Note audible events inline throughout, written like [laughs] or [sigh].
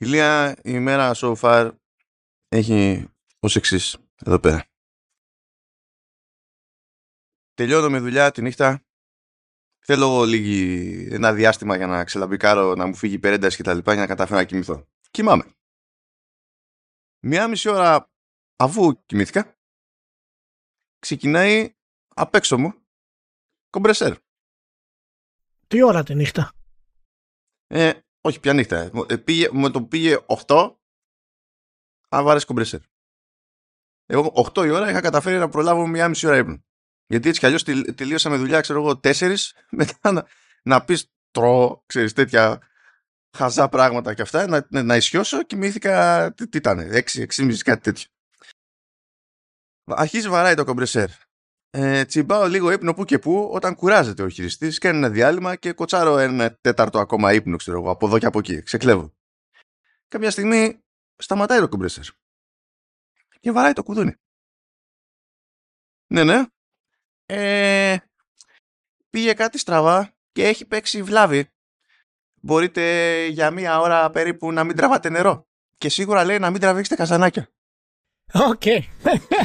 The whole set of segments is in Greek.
Ηλία, η ημέρα so far έχει ως εξής εδώ πέρα. Τελειώνω με δουλειά τη νύχτα. Θέλω λίγη, ένα διάστημα για να ξελαμπικάρω, να μου φύγει η περένταση και τα λοιπά για να καταφέρω να κοιμηθώ. Κοιμάμαι. Μία μισή ώρα αφού κοιμήθηκα, ξεκινάει απ' έξω μου κομπρεσέρ. Τι ώρα τη νύχτα; Ε, όχι, πια νύχτα. Ε, πήγε, μου το πήγε 8, αν βάρεσε κομπρεσέρ. Εγώ 8 η ώρα είχα καταφέρει να προλάβω μία μισή ώρα ύπνο. Γιατί έτσι κι αλλιώς τελείωσα με δουλειά, ξέρω εγώ, 4, [laughs] μετά να, να πεις τρώω, ξέρεις τέτοια χαζά πράγματα και αυτά, να, να ισιώσω και μύθηκα, τι, τι ήταν, 6, 6,5 κάτι τέτοιο. Αρχίζει βαράει το κομπρεσέρ. Ε, τσιμπάω λίγο ύπνο που και που όταν κουράζεται ο χειριστής, κάνει ένα διάλειμμα και κοτσάρω ένα τέταρτο ακόμα ύπνο, ξέρω εγώ, από εδώ και από εκεί. Ξεκλέβω. Κάποια στιγμή σταματάει το κομπρεσέρ. Και βαράει το κουδούνι. Ναι, ναι. Ε, πήγε κάτι στραβά και έχει παίξει βλάβη. Μπορείτε για μία ώρα περίπου να μην τραβάτε νερό. Και σίγουρα λέει να μην τραβήξετε καζανάκια. OK. Okay.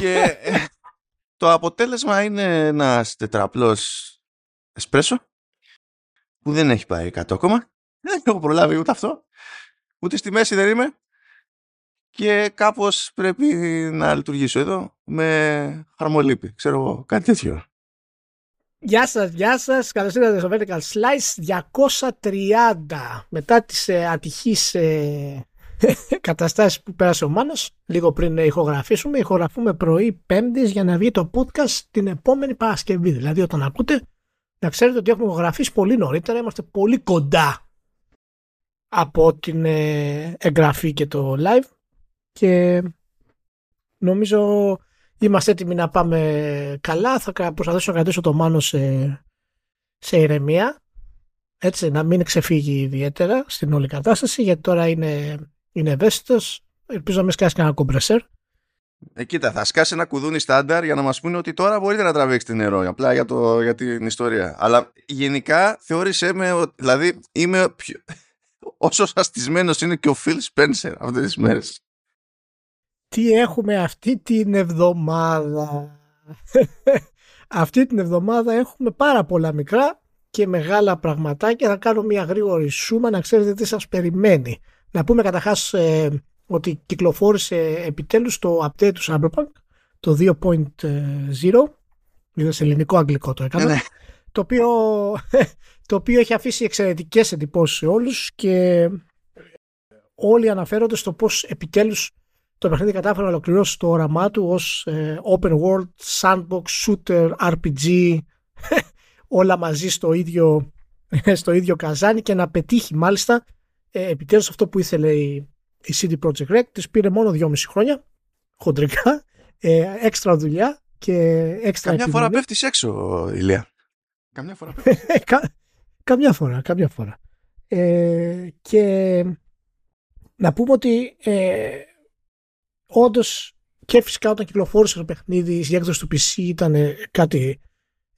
και ε, το αποτέλεσμα είναι ένας τετραπλός εσπρέσο που δεν έχει πάει κάτω ακόμα. Δεν έχω προλάβει ούτε αυτό. Ούτε στη μέση δεν είμαι. Και κάπως πρέπει να λειτουργήσω εδώ με χαρμολύπη. Ξέρω εγώ, κάτι τέτοιο. Γεια σας, γεια σας. Καλώς ήρθατε στο Vertical Slice 230. Μετά τις ε, ατυχείς ε, [laughs] καταστάσεις που πέρασε ο Μάνος, λίγο πριν ηχογραφήσουμε, ηχογραφούμε πρωί πέμπτης για να βγει το podcast την επόμενη Παρασκευή. Δηλαδή όταν ακούτε, να ξέρετε ότι έχουμε ηχογραφήσει πολύ νωρίτερα, είμαστε πολύ κοντά από την ε, εγγραφή και το live και νομίζω είμαστε έτοιμοι να πάμε καλά. Θα προσπαθήσω να κρατήσω το Μάνος σε, σε ηρεμία. Έτσι, να μην ξεφύγει ιδιαίτερα στην όλη κατάσταση, γιατί τώρα είναι, είναι ευαίσθητος. Ελπίζω να μην σκάσει κανένα κομπρεσέρ. Ε, κοίτα, θα σκάσει ένα κουδούνι στάνταρ για να μας πούνε ότι τώρα μπορείτε να τραβήξετε νερό, απλά για, το, για την ιστορία. Αλλά γενικά θεώρησέ με, δηλαδή είμαι πιο... [laughs] όσο αστισμένος είναι και ο Φιλ Σπένσερ αυτές τις μέρες τι έχουμε αυτή την εβδομάδα; [laughs] αυτή την εβδομάδα έχουμε πάρα πολλά μικρά και μεγάλα πραγματάκια. Θα κάνω μια γρήγορη σούμα να ξέρετε τι σας περιμένει. Να πούμε καταρχάς ε, ότι κυκλοφόρησε επιτέλους το update του Cyberpunk, το 2.0. Είναι σε ελληνικό-αγγλικό το έκανα. Ναι, ναι. Το οποίο, [laughs] το οποίο έχει αφήσει εξαιρετικές εντυπώσεις σε όλους και όλοι αναφέρονται στο πώς επιτέλους το παιχνίδι κατάφερε να ολοκληρώσει το όραμά του ως ε, open world, sandbox, shooter, RPG [laughs] όλα μαζί στο ίδιο, [laughs] στο ίδιο καζάνι και να πετύχει μάλιστα ε, επιτέλους αυτό που ήθελε η, η CD Projekt Red της πήρε μόνο δυόμιση χρόνια χοντρικά, ε, έξτρα δουλειά και έξτρα Καμιά φορά πέφτεις έξω Ηλία. Καμιά φορά [laughs] πέφτεις Καμιά φορά, καμιά φορά. Ε, και να πούμε ότι ε, όντως και φυσικά όταν κυκλοφόρησε το παιχνίδι η έκδοση του PC ήταν κάτι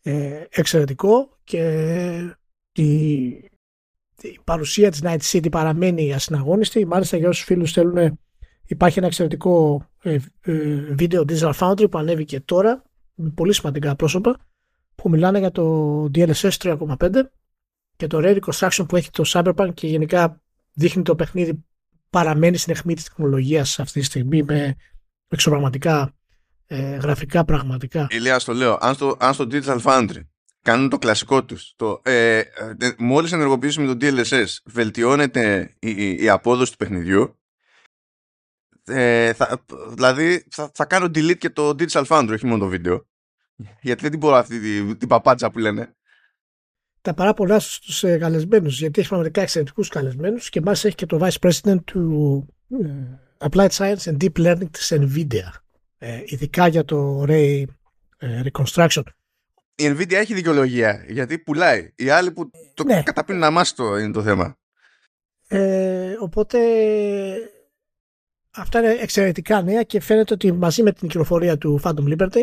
ε, εξαιρετικό και η, η παρουσία της Night City παραμένει ασυναγώνιστη. Μάλιστα για όσους φίλους θέλουν υπάρχει ένα εξαιρετικό ε, ε, βίντεο Digital Foundry που ανέβηκε τώρα με πολύ σημαντικά πρόσωπα που μιλάνε για το DLSS 3.5 και το Ray Reconstruction που έχει το Cyberpunk και γενικά δείχνει το παιχνίδι παραμένει στην αιχμή της τεχνολογίας αυτή τη στιγμή με εξωπραγματικά ε, γραφικά πραγματικά. Ηλίας, το λέω, αν στο, αν στο Digital Foundry κάνουν το κλασικό τους, το, ε, ε, μόλις ενεργοποιήσουμε το DLSS βελτιώνεται η, η, απόδοση του παιχνιδιού, ε, θα, δηλαδή θα, θα κάνω delete και το Digital Foundry, όχι μόνο το βίντεο. Γιατί δεν την μπορώ αυτή την, την παπάτσα που λένε τα παράπονά στους ε, καλεσμένους, γιατί έχει πραγματικά εξαιρετικούς καλεσμένους και μάλιστα έχει και το Vice President του ε, Applied Science and Deep Learning της NVIDIA. Ε, ειδικά για το Ray ε, Reconstruction. Η NVIDIA έχει δικαιολογία γιατί πουλάει. Οι άλλοι που το ναι. καταπίνουν αμάστο είναι το θέμα. Ε, οπότε αυτά είναι εξαιρετικά νέα και φαίνεται ότι μαζί με την κυκλοφορία του Phantom Liberty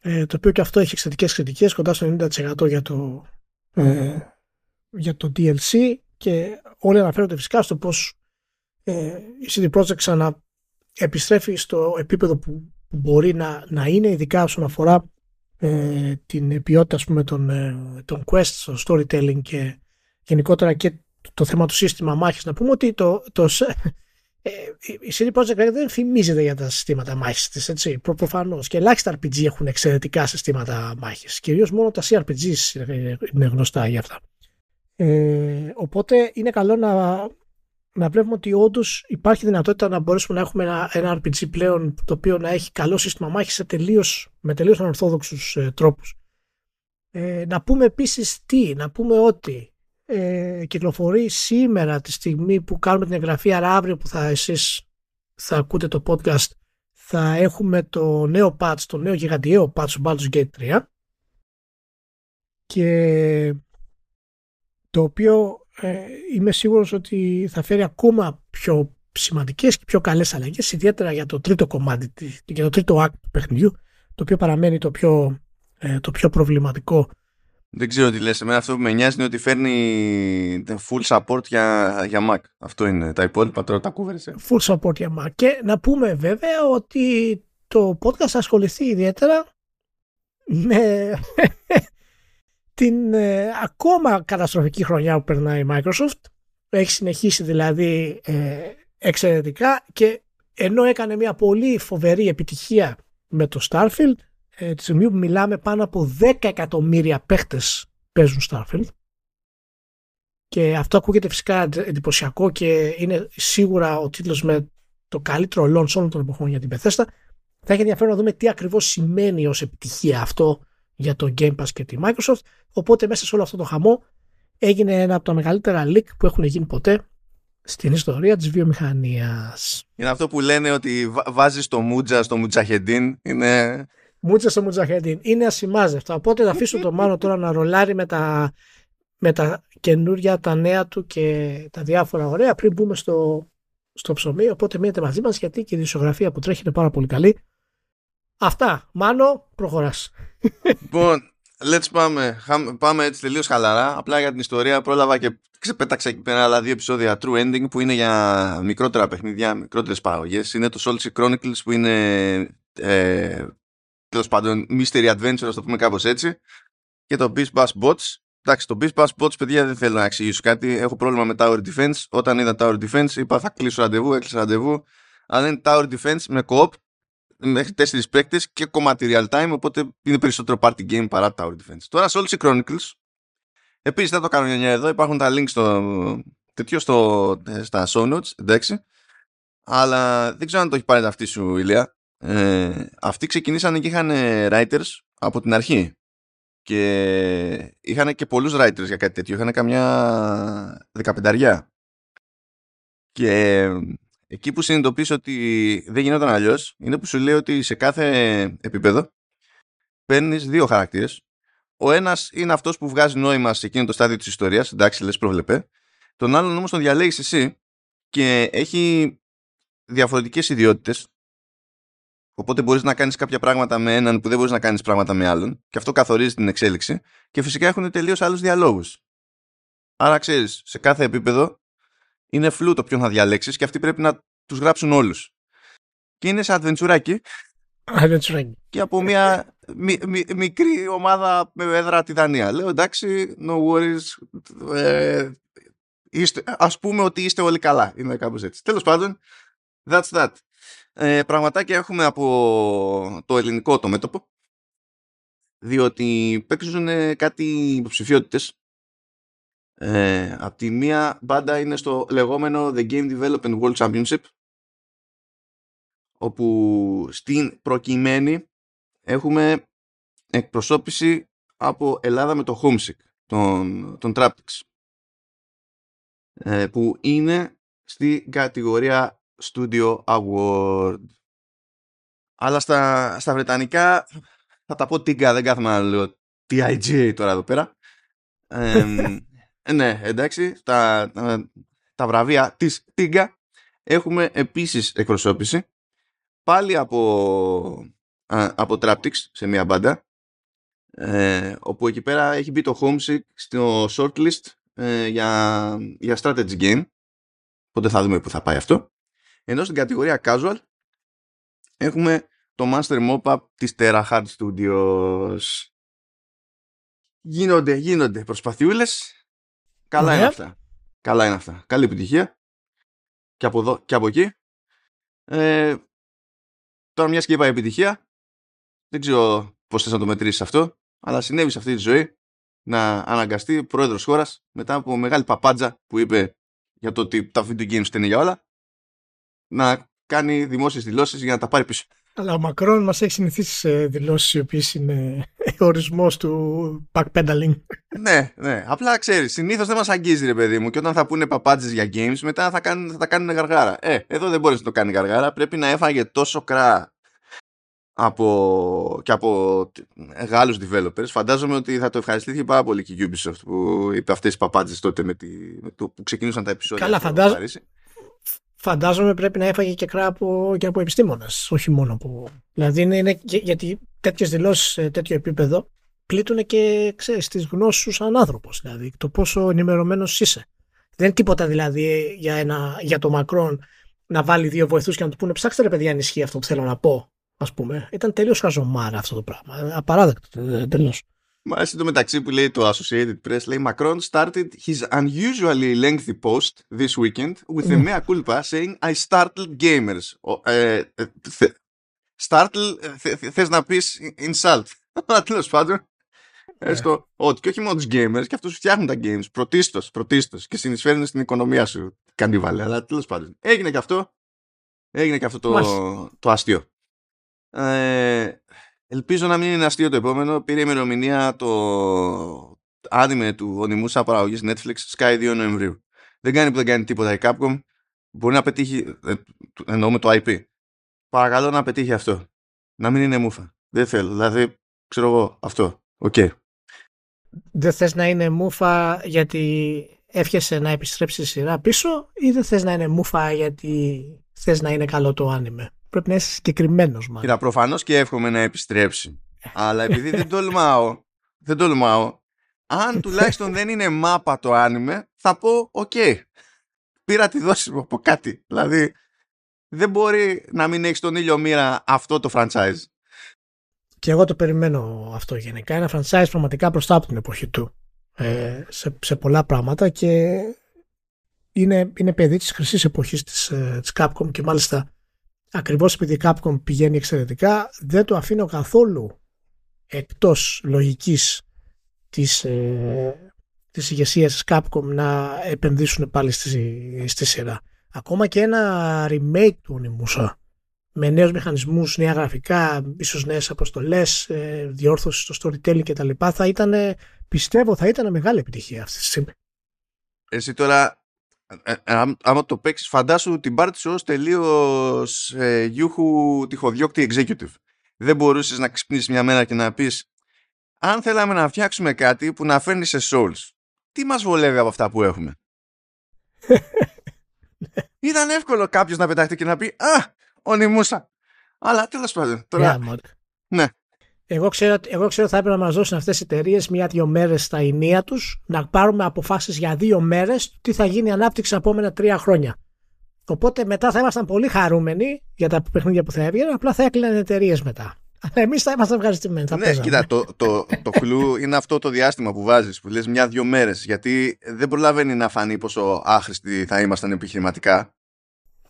ε, το οποίο και αυτό έχει εξαιρετικές κριτικές, κοντά στο 90% για το ε, για το DLC και όλοι αναφέρονται φυσικά στο πώς ε, η CD Projekt ξανά επιστρέφει στο επίπεδο που, μπορεί να, να είναι ειδικά όσον αφορά ε, την ποιότητα ας πούμε, των, ε, των quest, το storytelling και γενικότερα και το θέμα του σύστημα μάχης. Να πούμε ότι το, το, ε, η CD Projekt δεν φημίζεται για τα συστήματα μάχης της, έτσι, προ, προφανώς. Και ελάχιστα RPG έχουν εξαιρετικά συστήματα μάχης. Κυρίως μόνο τα CRPGs είναι γνωστά για αυτά. Ε, οπότε είναι καλό να, να βλέπουμε ότι όντως υπάρχει δυνατότητα να μπορέσουμε να έχουμε ένα, ένα RPG πλέον το οποίο να έχει καλό σύστημα μάχης σε τελείως, με τελείως ανορθόδοξους ε, τρόπους. Ε, να πούμε επίσης τι, να πούμε ότι ε, κυκλοφορεί σήμερα τη στιγμή που κάνουμε την εγγραφή, άρα αύριο που θα εσείς θα ακούτε το podcast θα έχουμε το νέο patch, το νέο γιγαντιαίο patch του Baldur's Gate 3 και το οποίο ε, είμαι σίγουρος ότι θα φέρει ακόμα πιο σημαντικές και πιο καλές αλλαγές ιδιαίτερα για το τρίτο κομμάτι για το τρίτο act του παιχνιδιού το οποίο παραμένει το πιο, ε, το πιο προβληματικό δεν ξέρω τι λες. Εμένα αυτό που με νοιάζει είναι ότι φέρνει full support για, για Mac. Αυτό είναι. Τα υπόλοιπα τώρα τα κούβερσε. Full support για Mac. Και να πούμε βέβαια ότι το podcast ασχοληθεί ιδιαίτερα με [laughs] την ε, ακόμα καταστροφική χρονιά που περνάει η Microsoft. Έχει συνεχίσει δηλαδή ε, εξαιρετικά και ενώ έκανε μια πολύ φοβερή επιτυχία με το Starfield ε, τη στιγμή που μιλάμε πάνω από 10 εκατομμύρια παίχτες παίζουν Starfield και αυτό ακούγεται φυσικά εντυπωσιακό και είναι σίγουρα ο τίτλος με το καλύτερο launch όλων των εποχών για την Bethesda θα έχει ενδιαφέρον να δούμε τι ακριβώς σημαίνει ως επιτυχία αυτό για το Game Pass και τη Microsoft οπότε μέσα σε όλο αυτό το χαμό έγινε ένα από τα μεγαλύτερα leak που έχουν γίνει ποτέ στην ιστορία της βιομηχανίας. Είναι αυτό που λένε ότι βάζεις το μούτζα στο μουτσαχεντίν είναι Μούτσα στο Μουτζαχέντιν. Είναι ασημάζευτα. Οπότε θα αφήσω το Μάνο τώρα να ρολάρει με τα, με τα καινούρια, τα νέα του και τα διάφορα ωραία πριν μπούμε στο, στο ψωμί. Οπότε μείνετε μαζί μας γιατί και η δισογραφία που τρέχει είναι πάρα πολύ καλή. Αυτά. Μάνο, προχωράς. Λοιπόν, let's πάμε. Πάμε έτσι τελείως χαλαρά. Απλά για την ιστορία πρόλαβα και ξεπέταξα εκεί πέρα άλλα δύο επεισόδια True Ending που είναι για μικρότερα παιχνίδια, μικρότερες παραγωγές. Είναι το Solstice Chronicles που είναι ε, τέλος πάντων mystery adventure, ας το πούμε κάπως έτσι. Και το Beast Bass Bots. Εντάξει, το Beast Bass Bots, παιδιά, δεν θέλω να εξηγήσω κάτι. Έχω πρόβλημα με Tower Defense. Όταν είδα Tower Defense, είπα θα κλείσω ραντεβού, έκλεισα ραντεβού. Αλλά είναι Tower Defense με co-op μέχρι τέσσερις παίκτες και κομμάτι real time. Οπότε είναι περισσότερο party game παρά Tower Defense. Τώρα σε όλε οι Chronicles. Επίσης δεν το κάνω για εδώ. Υπάρχουν τα links στο, τέτοιο στο, ε, στα show notes. Εντάξει. Αλλά δεν ξέρω αν το έχει πάρει αυτή σου, Ηλία ε, αυτοί ξεκινήσανε και είχαν writers από την αρχή και είχαν και πολλούς writers για κάτι τέτοιο είχαν καμιά δεκαπενταριά και εκεί που συνειδητοποίησε ότι δεν γινόταν αλλιώς είναι που σου λέει ότι σε κάθε επίπεδο παίρνεις δύο χαρακτήρες ο ένας είναι αυτός που βγάζει νόημα σε εκείνο το στάδιο της ιστορίας εντάξει λες προβλεπέ τον άλλον όμως τον διαλέγεις εσύ και έχει διαφορετικές ιδιότητες Οπότε μπορείς να κάνεις κάποια πράγματα με έναν που δεν μπορείς να κάνεις πράγματα με άλλον. Και αυτό καθορίζει την εξέλιξη. Και φυσικά έχουν τελείως άλλους διαλόγους. Άρα ξέρεις, σε κάθε επίπεδο είναι φλού το ποιον θα διαλέξεις και αυτοί πρέπει να τους γράψουν όλους. Και είναι σε αδβεντσουράκι. Και από μια μικρή ομάδα με έδρα τη Δανία. Λέω εντάξει, no worries. Ε, ας πούμε ότι είστε όλοι καλά. Είναι κάπως έτσι. Τέλος πάντων, that's that ε, πραγματάκια έχουμε από το ελληνικό το μέτωπο διότι παίξουν κάτι υποψηφιότητες. Ε, από τη μία μπάντα είναι στο λεγόμενο The Game Development World Championship όπου στην προκειμένη έχουμε εκπροσώπηση από Ελλάδα με το Homesick τον, τον Traptix ε, που είναι στη κατηγορία Studio Award. Αλλά στα, στα Βρετανικά θα τα πω τίγκα, δεν κάθομαι να λέω TIGA τώρα εδώ πέρα. Ναι, εντάξει, τα, τα, βραβεία της τίγκα έχουμε επίσης εκπροσώπηση πάλι από, από Traptix σε μια μπάντα ε, όπου εκεί πέρα έχει μπει το Homesick στο shortlist ε, για, για strategy game Οπότε θα δούμε που θα πάει αυτό. Ενώ στην κατηγορία casual έχουμε το Master Mop-Up της Terra Hard Studios. Γίνονται, γίνονται προσπαθιούλες. Καλά είναι αυτά. Καλά είναι αυτά. Καλή επιτυχία. Και από εδώ και από εκεί. Ε, τώρα μιας και είπα επιτυχία. Δεν ξέρω πώς θες να το μετρήσεις αυτό. Αλλά συνέβη σε αυτή τη ζωή να αναγκαστεί πρόεδρος χώρας μετά από μεγάλη παπάντζα που είπε για το ότι τα video games είναι για όλα να κάνει δημόσιες δηλώσεις για να τα πάρει πίσω. Αλλά ο Μακρόν μας έχει συνηθίσει σε δηλώσεις οι οποίες είναι [laughs] ορισμός του backpedaling. ναι, ναι. Απλά ξέρεις, συνήθως δεν μας αγγίζει ρε παιδί μου και όταν θα πούνε παπάντζες για games μετά θα, κάνουν, θα τα κάνουν γαργάρα. Ε, εδώ δεν μπορείς να το κάνει γαργάρα. Πρέπει να έφαγε τόσο κρά από, και από Γάλλους developers φαντάζομαι ότι θα το ευχαριστήθηκε πάρα πολύ και η Ubisoft που είπε αυτές τις παπάντζες τότε με, τη, με το που ξεκινούσαν τα επεισόδια Καλά φαντάζομαι Φαντάζομαι πρέπει να έφαγε και κρά από, και από επιστήμονες όχι μόνο από... Δηλαδή είναι, είναι γιατί τέτοιες δηλώσεις σε τέτοιο επίπεδο πλήττουν και ξέρεις τις γνώσεις σου σαν άνθρωπος δηλαδή το πόσο ενημερωμένος είσαι δεν είναι τίποτα δηλαδή για, ένα, για το Μακρόν να βάλει δύο βοηθούς και να του πούνε ψάξτε ρε παιδιά αν ισχύει αυτό που θέλω να πω ας πούμε. Ήταν τελείως χαζομάρα αυτό το πράγμα. Απαράδεκτο τελείως. Μα εσύ το μεταξύ που λέει το Associated Press λέει Macron started his unusually lengthy post this weekend with a mea culpa saying I startled gamers. Ε, ε, startle θες να πεις insult. Αλλά [laughs] τέλος πάντων Έστω ότι και όχι μόνο τους gamers και αυτούς φτιάχνουν τα games πρωτίστως, πρωτίστως και συνεισφέρουν στην οικονομία σου. Κανίβαλε, αλλά τέλος πάντων. Έγινε και αυτό. Έγινε και αυτό το, το αστείο. Ε, ελπίζω να μην είναι αστείο το επόμενο. Πήρε ημερομηνία το άνιμε του Onimusha παραγωγή Netflix σκάει 2 Νοεμβρίου. Δεν κάνει που δεν κάνει τίποτα η Capcom. Μπορεί να πετύχει, ε, εννοώ με το IP. Παρακαλώ να πετύχει αυτό. Να μην είναι μούφα. Δεν θέλω. Δηλαδή, ξέρω εγώ, αυτό. OK. Okay. Δεν θες να είναι μούφα γιατί εύχεσαι να επιστρέψεις σειρά πίσω ή δεν θες να είναι μούφα γιατί θες να είναι καλό το άνιμε. Πρέπει να είσαι συγκεκριμένος, μάλλον. Κοίτα, προφανώς και εύχομαι να επιστρέψει. Αλλά επειδή δεν τολμάω, δεν τολμάω, αν τουλάχιστον δεν είναι μάπα το άνιμε, θα πω οκ. Πήρα τη δόση μου από κάτι. Δηλαδή, δεν μπορεί να μην έχεις στον ήλιο μοίρα αυτό το franchise. Και εγώ το περιμένω αυτό γενικά. Ένα franchise πραγματικά μπροστά από την εποχή του. Ε, σε, σε πολλά πράγματα και είναι, είναι παιδί της χρυσής εποχής της, ε, της Capcom και μάλιστα ακριβώς επειδή η Capcom πηγαίνει εξαιρετικά δεν το αφήνω καθόλου εκτός λογικής της, ε, της ηγεσίας της Capcom να επενδύσουν πάλι στη, στη σειρά. Ακόμα και ένα remake του Onimusa με νέους μηχανισμούς, νέα γραφικά, ίσως νέες αποστολές, ε, διόρθωση στο storytelling κτλ. θα ήταν, πιστεύω, θα ήταν μεγάλη επιτυχία αυτή τη στιγμή. Εσύ τώρα ε, ε, άμα το παίξεις, φαντάσου την πάρτι σου ως τελείως ε, γιούχου τυχοδιώκτη executive. Δεν μπορούσες να ξυπνήσεις μια μέρα και να πεις αν θέλαμε να φτιάξουμε κάτι που να φέρνει σε souls, τι μας βολεύει από αυτά που έχουμε; [laughs] Ήταν εύκολο κάποιος να πετάχτει και να πει Α, ονειμούσα. Αλλά τέλος πάντων. Τώρα... ναι. Εγώ ξέρω, εγώ ξέρω θα έπρεπε να μας δώσουν αυτές οι εταιρείες μία-δύο μέρες στα ενία τους να πάρουμε αποφάσεις για δύο μέρες τι θα γίνει η ανάπτυξη τα επόμενα τρία χρόνια. Οπότε μετά θα ήμασταν πολύ χαρούμενοι για τα παιχνίδια που θα έβγαιναν, απλά θα έκλειναν εταιρείες μετά. Αλλά εμείς θα ήμασταν ευχαριστημένοι. Θα ναι, κοίτα, το, το, το κλου είναι αυτό το διάστημα που βάζεις, που λες μια-δύο μέρες. Γιατί δεν προλαβαίνει να φανεί πόσο άχρηστοι θα ήμασταν επιχειρηματικά.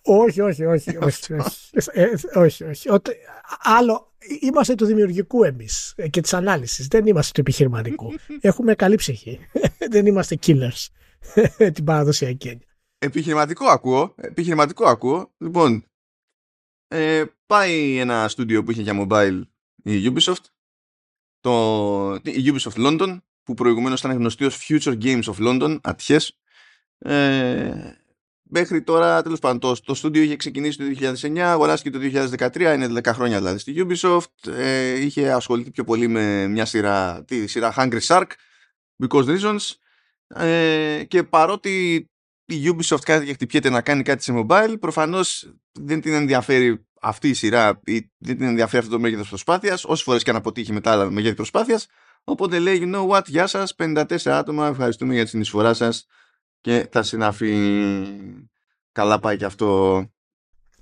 Όχι, όχι, όχι. όχι, όχι, όχι, όχι. Άλλο, είμαστε του δημιουργικού εμείς και της ανάλυσης. Δεν είμαστε του επιχειρηματικού. [laughs] Έχουμε καλή ψυχή. [laughs] Δεν είμαστε killers. [laughs] Την παραδοσιακή έννοια. Επιχειρηματικό ακούω. Επιχειρηματικό ακούω. Λοιπόν, ε, πάει ένα στούντιο που είχε για mobile η Ubisoft. Το, η Ubisoft London, που προηγουμένως ήταν γνωστή ως Future Games of London, ατυχές. Ε, μέχρι τώρα, τέλος πάντων, το, το στούντιο είχε ξεκινήσει το 2009, αγοράστηκε το 2013, είναι 10 χρόνια δηλαδή στη Ubisoft. Ε, είχε ασχοληθεί πιο πολύ με μια σειρά, τη σειρά Hungry Shark, because reasons. Ε, και παρότι η Ubisoft κάτι και χτυπιέται να κάνει κάτι σε mobile, προφανώς δεν την ενδιαφέρει αυτή η σειρά ή δεν την ενδιαφέρει αυτό το μέγεθος προσπάθειας, όσες φορές και αν αποτύχει μετά άλλα μεγέθη προσπάθειας. Οπότε λέει, you know what, γεια σας, 54 άτομα, ευχαριστούμε για τη συνεισφορά σας και θα συναφεί. καλά πάει και αυτό.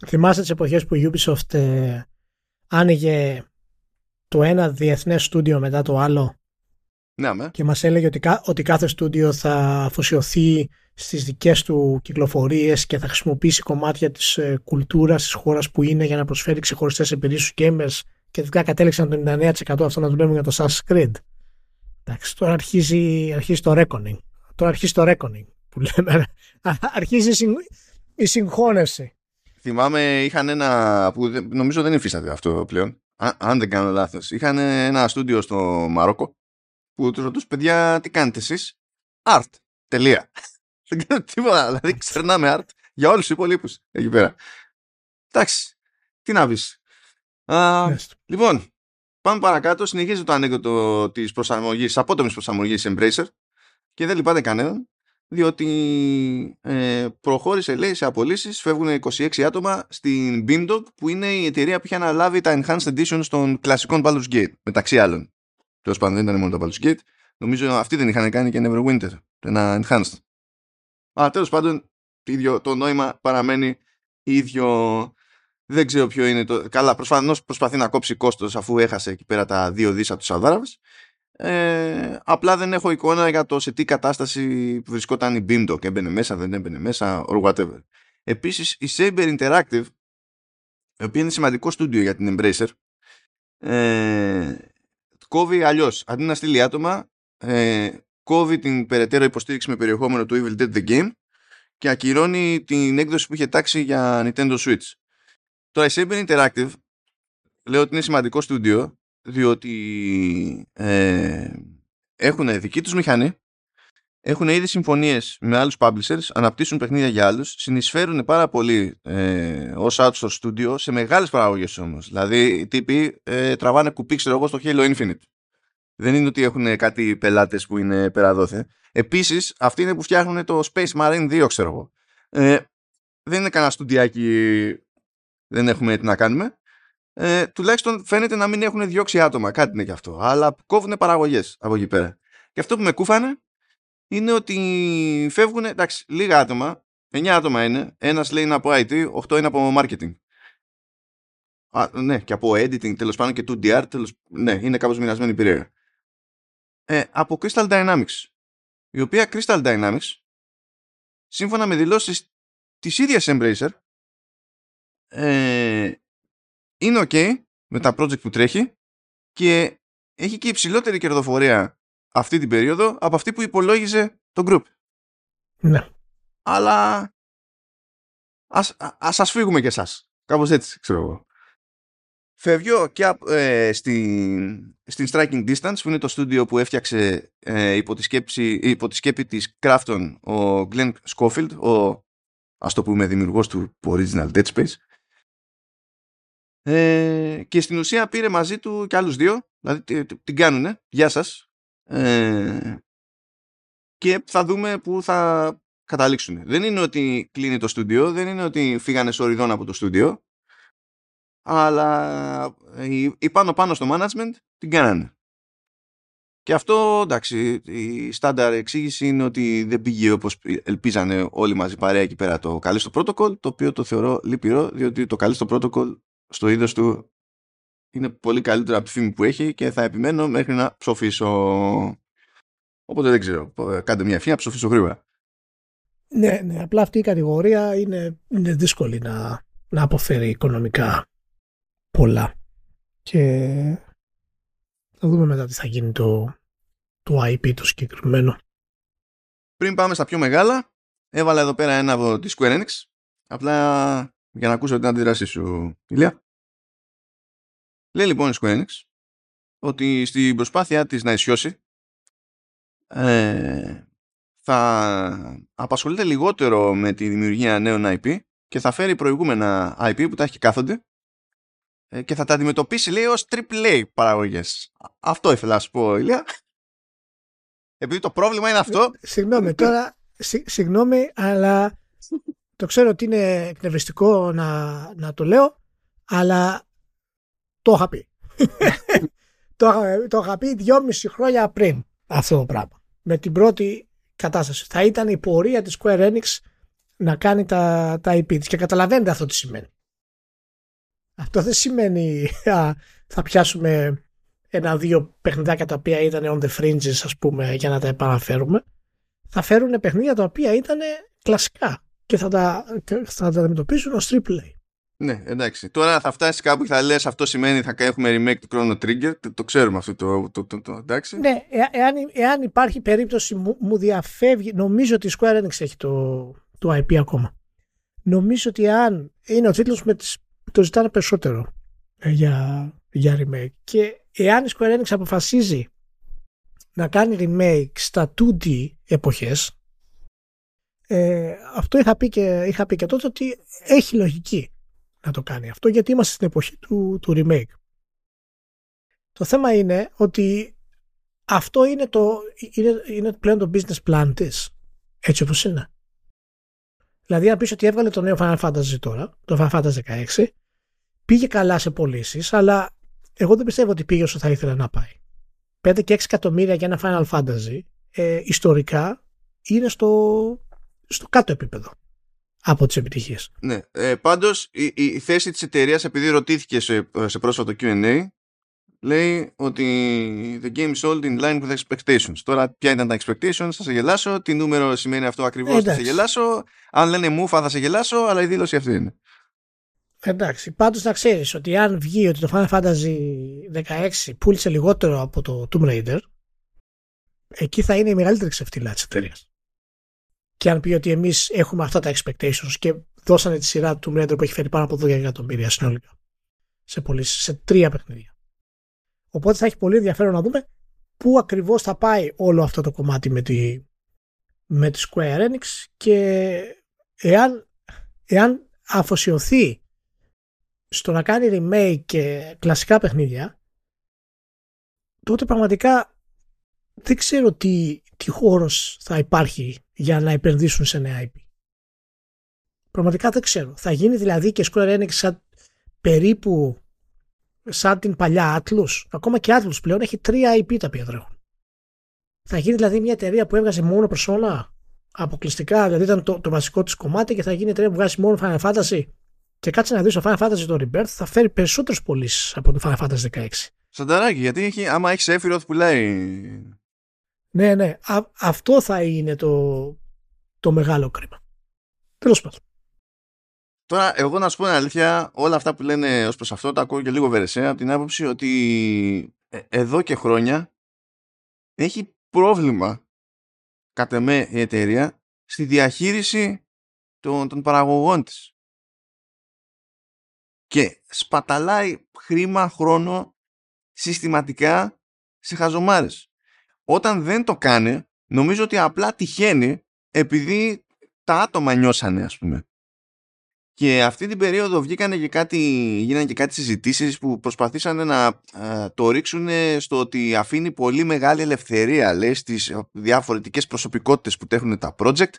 Θυμάστε τις εποχές που η Ubisoft ε, άνοιγε το ένα διεθνές στούντιο μετά το άλλο; Ναι, με. και μας έλεγε ότι, ότι κάθε στούντιο θα αφοσιωθεί στις δικές του κυκλοφορίες και θα χρησιμοποιήσει κομμάτια της ε, κουλτούρας της χώρας που είναι για να προσφέρει ξεχωριστές εμπειρίες στους gamers και τελικά κατέληξαν το 99% αυτό να δουλεύουν για το Assassin's Creed. Εντάξει, τώρα αρχίζει, αρχίζει το reckoning. Τώρα αρχίζει το reckoning που λέμε. αρχίζει η συγχώνευση. Θυμάμαι είχαν ένα που νομίζω δεν υφίσταται αυτό πλέον. αν δεν κάνω λάθος. Είχαν ένα στούντιο στο Μαρόκο που τους ρωτούσε παιδιά τι κάνετε εσείς; Art. Τελεία. [laughs] δεν κάνω τίποτα. Δηλαδή ξερνάμε art για όλους τους υπολείπους εκεί πέρα. Εντάξει. Τι να πεις. Λοιπόν, πάμε παρακάτω. Συνεχίζει το ανέκδοτο της προσαρμογής, απότομης προσαρμογής Embracer και δεν λυπάται κανέναν, διότι ε, προχώρησε, λέει, σε απολύσεις. Φεύγουν 26 άτομα στην Beamdog, που είναι η εταιρεία που είχε αναλάβει τα Enhanced Editions των κλασικών Baldur's Gate, μεταξύ άλλων. Τέλος πάντων, δεν ήταν μόνο τα Baldur's Gate. Νομίζω αυτοί δεν είχαν κάνει και Neverwinter, ένα Enhanced. Αλλά τέλος πάντων, το, ίδιο, το νόημα παραμένει ίδιο. Δεν ξέρω ποιο είναι το. Καλά, προφανώς προσπαθεί να κόψει κόστος αφού έχασε εκεί πέρα τα δύο δίσα τους Σαουδάραβε. Ε, απλά δεν έχω εικόνα για το σε τι κατάσταση βρισκόταν η Beamdog. Έμπαινε μέσα, δεν έμπαινε μέσα, or whatever. Επίσης, η Saber Interactive, η οποία είναι σημαντικό στούντιο για την Embracer, ε, κόβει αλλιώς. Αντί να στείλει άτομα, ε, κόβει την περαιτέρω υποστήριξη με περιεχόμενο του Evil Dead The Game και ακυρώνει την έκδοση που είχε τάξει για Nintendo Switch. Το η Saber Interactive λέω ότι είναι σημαντικό στούντιο διότι ε, έχουν δική τους μηχανή έχουν ήδη συμφωνίες με άλλους publishers αναπτύσσουν παιχνίδια για άλλους συνεισφέρουν πάρα πολύ ε, ως outsource studio σε μεγάλες παραγωγές όμως. Δηλαδή οι τύποι ε, τραβάνε κουπί ξέρω εγώ στο Halo Infinite. Δεν είναι ότι έχουν κάτι πελάτες που είναι περαδόθε. Επίσης αυτοί είναι που φτιάχνουν το Space Marine 2 ξέρω εγώ. Ε, δεν είναι κανένα στουντιάκι δεν έχουμε τι να κάνουμε. Ε, τουλάχιστον φαίνεται να μην έχουν διώξει άτομα. Κάτι είναι και αυτό. Αλλά κόβουν παραγωγές από εκεί πέρα. Και αυτό που με κούφανε είναι ότι φεύγουν εντάξει, λίγα άτομα. 9 άτομα είναι. Ένας λέει είναι από IT, 8 είναι από marketing. Α, ναι, και από editing τέλος πάντων και 2DR. Τέλος, ναι, είναι κάπως μοιρασμένη περίεργα. Ε, από Crystal Dynamics. Η οποία Crystal Dynamics, σύμφωνα με δηλώσεις της ίδιας Embracer, ε, είναι ok με τα project που τρέχει και έχει και υψηλότερη κερδοφορία αυτή την περίοδο από αυτή που υπολόγιζε το group. Ναι. Αλλά ας, ας σας φύγουμε και εσάς. Κάπως έτσι, ξέρω εγώ. Φεύγω και ε, στην, στην Striking Distance που είναι το στούντιο που έφτιαξε ε, υπό, τη σκέψη, υπό τη σκέπη της Crafton ο Glenn Schofield, ο ας το πούμε δημιουργός του original Dead Space ε, και στην ουσία πήρε μαζί του και άλλους δύο, δηλαδή την κάνουνε, γεια σας, ε, και θα δούμε που θα καταλήξουν. Δεν είναι ότι κλείνει το στούντιο, δεν είναι ότι φύγανε σοριδών από το στούντιο, αλλά η πάνω πάνω στο management την κάνανε. Και αυτό, εντάξει, η στάνταρ εξήγηση είναι ότι δεν πήγε όπως ελπίζανε όλοι μαζί παρέα εκεί πέρα το καλή στο protocol, το οποίο το θεωρώ λυπηρό, διότι το καλή στο protocol στο είδος του είναι πολύ καλύτερο από τη φήμη που έχει και θα επιμένω μέχρι να ψοφήσω. Οπότε δεν ξέρω. Κάντε μια ευχή να ψοφήσω γρήγορα. Ναι, ναι. Απλά αυτή η κατηγορία είναι, είναι δύσκολη να, να αποφέρει οικονομικά πολλά. Και θα δούμε μετά τι θα γίνει το, το IP το συγκεκριμένο. Πριν πάμε στα πιο μεγάλα, έβαλα εδώ πέρα ένα από τη Square Enix. Απλά για να ακούσω την αντίδρασή σου, Ηλία. Λέει λοιπόν η Square Enix ότι στην προσπάθειά της να ισιώσει ε, θα απασχολείται λιγότερο με τη δημιουργία νέων IP και θα φέρει προηγούμενα IP που τα έχει κάθονται ε, και θα τα αντιμετωπίσει λέει ως AAA παραγωγές. Αυτό ήθελα να σου πω Ηλία. Επειδή το πρόβλημα είναι αυτό. Ε, συγγνώμη τώρα, συγγνώμη αλλά το ξέρω ότι είναι εκνευριστικό να, να το λέω, αλλά το είχα πει. [laughs] το, το είχα πει δυόμιση χρόνια πριν αυτό το πράγμα. Με την πρώτη κατάσταση. Θα ήταν η πορεία της Square Enix να κάνει τα, τα IP της και καταλαβαίνετε αυτό τι σημαίνει. Αυτό δεν σημαίνει α, θα πιάσουμε ένα-δύο παιχνιδάκια τα οποία ήταν on the fringes ας πούμε για να τα επαναφέρουμε. Θα φέρουν παιχνίδια τα οποία ήταν κλασικά και θα τα, θα τα αντιμετωπίσουν ως AAA. Ναι, εντάξει. Τώρα θα φτάσει κάπου και θα λες αυτό σημαίνει θα έχουμε remake του Chrono Trigger. Το, το ξέρουμε αυτό το, το, το, το, εντάξει. Ναι, ε, εάν, εάν υπάρχει περίπτωση μου, μου διαφεύγει, νομίζω ότι η Square Enix έχει το, το IP ακόμα. Νομίζω ότι αν είναι ο τίτλος με τις, το ζητάνε περισσότερο ε, για, για remake και εάν η Square Enix αποφασίζει να κάνει remake στα 2D εποχές ε, αυτό είχα πει, και, είχα πει και τότε ότι έχει λογική να το κάνει αυτό γιατί είμαστε στην εποχή του, του remake. Το θέμα είναι ότι αυτό είναι, το, είναι, είναι πλέον το business plan της έτσι όπως είναι. Δηλαδή αν πεις ότι έβγαλε το νέο Final Fantasy τώρα, το Final Fantasy 16 πήγε καλά σε πωλήσεις, αλλά εγώ δεν πιστεύω ότι πήγε όσο θα ήθελα να πάει. 5 και 6 εκατομμύρια για ένα Final Fantasy ε, ιστορικά είναι στο, στο κάτω επίπεδο από τις επιτυχίες. Ναι, ε, πάντως η, η, θέση της εταιρείας επειδή ρωτήθηκε σε, σε πρόσφατο Q&A λέει ότι the game sold in line with expectations. Τώρα ποια ήταν τα expectations, θα σε γελάσω, τι νούμερο σημαίνει αυτό ακριβώς, θα σε γελάσω, αν λένε μούφα θα σε γελάσω, αλλά η δήλωση αυτή είναι. Εντάξει, πάντως να ξέρεις ότι αν βγει ότι το Final Fantasy 16 πούλησε λιγότερο από το Tomb Raider, εκεί θα είναι η μεγαλύτερη ξεφτύλα της εταιρείας και αν πει ότι εμείς έχουμε αυτά τα expectations και δώσανε τη σειρά του Tomb που έχει φέρει πάνω από 12 εκατομμύρια συνολικά σε πωλήσεις, σε τρία παιχνίδια. Οπότε θα έχει πολύ ενδιαφέρον να δούμε πού ακριβώς θα πάει όλο αυτό το κομμάτι με τη, με τη Square Enix και εάν, εάν αφοσιωθεί στο να κάνει remake και κλασικά παιχνίδια τότε πραγματικά δεν ξέρω τι, τι χώρος θα υπάρχει για να επενδύσουν σε νέα IP. Πραγματικά δεν ξέρω. Θα γίνει δηλαδή και Square Enix σαν, περίπου σαν την παλιά Atlus. Ακόμα και Atlus πλέον έχει τρία IP τα οποία τρέχουν. Θα γίνει δηλαδή μια εταιρεία που έβγαζε μόνο προσώνα αποκλειστικά, δηλαδή ήταν το, το βασικό της κομμάτι και θα γίνει εταιρεία που βγάζει μόνο Final Fantasy. Και κάτσε να δεις το Final Fantasy το Rebirth θα φέρει περισσότερες πωλήσεις από το Final Fantasy 16. Σανταράκι, γιατί έχει, άμα έχεις Sephiroth πουλάει ναι, ναι. αυτό θα είναι το, το μεγάλο κρίμα. Τέλος πάντων. Τώρα, εγώ να σου πω την αλήθεια, όλα αυτά που λένε ως προς αυτό τα ακούω και λίγο βερεσέ από την άποψη ότι ε, εδώ και χρόνια έχει πρόβλημα κατά με η εταιρεία στη διαχείριση των, των παραγωγών της. Και σπαταλάει χρήμα, χρόνο συστηματικά σε χαζομάρες όταν δεν το κάνει, νομίζω ότι απλά τυχαίνει επειδή τα άτομα νιώσανε, ας πούμε. Και αυτή την περίοδο βγήκανε και κάτι, γίνανε και κάτι συζητήσεις που προσπαθήσανε να το ρίξουν στο ότι αφήνει πολύ μεγάλη ελευθερία, λέει, στις διαφορετικές προσωπικότητες που τέχουν τα project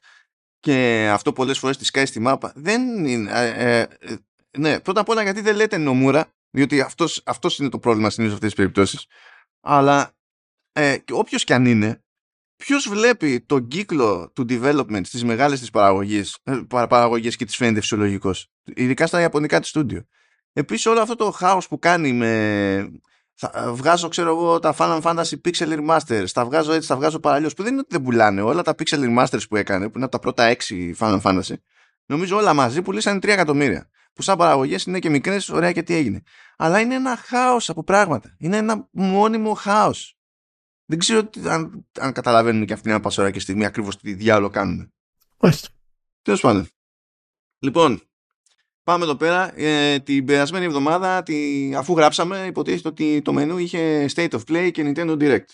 και αυτό πολλές φορές τη σκάει στη μάπα. Δεν είναι... Ε, ε, ναι, πρώτα απ' όλα γιατί δεν λέτε νομούρα, διότι αυτός, αυτός είναι το πρόβλημα συνήθως σε αυτές τις περιπτώσεις. Αλλά ε, και όποιος κι αν είναι, ποιος βλέπει τον κύκλο του development στις μεγάλες της ε, παραγωγές και της φαίνεται φυσιολογικός. Ειδικά στα ιαπωνικά τη στούντιο. Επίσης, όλο αυτό το χάος που κάνει με. Θα ε, βγάζω, ξέρω εγώ, τα Final Fantasy Pixel Remasters, τα βγάζω έτσι, τα βγάζω παραλλιώς. Που δεν είναι ότι δεν πουλάνε. Όλα τα Pixel Remasters που έκανε, που είναι από τα πρώτα 6 Final Fantasy, νομίζω όλα μαζί πουλήσαν 3 εκατομμύρια. Που σαν παραγωγές είναι και μικρές, ωραία και τι έγινε. Αλλά είναι ένα χάος από πράγματα. Είναι ένα μόνιμο χάος. Δεν ξέρω αν, αν καταλαβαίνουν και αυτήν την πασόρα και στιγμή ακριβώς τι διάλογο κάνουν. Όχι. Τέλος πάντων. Λοιπόν, πάμε εδώ πέρα. Ε, την περασμένη εβδομάδα, τη, αφού γράψαμε, υποτίθεται ότι το μενού είχε State of Play και Nintendo Direct.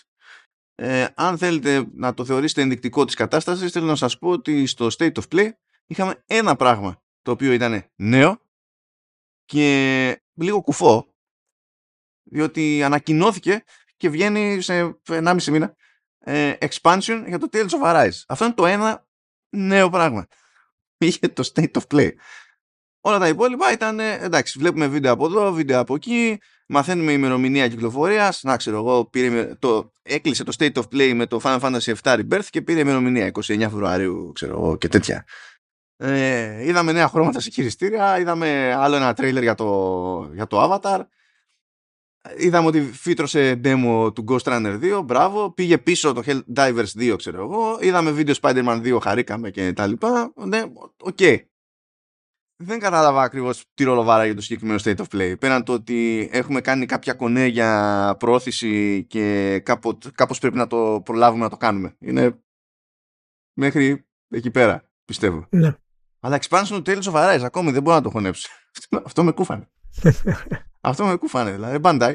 Ε, αν θέλετε να το θεωρήσετε ενδεικτικό της κατάστασης, θέλω να σας πω ότι στο State of Play είχαμε ένα πράγμα το οποίο ήταν νέο και λίγο κουφό διότι ανακοινώθηκε και βγαίνει σε 1,5 μήνα ε, expansion για το Tales of Arise. Αυτό είναι το ένα νέο πράγμα. [laughs] Είχε το State of Play. Όλα τα υπόλοιπα ήταν, εντάξει, βλέπουμε βίντεο από εδώ, βίντεο από εκεί, μαθαίνουμε ημερομηνία κυκλοφορίας. Να ξέρω εγώ, πήρε, το, έκλεισε το State of Play με το Final Fantasy VII Rebirth και πήρε ημερομηνία 29 Φεβρουαρίου, ξέρω εγώ, και τέτοια. Ε, είδαμε νέα χρώματα σε χειριστήρια, είδαμε άλλο ένα τρέιλερ για το, για το Avatar. Είδαμε ότι φύτρωσε demo του Ghost Runner 2, μπράβο. Πήγε πίσω το Helldivers 2, ξέρω εγώ. Είδαμε βίντεο Spider-Man 2, χαρήκαμε και τα λοιπά. Ναι, OK. Okay. Δεν κατάλαβα ακριβώς τι ρόλο για το συγκεκριμένο State of Play. Πέραν το ότι έχουμε κάνει κάποια κονέ για προώθηση και κάπως πρέπει να το προλάβουμε να το κάνουμε. Είναι μέχρι εκεί πέρα, πιστεύω. Ναι. Αλλά expansion του Tales of Arise ακόμη δεν μπορώ να το χωνέψω. [laughs] Αυτό με κούφανε. Αυτό με κούφανε, δηλαδή. Bandai.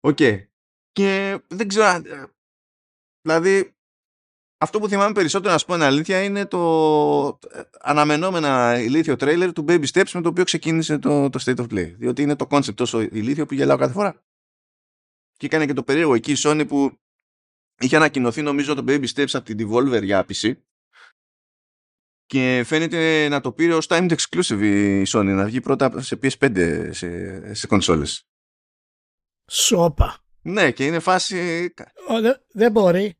OK. Okay. Και δεν ξέρω. Ε, δηλαδή, αυτό που θυμάμαι περισσότερο να σου πω είναι αλήθεια είναι το ε, αναμενόμενα ηλίθιο τρέιλερ του Baby Steps με το οποίο ξεκίνησε το, το State of Play. Διότι είναι το concept τόσο ηλίθιο που γελάω κάθε φορά. Και έκανε και το περίεργο εκεί η Sony που είχε ανακοινωθεί νομίζω το Baby Steps από την Devolver για PC και φαίνεται να το πήρε ως timed exclusive η Sony να βγει πρώτα σε PS5 σε, σε κονσόλες. Σόπα. Ναι και είναι φάση... δεν μπορεί.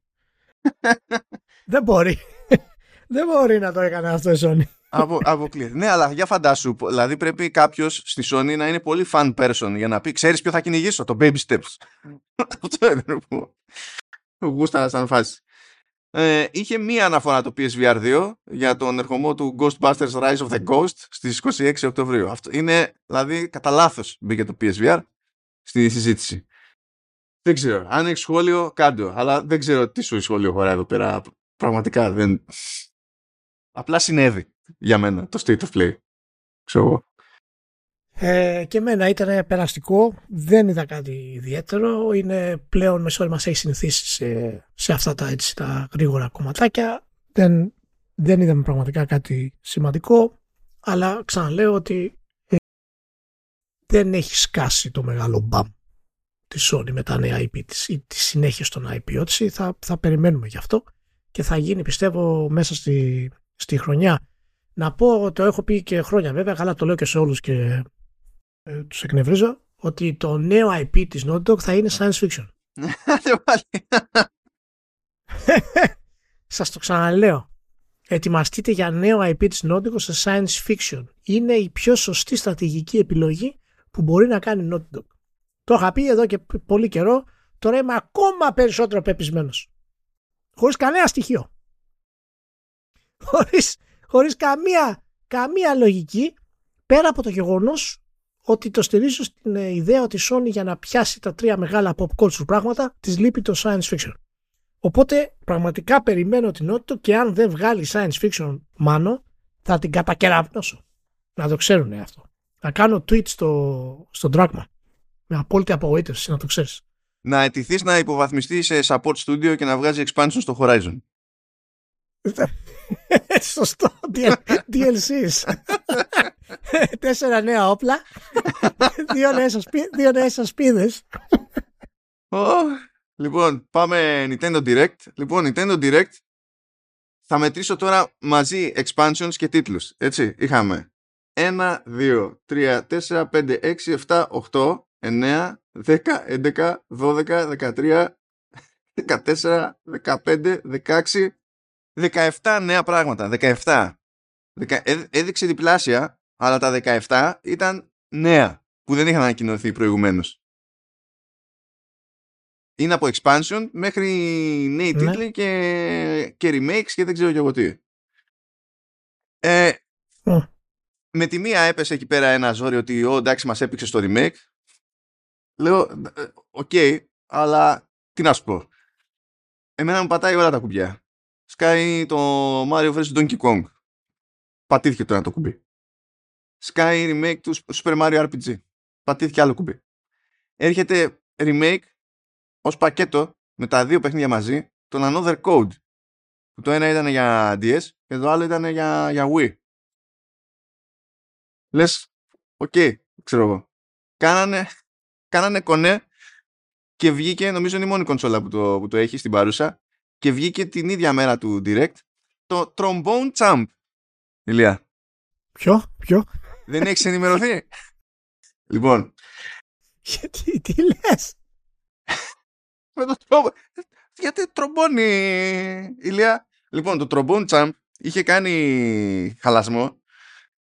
[laughs] δεν μπορεί. [laughs] δεν μπορεί να το έκανε αυτό η Sony. Από, αποκλείεται. ναι, αλλά για φαντάσου, δηλαδή πρέπει κάποιος στη Sony να είναι πολύ fan person για να πει: Ξέρεις ποιο θα κυνηγήσω, το Baby Steps. [laughs] Αυτό είναι που γούστα σαν φάση ε, είχε μία αναφορά το PSVR 2 για τον ερχομό του Ghostbusters Rise of the Ghost στις 26 Οκτωβρίου. Αυτό είναι, δηλαδή, κατά λάθος μπήκε το PSVR στη συζήτηση. Δεν ξέρω. Αν έχεις σχόλιο, κάντο. Αλλά δεν ξέρω τι σου σχόλιο χωράει εδώ πέρα. Πραγματικά δεν. Απλά συνέβη για μένα το state of play. Ξέρω εγώ. Ε, και εμένα ήταν περαστικό, δεν είδα κάτι ιδιαίτερο, είναι πλέον με μας έχει συνηθίσει σε, σε αυτά τα, έτσι, τα γρήγορα κομματάκια, δεν, δεν είδαμε πραγματικά κάτι σημαντικό, αλλά ξαναλέω ότι ε, δεν έχει σκάσει το μεγάλο μπαμ της Sony με τα νέα IP της ή τη συνέχεια των IP ότι θα, θα περιμένουμε γι' αυτό. Και θα γίνει πιστεύω μέσα στη, στη χρονιά. Να πω, το έχω πει και χρόνια βέβαια, αλλά το λέω και σε όλους και ε, τους εκνευρίζω, ότι το νέο IP της Naughty Dog θα είναι science fiction. [laughs] [laughs] Σας το ξαναλέω. Ετοιμαστείτε για νέο IP της Naughty Dog σε science fiction. Είναι η πιο σωστή στρατηγική επιλογή που μπορεί να κάνει Naughty Dog. Το είχα πει εδώ και πολύ καιρό, τώρα είμαι ακόμα περισσότερο πεπισμένος. Χωρίς κανένα στοιχείο. Χωρίς, χωρίς καμία, καμία λογική, πέρα από το γεγονός ότι το στηρίζω στην ε, ιδέα ότι η Sony για να πιάσει τα τρία μεγάλα pop culture πράγματα της λείπει το science fiction. Οπότε πραγματικά περιμένω την Naughty και αν δεν βγάλει science fiction μάνο θα την κατακεραυνώσω. Να το ξέρουν αυτό. Να κάνω tweet στο, στο Dragma. Με απόλυτη απογοήτευση, να το ξέρεις. Να αιτηθείς να υποβαθμιστεί σε support studio και να βγάζει expansion στο Horizon. [laughs] Σωστό. DLCs. [laughs] [laughs] Τέσσερα νέα όπλα. [laughs] δύο νέες ασπίδες. Λοιπόν, πάμε Nintendo Direct. Λοιπόν, Nintendo Direct θα μετρήσω τώρα μαζί expansions και τίτλους. Έτσι, είχαμε 1, 2, 3, 4, 5, 6, 7, 8, 9, 10, 11, 12, 13, 14, 15, 16, 17 νέα πράγματα. 17. Έδειξε διπλάσια, αλλά τα 17 ήταν νέα που δεν είχαν ανακοινωθεί προηγουμένως. Είναι από expansion μέχρι νέοι ναι. τίτλοι και, και remakes και δεν ξέρω και εγώ τι. Ε, Με τη μία έπεσε εκεί πέρα ένα ζόρι ότι ο εντάξει μας έπαιξε στο remake. Λέω, «Ε, OK, okay, αλλά τι να σου πω. Εμένα μου πατάει όλα τα κουμπιά σκάει το Mario vs Donkey Kong. Πατήθηκε τώρα το κουμπί. Σκάει remake του Super Mario RPG. Πατήθηκε άλλο κουμπί. Έρχεται remake ως πακέτο με τα δύο παιχνίδια μαζί των Another Code. Που το ένα ήταν για DS και το άλλο ήταν για, για Wii. Λες, OK, okay, ξέρω εγώ. Κάνανε, κάνανε κονέ και βγήκε, νομίζω είναι η μόνη κονσόλα που το, που το έχει στην παρούσα, και βγήκε την ίδια μέρα του Direct το Trombone Champ. Ηλία. Ποιο, ποιο; Δεν έχεις ενημερωθεί; λοιπόν. Γιατί, τι λες; Με το τρομπ... Γιατί τρομπώνει, Ηλία; Λοιπόν, το Trombone Champ είχε κάνει χαλασμό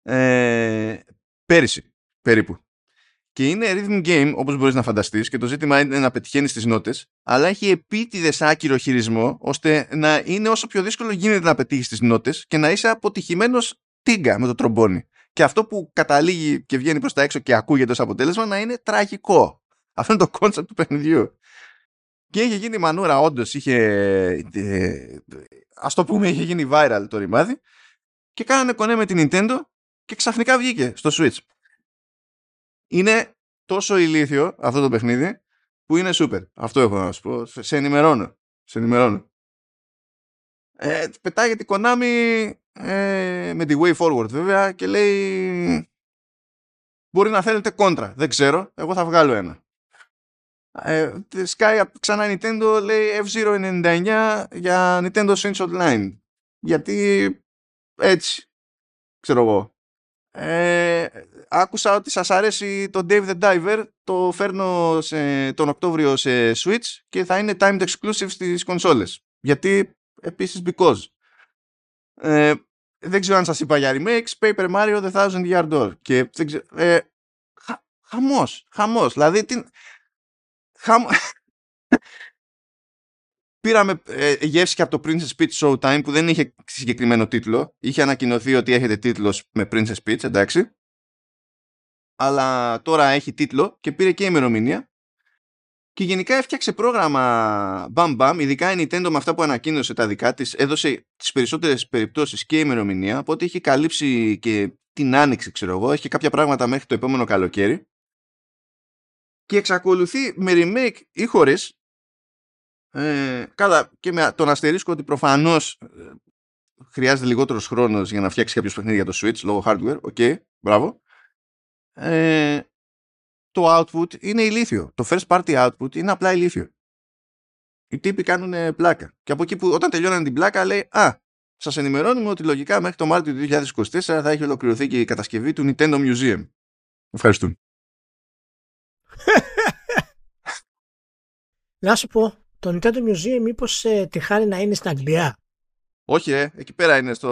ε, πέρυσι περίπου. Και είναι rhythm game, όπως μπορείς να φανταστείς, και το ζήτημα είναι να πετυχαίνεις τις νότες, αλλά έχει επίτηδες άκυρο χειρισμό, ώστε να είναι όσο πιο δύσκολο γίνεται να πετύχεις τις νότες και να είσαι αποτυχημένος τίγκα με το τρομπόνι. Και αυτό που καταλήγει και βγαίνει προς τα έξω και ακούγεται ως αποτέλεσμα να είναι τραγικό. Αυτό είναι το concept του παιχνιδιού. Και είχε γίνει μανούρα, όντως είχε. Ε, Α το πούμε, είχε γίνει viral το ρημάδι. Και κάνανε κονέ με την Nintendo και ξαφνικά βγήκε στο Switch. Είναι τόσο ηλίθιο αυτό το παιχνίδι που είναι super. Αυτό έχω να σου πω. Σε ενημερώνω. Σε ενημερώνω. Ε, πετάγεται η Konami ε, με τη Way Forward βέβαια και λέει μπορεί να θέλετε κόντρα. Δεν ξέρω. Εγώ θα βγάλω ένα. Ε, Sky ξανά Nintendo λέει F099 για Nintendo Switch Online. Γιατί έτσι. Ξέρω εγώ. Ε, άκουσα ότι σας αρέσει το Dave the Diver το φέρνω σε, τον Οκτώβριο σε Switch και θα είναι timed exclusive στις κονσόλες γιατί επίσης because ε, δεν ξέρω αν σας είπα για remakes Paper Mario The Thousand Year Door και δεν ξέρω, ε, χα, χαμός, χαμός δηλαδή την, χαμ... [laughs] Πήραμε ε, γεύση και από το Princess Peach Showtime που δεν είχε συγκεκριμένο τίτλο. Είχε ανακοινωθεί ότι έχετε τίτλος με Princess Peach, εντάξει. Αλλά τώρα έχει τίτλο και πήρε και ημερομηνία. Και γενικά έφτιαξε πρόγραμμα Bam Bam, ειδικά η Nintendo με αυτά που ανακοίνωσε τα δικά της, έδωσε τις περισσότερες περιπτώσεις και ημερομηνία, οπότε έχει καλύψει και την άνοιξη, ξέρω εγώ, έχει κάποια πράγματα μέχρι το επόμενο καλοκαίρι. Και εξακολουθεί με remake ή χωρίς ε, καλά, και με τον αστερίσκο ότι προφανώς ε, χρειάζεται λιγότερος χρόνος για να φτιάξει κάποιος παιχνίδι για το Switch λόγω hardware. Οκ, okay, μπράβο. Ε, το output είναι ηλίθιο. Το first party output είναι απλά ηλίθιο. Οι τύποι κάνουν πλάκα. Και από εκεί που όταν τελειώναν την πλάκα λέει Α, σας ενημερώνουμε ότι λογικά μέχρι το Μάρτιο του 2024 θα έχει ολοκληρωθεί και η κατασκευή του Nintendo Museum. Ευχαριστούν. Να σου πω, το Nintendo Museum μήπως ε, τη χάνει να είναι στην Αγγλία; Όχι, ε, εκεί πέρα είναι στο,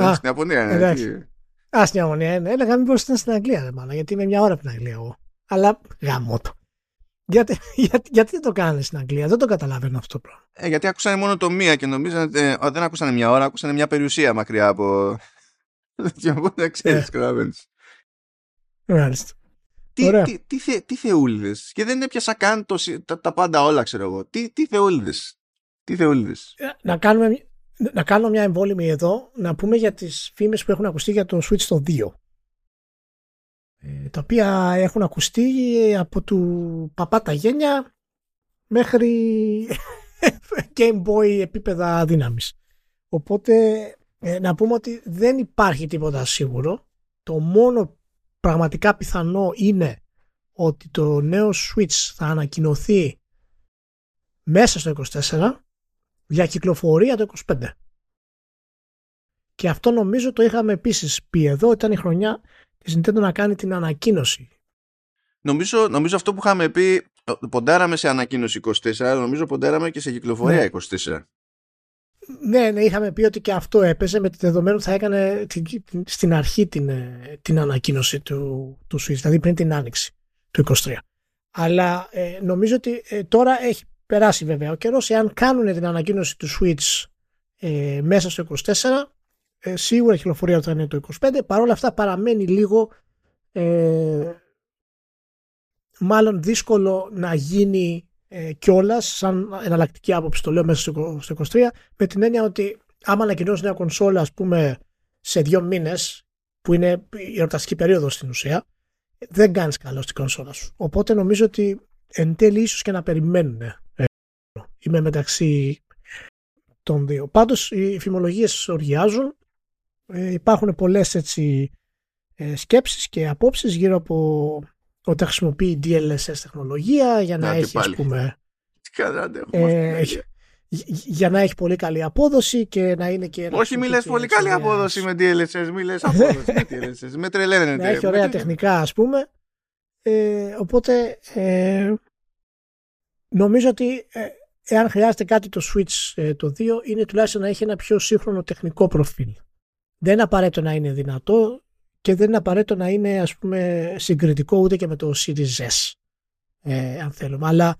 Α, στην Ιαπωνία. Εντάξει. Α, στην Ιαπωνία είναι. Έλεγα μήπως ήταν στην Αγγλία, ρε, μάλλον, γιατί είμαι μια ώρα από την Αγγλία εγώ. Αλλά γάμο το. Γιατί, γιατί, γιατί δεν το κάνανε στην Αγγλία, δεν το καταλαβαίνω αυτό το πράγμα. Ε, γιατί άκουσαν μόνο το μία και νομίζανε ε, δεν άκουσαν μια ώρα, άκουσαν μια περιουσία μακριά από. [laughs] Δεν ξέρεις, καταλαβαίνεις. Μάλιστα. Τι, τι, τι, θε, τι θεούλιδες; Και δεν έπιασα καν το, τα, τα, πάντα όλα, ξέρω εγώ. Τι, τι θεούλιδες; Τι θεούλιδες; Ε, να κάνουμε, να κάνω μια εμβόλυμη εδώ, να πούμε για τις φήμες που έχουν ακουστεί για το Switch το 2. Ε, τα οποία έχουν ακουστεί από του παπά τα γένια μέχρι [laughs] Game Boy επίπεδα δύναμης. Οπότε ε, να πούμε ότι δεν υπάρχει τίποτα σίγουρο. Το μόνο πραγματικά πιθανό είναι ότι το νέο Switch θα ανακοινωθεί μέσα στο 24 για κυκλοφορία το 25. Και αυτό νομίζω το είχαμε επίσης πει εδώ, ήταν η χρονιά της Nintendo να κάνει την ανακοίνωση. Νομίζω, νομίζω αυτό που είχαμε πει, ποντάραμε σε ανακοίνωση 24, νομίζω ποντάραμε και σε κυκλοφορία 24. Ναι ναι, ναι, είχαμε πει ότι και αυτό έπαιζε με τη δεδομένο θα έκανε στην αρχή την, ε, την ανακοίνωση του, του Switch, δηλαδή πριν την άνοιξη του 23. Αλλά ε, νομίζω ότι ε, τώρα έχει περάσει βέβαια ο καιρός, εάν κάνουν την ανακοίνωση του Switch ε, μέσα στο 24, ε, σίγουρα η κυκλοφορία θα είναι το 25, παρόλα αυτά παραμένει λίγο μάλλον δύσκολο να γίνει ε, κιόλας, σαν εναλλακτική άποψη το λέω μέσα στο 23, με την έννοια ότι άμα ανακοινώσει νέα κονσόλα, ας πούμε, σε δύο μήνες, που είναι η εορταστική περίοδος στην ουσία, δεν κάνεις καλό στην κονσόλα σου. Οπότε νομίζω ότι εν τέλει ίσως και να περιμένουν. Ε, είμαι μεταξύ των δύο. Πάντως οι φημολογίες οργιάζουν. Ε, υπάρχουν πολλές έτσι ε, σκέψεις και απόψεις γύρω από όταν χρησιμοποιεί DLSS τεχνολογία για να, έχει ας πούμε ε, για να έχει πολύ καλή απόδοση και να είναι και όχι μη λες πολύ καλή απόδοση με DLSS μη λες απόδοση με DLSS με τρελαίνεται να έχει ωραία τεχνικά ας πούμε. Ε, οπότε ε, νομίζω ότι ε, εάν χρειάζεται κάτι το Switch ε, το 2 είναι τουλάχιστον να έχει ένα πιο σύγχρονο τεχνικό προφίλ. Δεν είναι απαραίτητο να είναι δυνατό και δεν είναι απαραίτητο να είναι ας πούμε συγκριτικό ούτε και με το Series S ε, αν θέλουμε. Αλλά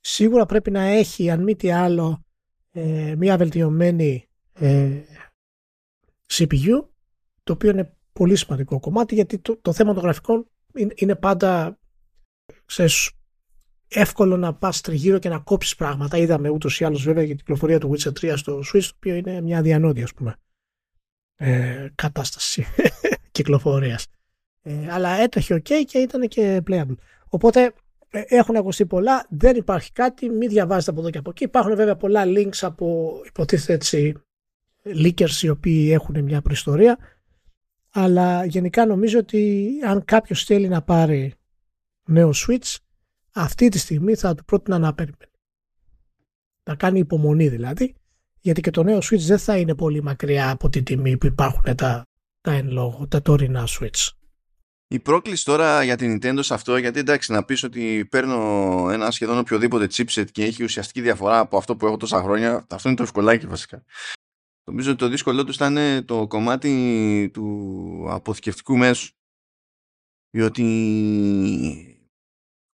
σίγουρα πρέπει να έχει αν μη τι άλλο ε, μια βελτιωμένη ε, CPU το οποίο είναι πολύ σημαντικό κομμάτι γιατί το, το θέμα των γραφικών είναι, είναι πάντα ξέρεις, εύκολο να πας τριγύρω και να κόψεις πράγματα. Είδαμε ούτως ή άλλως βέβαια για την κυκλοφορία του Witcher 3 στο Switch το οποίο είναι μια αδιανόητη ας πούμε ε, κατάσταση [laughs] κυκλοφορίας. Ε, αλλά έτρεχε ok και ήταν και playable. Οπότε ε, έχουν ακουστεί πολλά, δεν υπάρχει κάτι, μην διαβάζετε από εδώ και από εκεί. Υπάρχουν βέβαια πολλά links από υποτίθεται έτσι leakers οι οποίοι έχουν μια προϊστορία αλλά γενικά νομίζω ότι αν κάποιος θέλει να πάρει νέο Switch αυτή τη στιγμή θα του πρότεινα να περιμένει. Να κάνει υπομονή δηλαδή γιατί και το νέο Switch δεν θα είναι πολύ μακριά από την τιμή που υπάρχουν τα, τα εν λόγω, τα τωρινά Switch. Η πρόκληση τώρα για την Nintendo σε αυτό, γιατί εντάξει να πεις ότι παίρνω ένα σχεδόν οποιοδήποτε chipset και έχει ουσιαστική διαφορά από αυτό που έχω τόσα χρόνια, αυτό είναι το ευκολάκι βασικά. Νομίζω ότι το δύσκολό τους ήταν το κομμάτι του αποθηκευτικού μέσου. Διότι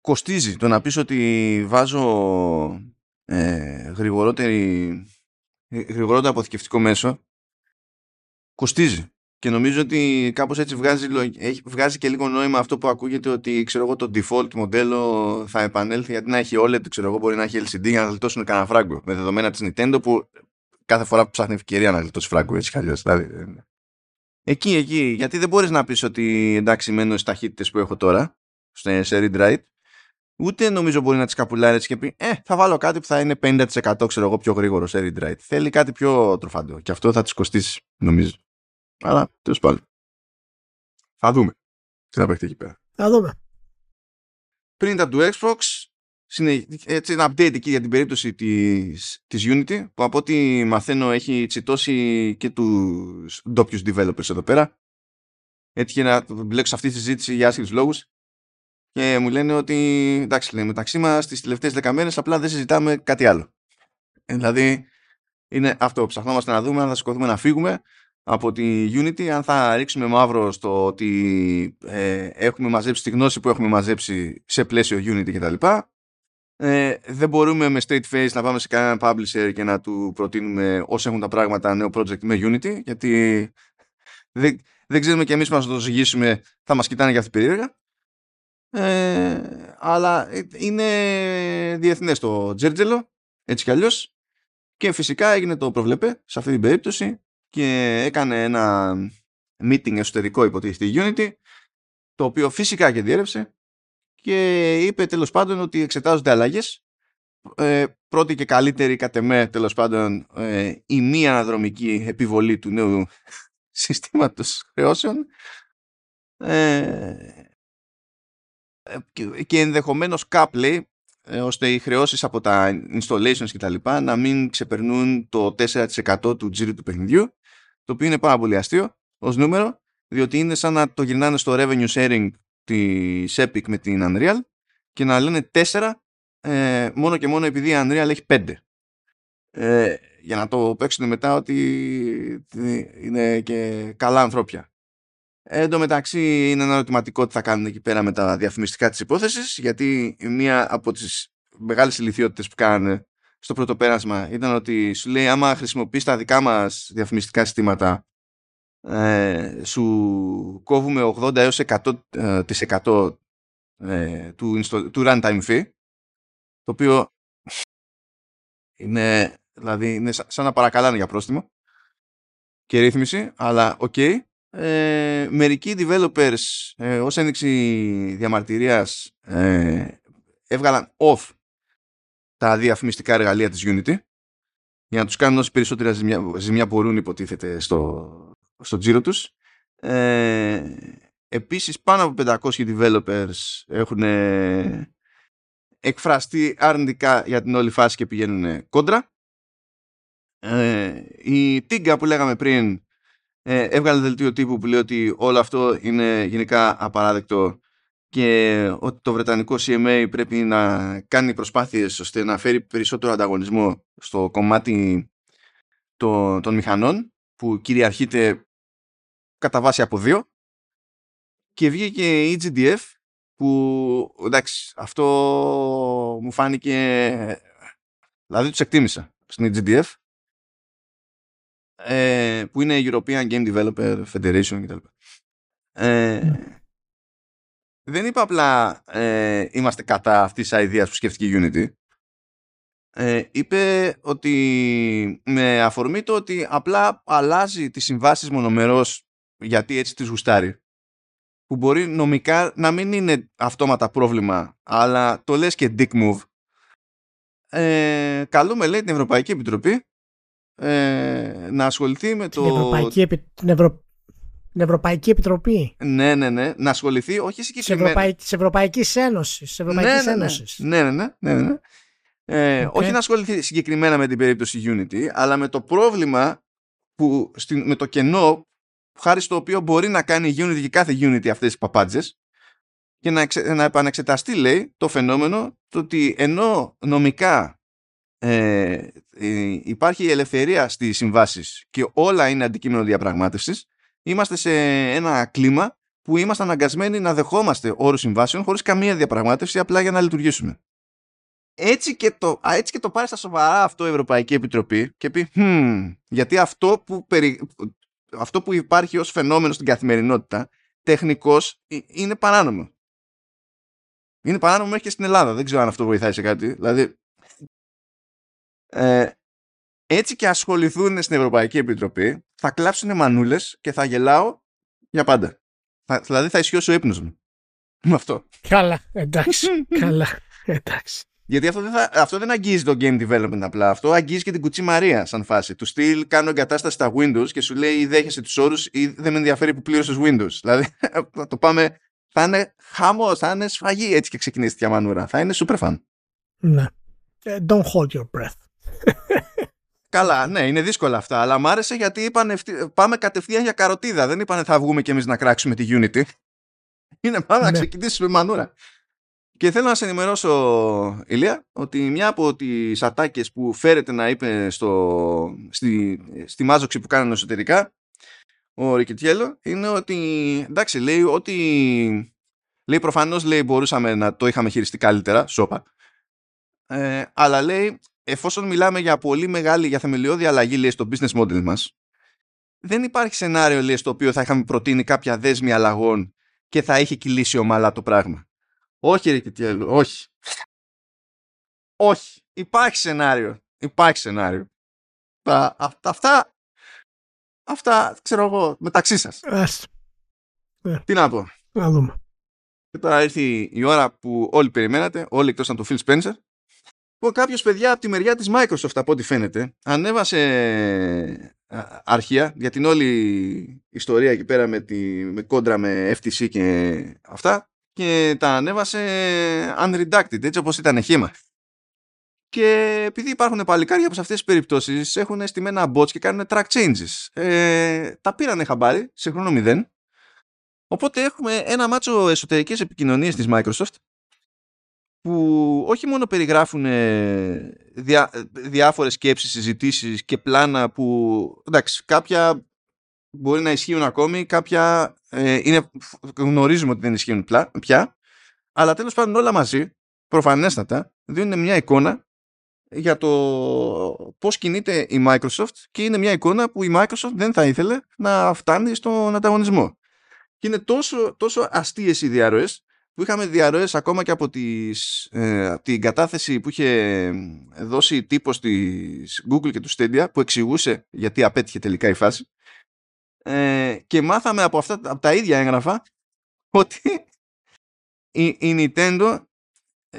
κοστίζει το να πεις ότι βάζω ε, γρηγορότερη, γρηγορότερο αποθηκευτικό μέσο κοστίζει. Και νομίζω ότι κάπως έτσι βγάζει, βγάζει και λίγο νόημα αυτό που ακούγεται ότι ξέρω εγώ, το default μοντέλο θα επανέλθει γιατί να έχει OLED, ξέρω εγώ, μπορεί να έχει LCD για να γλιτώσουν κανένα φράγκο. Με δεδομένα της Nintendo που κάθε φορά που ψάχνει ευκαιρία να γλιτώσει φράγκο έτσι κι Δηλαδή, ε, ναι. εκεί, εκεί. Γιατί δεν μπορείς να πεις ότι εντάξει μένω στις ταχύτητες που έχω τώρα, σε read write, ούτε νομίζω μπορεί να τις καπουλάρει έτσι και πει Ε, θα βάλω κάτι που θα είναι 50% ξέρω εγώ πιο γρήγορο σε read write. Θέλει κάτι πιο τροφαντό. Και αυτό θα τη κοστίσει, νομίζω. Αλλά τέλος πάντων. Θα δούμε. Τι θα παίχτε εκεί πέρα. Θα δούμε. Πριν από το Xbox, έτσι ένα update εκεί για την περίπτωση της, της Unity που από ό,τι μαθαίνω έχει τσιτώσει και τους ντόπιους developers εδώ πέρα έτυχε να μπλέξω αυτή τη συζήτηση για άσχετους λόγους και μου λένε ότι εντάξει λέει, μεταξύ μας τις τελευταίες 10 μέρες απλά δεν συζητάμε κάτι άλλο. Ε, δηλαδή είναι αυτό ψαχνόμαστε να δούμε αν θα σηκωθούμε να φύγουμε από τη Unity αν θα ρίξουμε μαύρο στο ότι ε, έχουμε μαζέψει τη γνώση που έχουμε μαζέψει σε πλαίσιο Unity κτλ ε, δεν μπορούμε με straight face να πάμε σε κανέναν publisher και να του προτείνουμε όσο έχουν τα πράγματα νέο project με Unity γιατί δεν, δεν ξέρουμε και εμείς μας το ζυγίσουμε θα μας κοιτάνε για αυτή περίεργα ε, αλλά είναι διεθνές το τζέρτζελο έτσι κι αλλιώς. Και φυσικά έγινε το προβλεπέ σε αυτή την περίπτωση και έκανε ένα meeting εσωτερικό υποτίθεται η Unity το οποίο φυσικά και διέρευσε και είπε τέλος πάντων ότι εξετάζονται αλλαγές. Ε, πρώτη και καλύτερη κατ' εμέ τέλος πάντων ε, η μη αναδρομική επιβολή του νέου [laughs] συστήματος χρεώσεων. Ε, και, και ενδεχομένως cap λέει ε, ώστε οι χρεώσεις από τα installations κτλ να μην ξεπερνούν το 4% του τζίρου του παιχνιδιού το οποίο είναι πάρα πολύ αστείο ως νούμερο διότι είναι σαν να το γυρνάνε στο revenue sharing της Epic με την Unreal και να λένε 4 ε, μόνο και μόνο επειδή η Unreal έχει 5. Ε, για να το παίξουν μετά ότι είναι και καλά ανθρώπια. Ε, εν τω μεταξύ είναι ένα ερωτηματικό τι θα κάνουν εκεί πέρα με τα διαφημιστικά της υπόθεσης γιατί μία από τις μεγάλες ηλικιότητες που κάνανε στο πρώτο πέρασμα ήταν ότι σου λέει άμα χρησιμοποιείς τα δικά μας διαφημιστικά συστήματα ε, σου κόβουμε 80 έως 100% ε, ε, του, του runtime fee το οποίο είναι, δηλαδή είναι σαν να παρακαλάνε για πρόστιμο και ρύθμιση, αλλά οκ. Okay. Ε, μερικοί developers ε, ως ένδειξη διαμαρτυρίας ε, έβγαλαν off τα διαφημιστικά εργαλεία της Unity για να τους κάνουν όσο περισσότερα ζημιά, ζημιά μπορούν υποτίθεται στο, στο τζίρο τους. Ε, επίσης πάνω από 500 developers έχουν εκφραστεί αρνητικά για την όλη φάση και πηγαίνουν κόντρα. Ε, η Τίγκα που λέγαμε πριν ε, έβγαλε δελτίο τύπου που λέει ότι όλο αυτό είναι γενικά απαράδεκτο και ότι το Βρετανικό CMA πρέπει να κάνει προσπάθειες ώστε να φέρει περισσότερο ανταγωνισμό στο κομμάτι των, των μηχανών που κυριαρχείται κατά βάση από δύο. Και βγήκε η GDF που εντάξει αυτό μου φάνηκε δηλαδή τους εκτίμησα στην EGDF ε, που είναι European Game Developer Federation κτλ. Ε, ναι. δεν είπα απλά ε, είμαστε κατά αυτής της ιδέας που σκέφτηκε η Unity. Ε, είπε ότι με αφορμή το ότι απλά αλλάζει τις συμβάσεις μονομερός γιατί έτσι τις γουστάρει που μπορεί νομικά να μην είναι αυτόματα πρόβλημα αλλά το λες και dick move ε, καλούμε λέει την Ευρωπαϊκή Επιτροπή ε, να ασχοληθεί με το... Την Ευρωπαϊκή, την Ευρω... την Ευρωπαϊκή Επιτροπή. Ναι, ναι, ναι. Να ασχοληθεί όχι συγκεκριμένα... Της, Ευρωπαϊ... της Ευρωπαϊκής Ένωσης. Της Ευρωπαϊκής ναι, ναι, ναι. Ένωσης. Ναι, ναι, ναι. ναι, ναι. Ε, okay. Όχι να ασχοληθεί συγκεκριμένα με την περίπτωση Unity, αλλά με το πρόβλημα που, με το κενό χάρη στο οποίο μπορεί να κάνει η Unity και κάθε Unity αυτές τις παπάντζες και να, εξε, να επαναξεταστεί λέει το φαινόμενο το ότι ενώ νομικά ε, υπάρχει ελευθερία στις συμβάσεις και όλα είναι αντικείμενο διαπραγμάτευσης είμαστε σε ένα κλίμα που είμαστε αναγκασμένοι να δεχόμαστε όρους συμβάσεων χωρίς καμία διαπραγμάτευση απλά για να λειτουργήσουμε. Έτσι και το, έτσι και το πάρει στα σοβαρά αυτό η Ευρωπαϊκή Επιτροπή και πει hm, γιατί αυτό που, περι, αυτό που υπάρχει ως φαινόμενο στην καθημερινότητα τεχνικώς είναι παράνομο. Είναι παράνομο μέχρι και στην Ελλάδα. Δεν ξέρω αν αυτό βοηθάει σε κάτι. Δηλαδή, ε, έτσι και ασχοληθούν στην Ευρωπαϊκή Επιτροπή, θα κλάψουν μανούλες και θα γελάω για πάντα. Θα, δηλαδή θα ισχύω ο ύπνος μου. Με αυτό. Καλά, εντάξει. [laughs] καλά, εντάξει. Γιατί αυτό δεν, θα, αυτό δεν αγγίζει το game development απλά. Αυτό αγγίζει και την κουτσή Μαρία σαν φάση. Του στυλ κάνω εγκατάσταση στα Windows και σου λέει ή δέχεσαι τους όρους ή δεν με ενδιαφέρει που πλήρωσε Windows. Δηλαδή [laughs] το πάμε. Θα είναι χάμο, θα είναι σφαγή έτσι και ξεκινήσει τη μανούρα. Θα είναι super fun. Ναι. Ε, don't hold your breath. Καλά, ναι, είναι δύσκολα αυτά. Αλλά μ' άρεσε γιατί είπαν πάμε κατευθείαν για καροτίδα. Δεν είπαν θα βγούμε κι εμείς να κράξουμε τη Unity. Είναι πάμε να ναι. ξεκινήσουμε μανούρα. Και θέλω να σε ενημερώσω, Ηλία, ότι μια από τις ατάκες που φέρεται να είπε στο, στη, στη μάζοξη που κάνανε εσωτερικά, ο Ρικετιέλο, είναι ότι εντάξει, λέει ότι. Λέει προφανώς λέει μπορούσαμε να το είχαμε χειριστεί καλύτερα, σώπα. Ε, αλλά λέει εφόσον μιλάμε για πολύ μεγάλη, για θεμελιώδη αλλαγή λέει, στο business model μας, δεν υπάρχει σενάριο λέει, στο οποίο θα είχαμε προτείνει κάποια δέσμη αλλαγών και θα είχε κυλήσει ομαλά το πράγμα. Όχι ρε Κιτιέλου, όχι. όχι. Υπάρχει σενάριο. Υπάρχει σενάριο. Τα, αυτά, αυτά, ξέρω εγώ, μεταξύ σας. Ναι. Τι να πω. Να δούμε. Και τώρα ήρθε η ώρα που όλοι περιμένατε, όλοι εκτός από τον Phil Spencer, που κάποιος παιδιά από τη μεριά της Microsoft από ό,τι φαίνεται ανέβασε αρχεία για την όλη ιστορία εκεί πέρα με, τη, με κόντρα με FTC και αυτά και τα ανέβασε unredacted έτσι όπως ήταν χήμα. Και επειδή υπάρχουν παλικάρια που σε αυτές τις περιπτώσεις έχουν στημένα bots και κάνουν track changes. Ε, τα πήρανε χαμπάρι σε χρόνο μηδέν. Οπότε έχουμε ένα μάτσο εσωτερικές επικοινωνίες της Microsoft που όχι μόνο περιγράφουν ε, διά, διάφορες σκέψεις, συζητήσεις και πλάνα που εντάξει κάποια μπορεί να ισχύουν ακόμη, κάποια ε, είναι, γνωρίζουμε ότι δεν ισχύουν πια, αλλά τέλος πάντων όλα μαζί, προφανέστατα, δίνουν μια εικόνα για το πώς κινείται η Microsoft και είναι μια εικόνα που η Microsoft δεν θα ήθελε να φτάνει στον ανταγωνισμό. Και είναι τόσο, τόσο αστείες οι διαρροές που είχαμε διαρροές ακόμα και από, τις, ε, την κατάθεση που είχε δώσει τύπος της Google και του Stadia που εξηγούσε γιατί απέτυχε τελικά η φάση ε, και μάθαμε από, αυτά, από τα ίδια έγγραφα ότι η, η Nintendo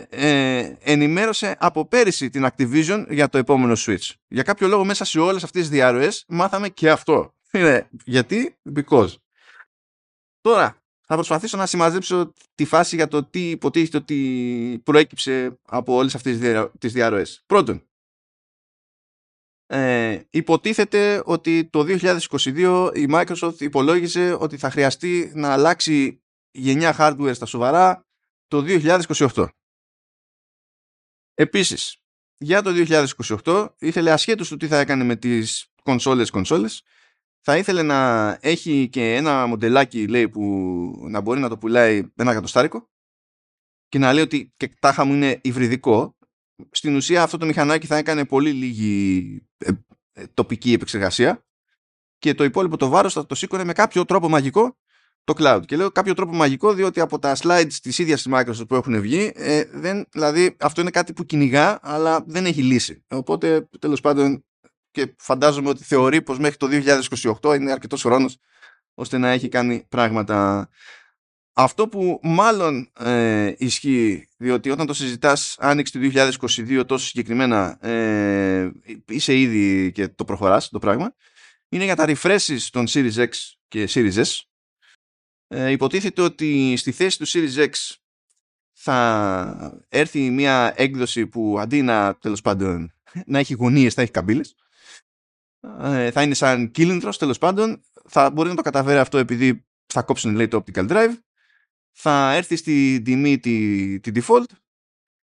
ε, ενημέρωσε από πέρυσι την Activision για το επόμενο Switch. Για κάποιο λόγο μέσα σε όλες αυτές τις διαρροές μάθαμε και αυτό. γιατί; Because. Τώρα, θα προσπαθήσω να συμμαζέψω τη φάση για το τι υποτίθεται ότι προέκυψε από όλες αυτές τις διαρροές. Πρώτον, ε, υποτίθεται ότι το 2022 η Microsoft υπολόγιζε ότι θα χρειαστεί να αλλάξει γενιά hardware στα σοβαρά το 2028. Επίσης, για το 2028 ήθελε ασχέτως του τι θα έκανε με τις κονσόλες κονσόλες θα ήθελε να έχει και ένα μοντελάκι λέει που να μπορεί να το πουλάει ένα εκατοστάρικο και να λέει ότι και τάχα μου είναι υβριδικό στην ουσία αυτό το μηχανάκι θα έκανε πολύ λίγη ε, ε, τοπική επεξεργασία και το υπόλοιπο το βάρος θα το σήκωνε με κάποιο τρόπο μαγικό το cloud. Και λέω κάποιο τρόπο μαγικό διότι από τα slides της ίδιας της Microsoft που έχουν βγει ε, δεν, δηλαδή αυτό είναι κάτι που κυνηγά αλλά δεν έχει λύση. Οπότε τέλος πάντων και φαντάζομαι ότι θεωρεί πως μέχρι το 2028 είναι αρκετός χρόνος ώστε να έχει κάνει πράγματα. Αυτό που μάλλον ε, ισχύει, διότι όταν το συζητάς άνοιξη του 2022 τόσο συγκεκριμένα ε, είσαι ήδη και το προχωράς το πράγμα, είναι για τα refreshes των Series X και Series S. Ε, υποτίθεται ότι στη θέση του Series X θα έρθει μια έκδοση που αντί να τέλος πάντων να έχει γωνίες θα έχει καμπύλες ε, θα είναι σαν κύλινδρος τέλος πάντων. Θα μπορεί να το καταφέρει αυτό επειδή θα κόψουν λέει το optical drive. Θα έρθει στη τιμή τη, τη default.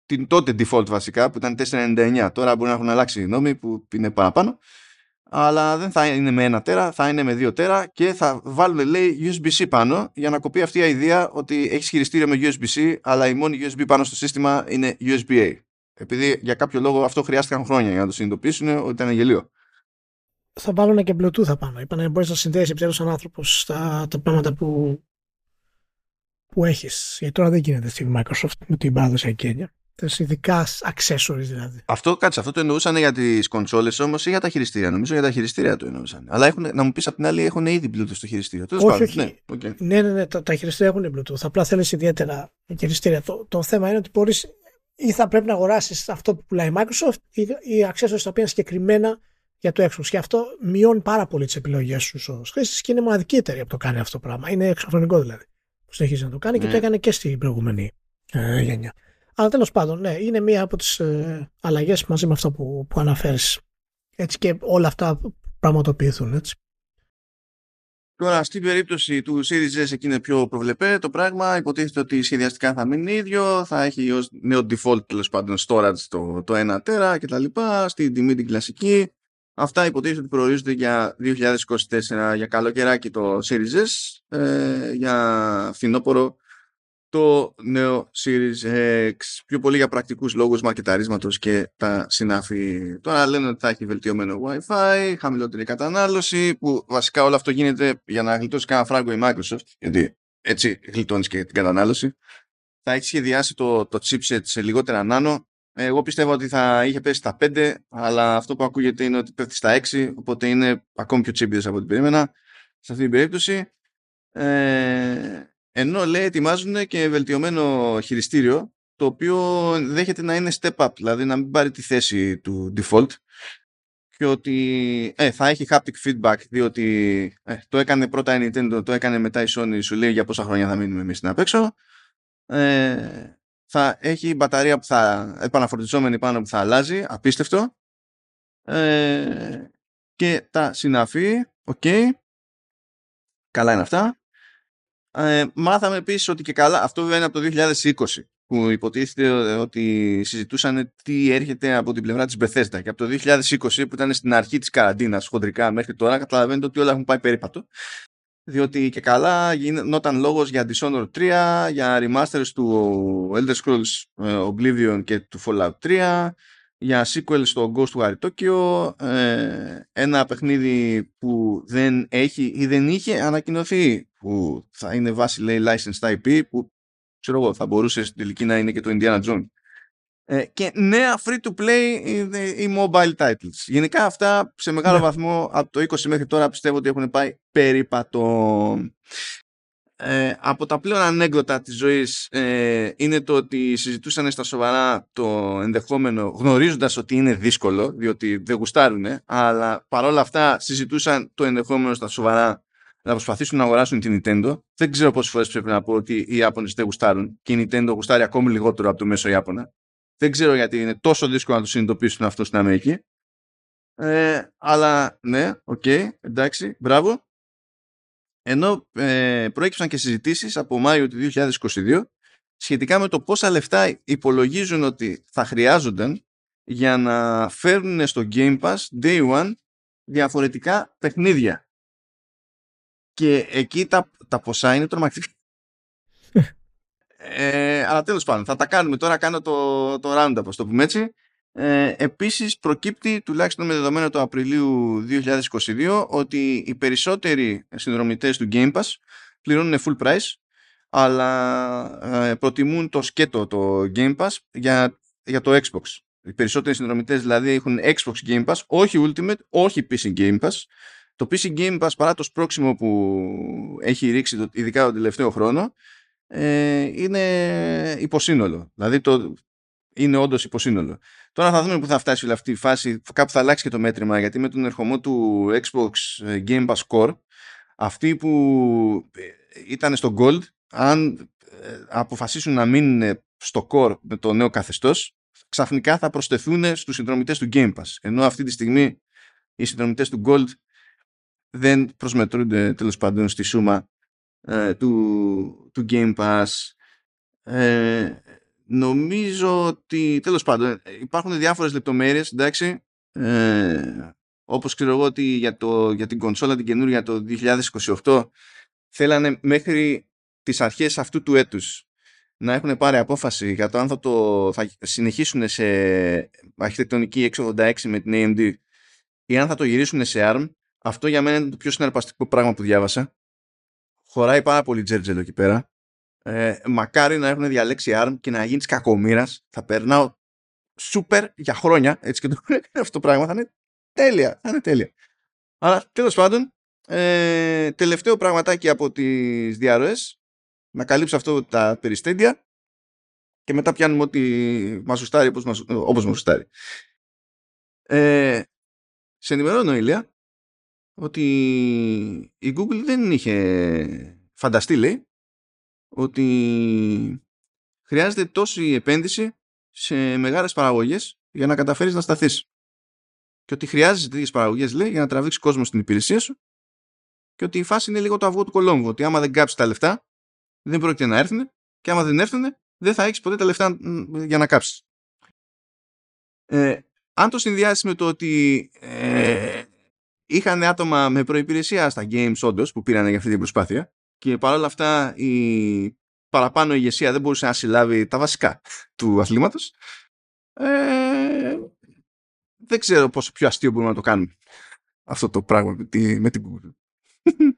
Την τότε default βασικά που ήταν 499 τώρα μπορεί να έχουν αλλάξει οι νόμοι που είναι παραπάνω. Αλλά δεν θα είναι με ένα τέρα, θα είναι με δύο τέρα και θα βάλουν λέει USB-C πάνω για να κοπεί αυτή η ιδέα ότι έχεις χειριστήριο με USB-C αλλά η μόνη USB πάνω στο σύστημα είναι USB-A. Επειδή για κάποιο λόγο αυτό χρειάστηκαν χρόνια για να το συνειδητοποιήσουν ότι ήταν γελίο θα βάλουν και Bluetooth πάνω. Είπανε μπορείς να συνδέσεις επιτέλου σαν άνθρωπος τα, τα πράγματα που, που έχεις. Γιατί τώρα δεν γίνεται στη Microsoft με την παραδοσιακή έννοια. Ειδικά accessories δηλαδή. Αυτό, κάτσε, αυτό το εννοούσαν για τις κονσόλες όμως ή για τα χειριστήρια. Νομίζω για τα χειριστήρια το εννοούσαν. Αλλά έχουν, να μου πεις απ' την άλλη έχουν ήδη Bluetooth στο χειριστήριο. Όχι, όχι. Ναι, okay. ναι, ναι, ναι, τα, τα χειριστήρια έχουν Bluetooth. Απλά θέλεις ιδιαίτερα χειριστήρια. Το, το θέμα είναι ότι μπορείς ή θα πρέπει να αγοράσεις αυτό που πουλάει η Microsoft ή, ή accessories τα οποία είναι συγκεκριμένα για το Xbox. Και αυτό μειώνει πάρα πολύ τις επιλογές σου ω χρήστη και είναι μοναδική εταιρεία που το κάνει αυτό το πράγμα. Είναι εξωφρενικό δηλαδή που συνεχίζει να το κάνει και το ναι. έκανε και στην προηγούμενη ε, γενιά. Αλλά τέλος πάντων, ναι, είναι μία από τις ε, αλλαγές μαζί με αυτά που, που αναφέρεις. Έτσι και όλα αυτά πραγματοποιηθούν. Έτσι. Τώρα, στην περίπτωση του Series S εκεί είναι πιο προβλεπέ το πράγμα. Υποτίθεται ότι σχεδιαστικά θα μείνει ίδιο, θα έχει ως νέο default τέλος πάντων storage το, το 1 τέρα κτλ. Στην τιμή την κλασική. Αυτά υποτίθεται ότι προορίζονται για 2024 για καλοκαιράκι το Series S, ε, για φθινόπωρο το νέο Series X. Πιο πολύ για πρακτικούς λόγους μαρκεταρίσματος και τα συνάφη. Τώρα λένε ότι θα έχει βελτιωμένο Wi-Fi, χαμηλότερη κατανάλωση, που βασικά όλο αυτό γίνεται για να γλιτώσει κανένα φράγκο η Microsoft, γιατί έτσι γλιτώνεις και την κατανάλωση. Θα έχει σχεδιάσει το, το chipset σε λιγότερα νάνο, εγώ πιστεύω ότι θα είχε πέσει στα 5, αλλά αυτό που ακούγεται είναι ότι πέφτει στα 6, οπότε είναι ακόμη πιο τσίμπιδες από ό,τι περίμενα σε αυτή την περίπτωση. Ε, ενώ λέει ετοιμάζουν και βελτιωμένο χειριστήριο, το οποίο δέχεται να είναι step up, δηλαδή να μην πάρει τη θέση του default και ότι ε, θα έχει haptic feedback διότι ε, το έκανε πρώτα η Nintendo, το έκανε μετά η Sony, σου λέει για πόσα χρόνια θα μείνουμε εμείς στην απέξω. Ε, θα έχει μπαταρία που θα επαναφορτιζόμενη πάνω που θα αλλάζει, απίστευτο. Ε, και τα συναφή, οκ. Καλά είναι αυτά. Ε, μάθαμε επίσης ότι και καλά, αυτό βέβαια είναι από το 2020 που υποτίθεται ότι συζητούσαν τι έρχεται από την πλευρά της Bethesda και από το 2020 που ήταν στην αρχή της καραντίνας χοντρικά μέχρι τώρα καταλαβαίνετε ότι όλα έχουν πάει περίπατο διότι και καλά γινόταν λόγος για Dishonored 3, για remasters του Elder Scrolls ε, Oblivion και του Fallout 3, για sequel στο Ghostwire Tokyo, ε, ένα παιχνίδι που δεν έχει ή δεν είχε ανακοινωθεί, που θα είναι βάση λέει licensed IP, που ξέρω εγώ θα μπορούσε στην τελική να είναι και το Indiana Jones. ε, και νέα free to play ή mobile titles. Γενικά αυτά σε μεγάλο ναι. βαθμό από το 20 μέχρι τώρα πιστεύω ότι έχουν πάει περίπατο. Ε, από τα πλέον ανέκδοτα της ζωής ε, είναι το ότι συζητούσαν στα σοβαρά το ενδεχόμενο γνωρίζοντας ότι είναι δύσκολο διότι δεν γουστάρουν αλλά παρόλα αυτά συζητούσαν το ενδεχόμενο στα σοβαρά να προσπαθήσουν να αγοράσουν την Nintendo. Δεν ξέρω πόσες φορές πρέπει να πω ότι οι Ιάπωνες δεν γουστάρουν και η Nintendo γουστάρει ακόμη λιγότερο από το μέσο Ιάπωνα. Δεν ξέρω γιατί είναι τόσο δύσκολο να το συνειδητοποιήσουν αυτό στην Αμερική. Ε, αλλά ναι, οκ, okay, εντάξει, μπράβο. ενώ ε, προέκυψαν και συζητήσεις από Μάιο του 2022 σχετικά με το πόσα λεφτά υπολογίζουν ότι θα χρειάζονταν για να φέρνουν στο Game Pass Day One διαφορετικά παιχνίδια. Και εκεί τα, τα ποσά είναι τρομακτικά. Ε, αλλά τέλος πάντων, θα τα κάνουμε τώρα, κάνω το, το roundup, το πούμε έτσι. Ε, επίσης προκύπτει τουλάχιστον με δεδομένο το Απριλίου 2022 ότι οι περισσότεροι συνδρομητές του Game Pass πληρώνουν full price αλλά ε, προτιμούν το σκέτο το Game Pass για, για το Xbox. Οι περισσότεροι συνδρομητές δηλαδή έχουν Xbox Game Pass, όχι Ultimate, όχι PC Game Pass. Το PC Game Pass παρά το σπρώξιμο που έχει ρίξει το, ειδικά τον τελευταίο χρόνο ε, είναι υποσύνολο. Δηλαδή το, είναι όντως υποσύνολο. Τώρα θα δούμε που θα φτάσει όλη αυτή η φάση. Κάπου θα αλλάξει και το μέτρημα γιατί με τον ερχομό του Xbox ε, Game Pass Core αυτοί που ε, ήταν στο Gold αν ε, αποφασίσουν να μείνουν στο Core με το νέο καθεστώς ξαφνικά θα προσθεθούν στους συνδρομητές του Game Pass ενώ αυτή τη στιγμή οι συνδρομητές του Gold δεν προσμετρούνται τέλος πάντων στη σούμα του, του Game Pass ε, Νομίζω ότι τέλος πάντων υπάρχουν διάφορες λεπτομέρειες, εντάξει, ε, όπως ξέρω εγώ ότι για, το, για την κονσόλα την καινούρια το 2028 θέλανε μέχρι τις αρχές αυτού του έτους να έχουν πάρει απόφαση για το αν θα, το, θα συνεχίσουν σε αρχιτεκτονική 686 με την AMD ή αν θα το γυρίσουν σε ARM. Αυτό για μένα είναι το πιο συναρπαστικό πράγμα που διάβασα. Χωράει πάρα πολύ τζέρτζελο εκεί πέρα ε, μακάρι να έχουν διαλέξει ARM και να γίνεις κακομήρα. Θα περνάω σούπερ για χρόνια. Έτσι και το [laughs] αυτό το πράγμα θα είναι τέλεια. Θα είναι τέλεια. Αλλά τέλος πάντων, ε, τελευταίο πραγματάκι από τις διαρροές. Να καλύψω αυτό τα περιστέντια και μετά πιάνουμε ό,τι μας ζουστάρει όπως μας, όπως μας ζουστάρει. Ε, σε ενημερώνω, Ηλία, ότι η Google δεν είχε φανταστεί, λέει, ότι χρειάζεται τόση επένδυση σε μεγάλες παραγωγές για να καταφέρεις να σταθείς. Και ότι χρειάζεσαι τέτοιες παραγωγές, λέει, για να τραβήξεις κόσμο στην υπηρεσία σου. Και ότι η φάση είναι λίγο το αυγό του κολόμβου. Ότι άμα δεν κάψεις τα λεφτά, δεν πρόκειται να έρθουν. Και άμα δεν έρθουν, δεν θα έχεις ποτέ τα λεφτά για να κάψεις. Ε, αν το συνδυάσεις με το ότι ε, είχαν άτομα με προπηρεσία στα games, όντως, που πήραν για αυτή την προσπάθεια, και παρόλα αυτά η παραπάνω ηγεσία δεν μπορούσε να συλλάβει τα βασικά του αθλήματος ε, δεν ξέρω πόσο πιο αστείο μπορούμε να το κάνουμε αυτό το πράγμα με, τη, με την Google. [laughs]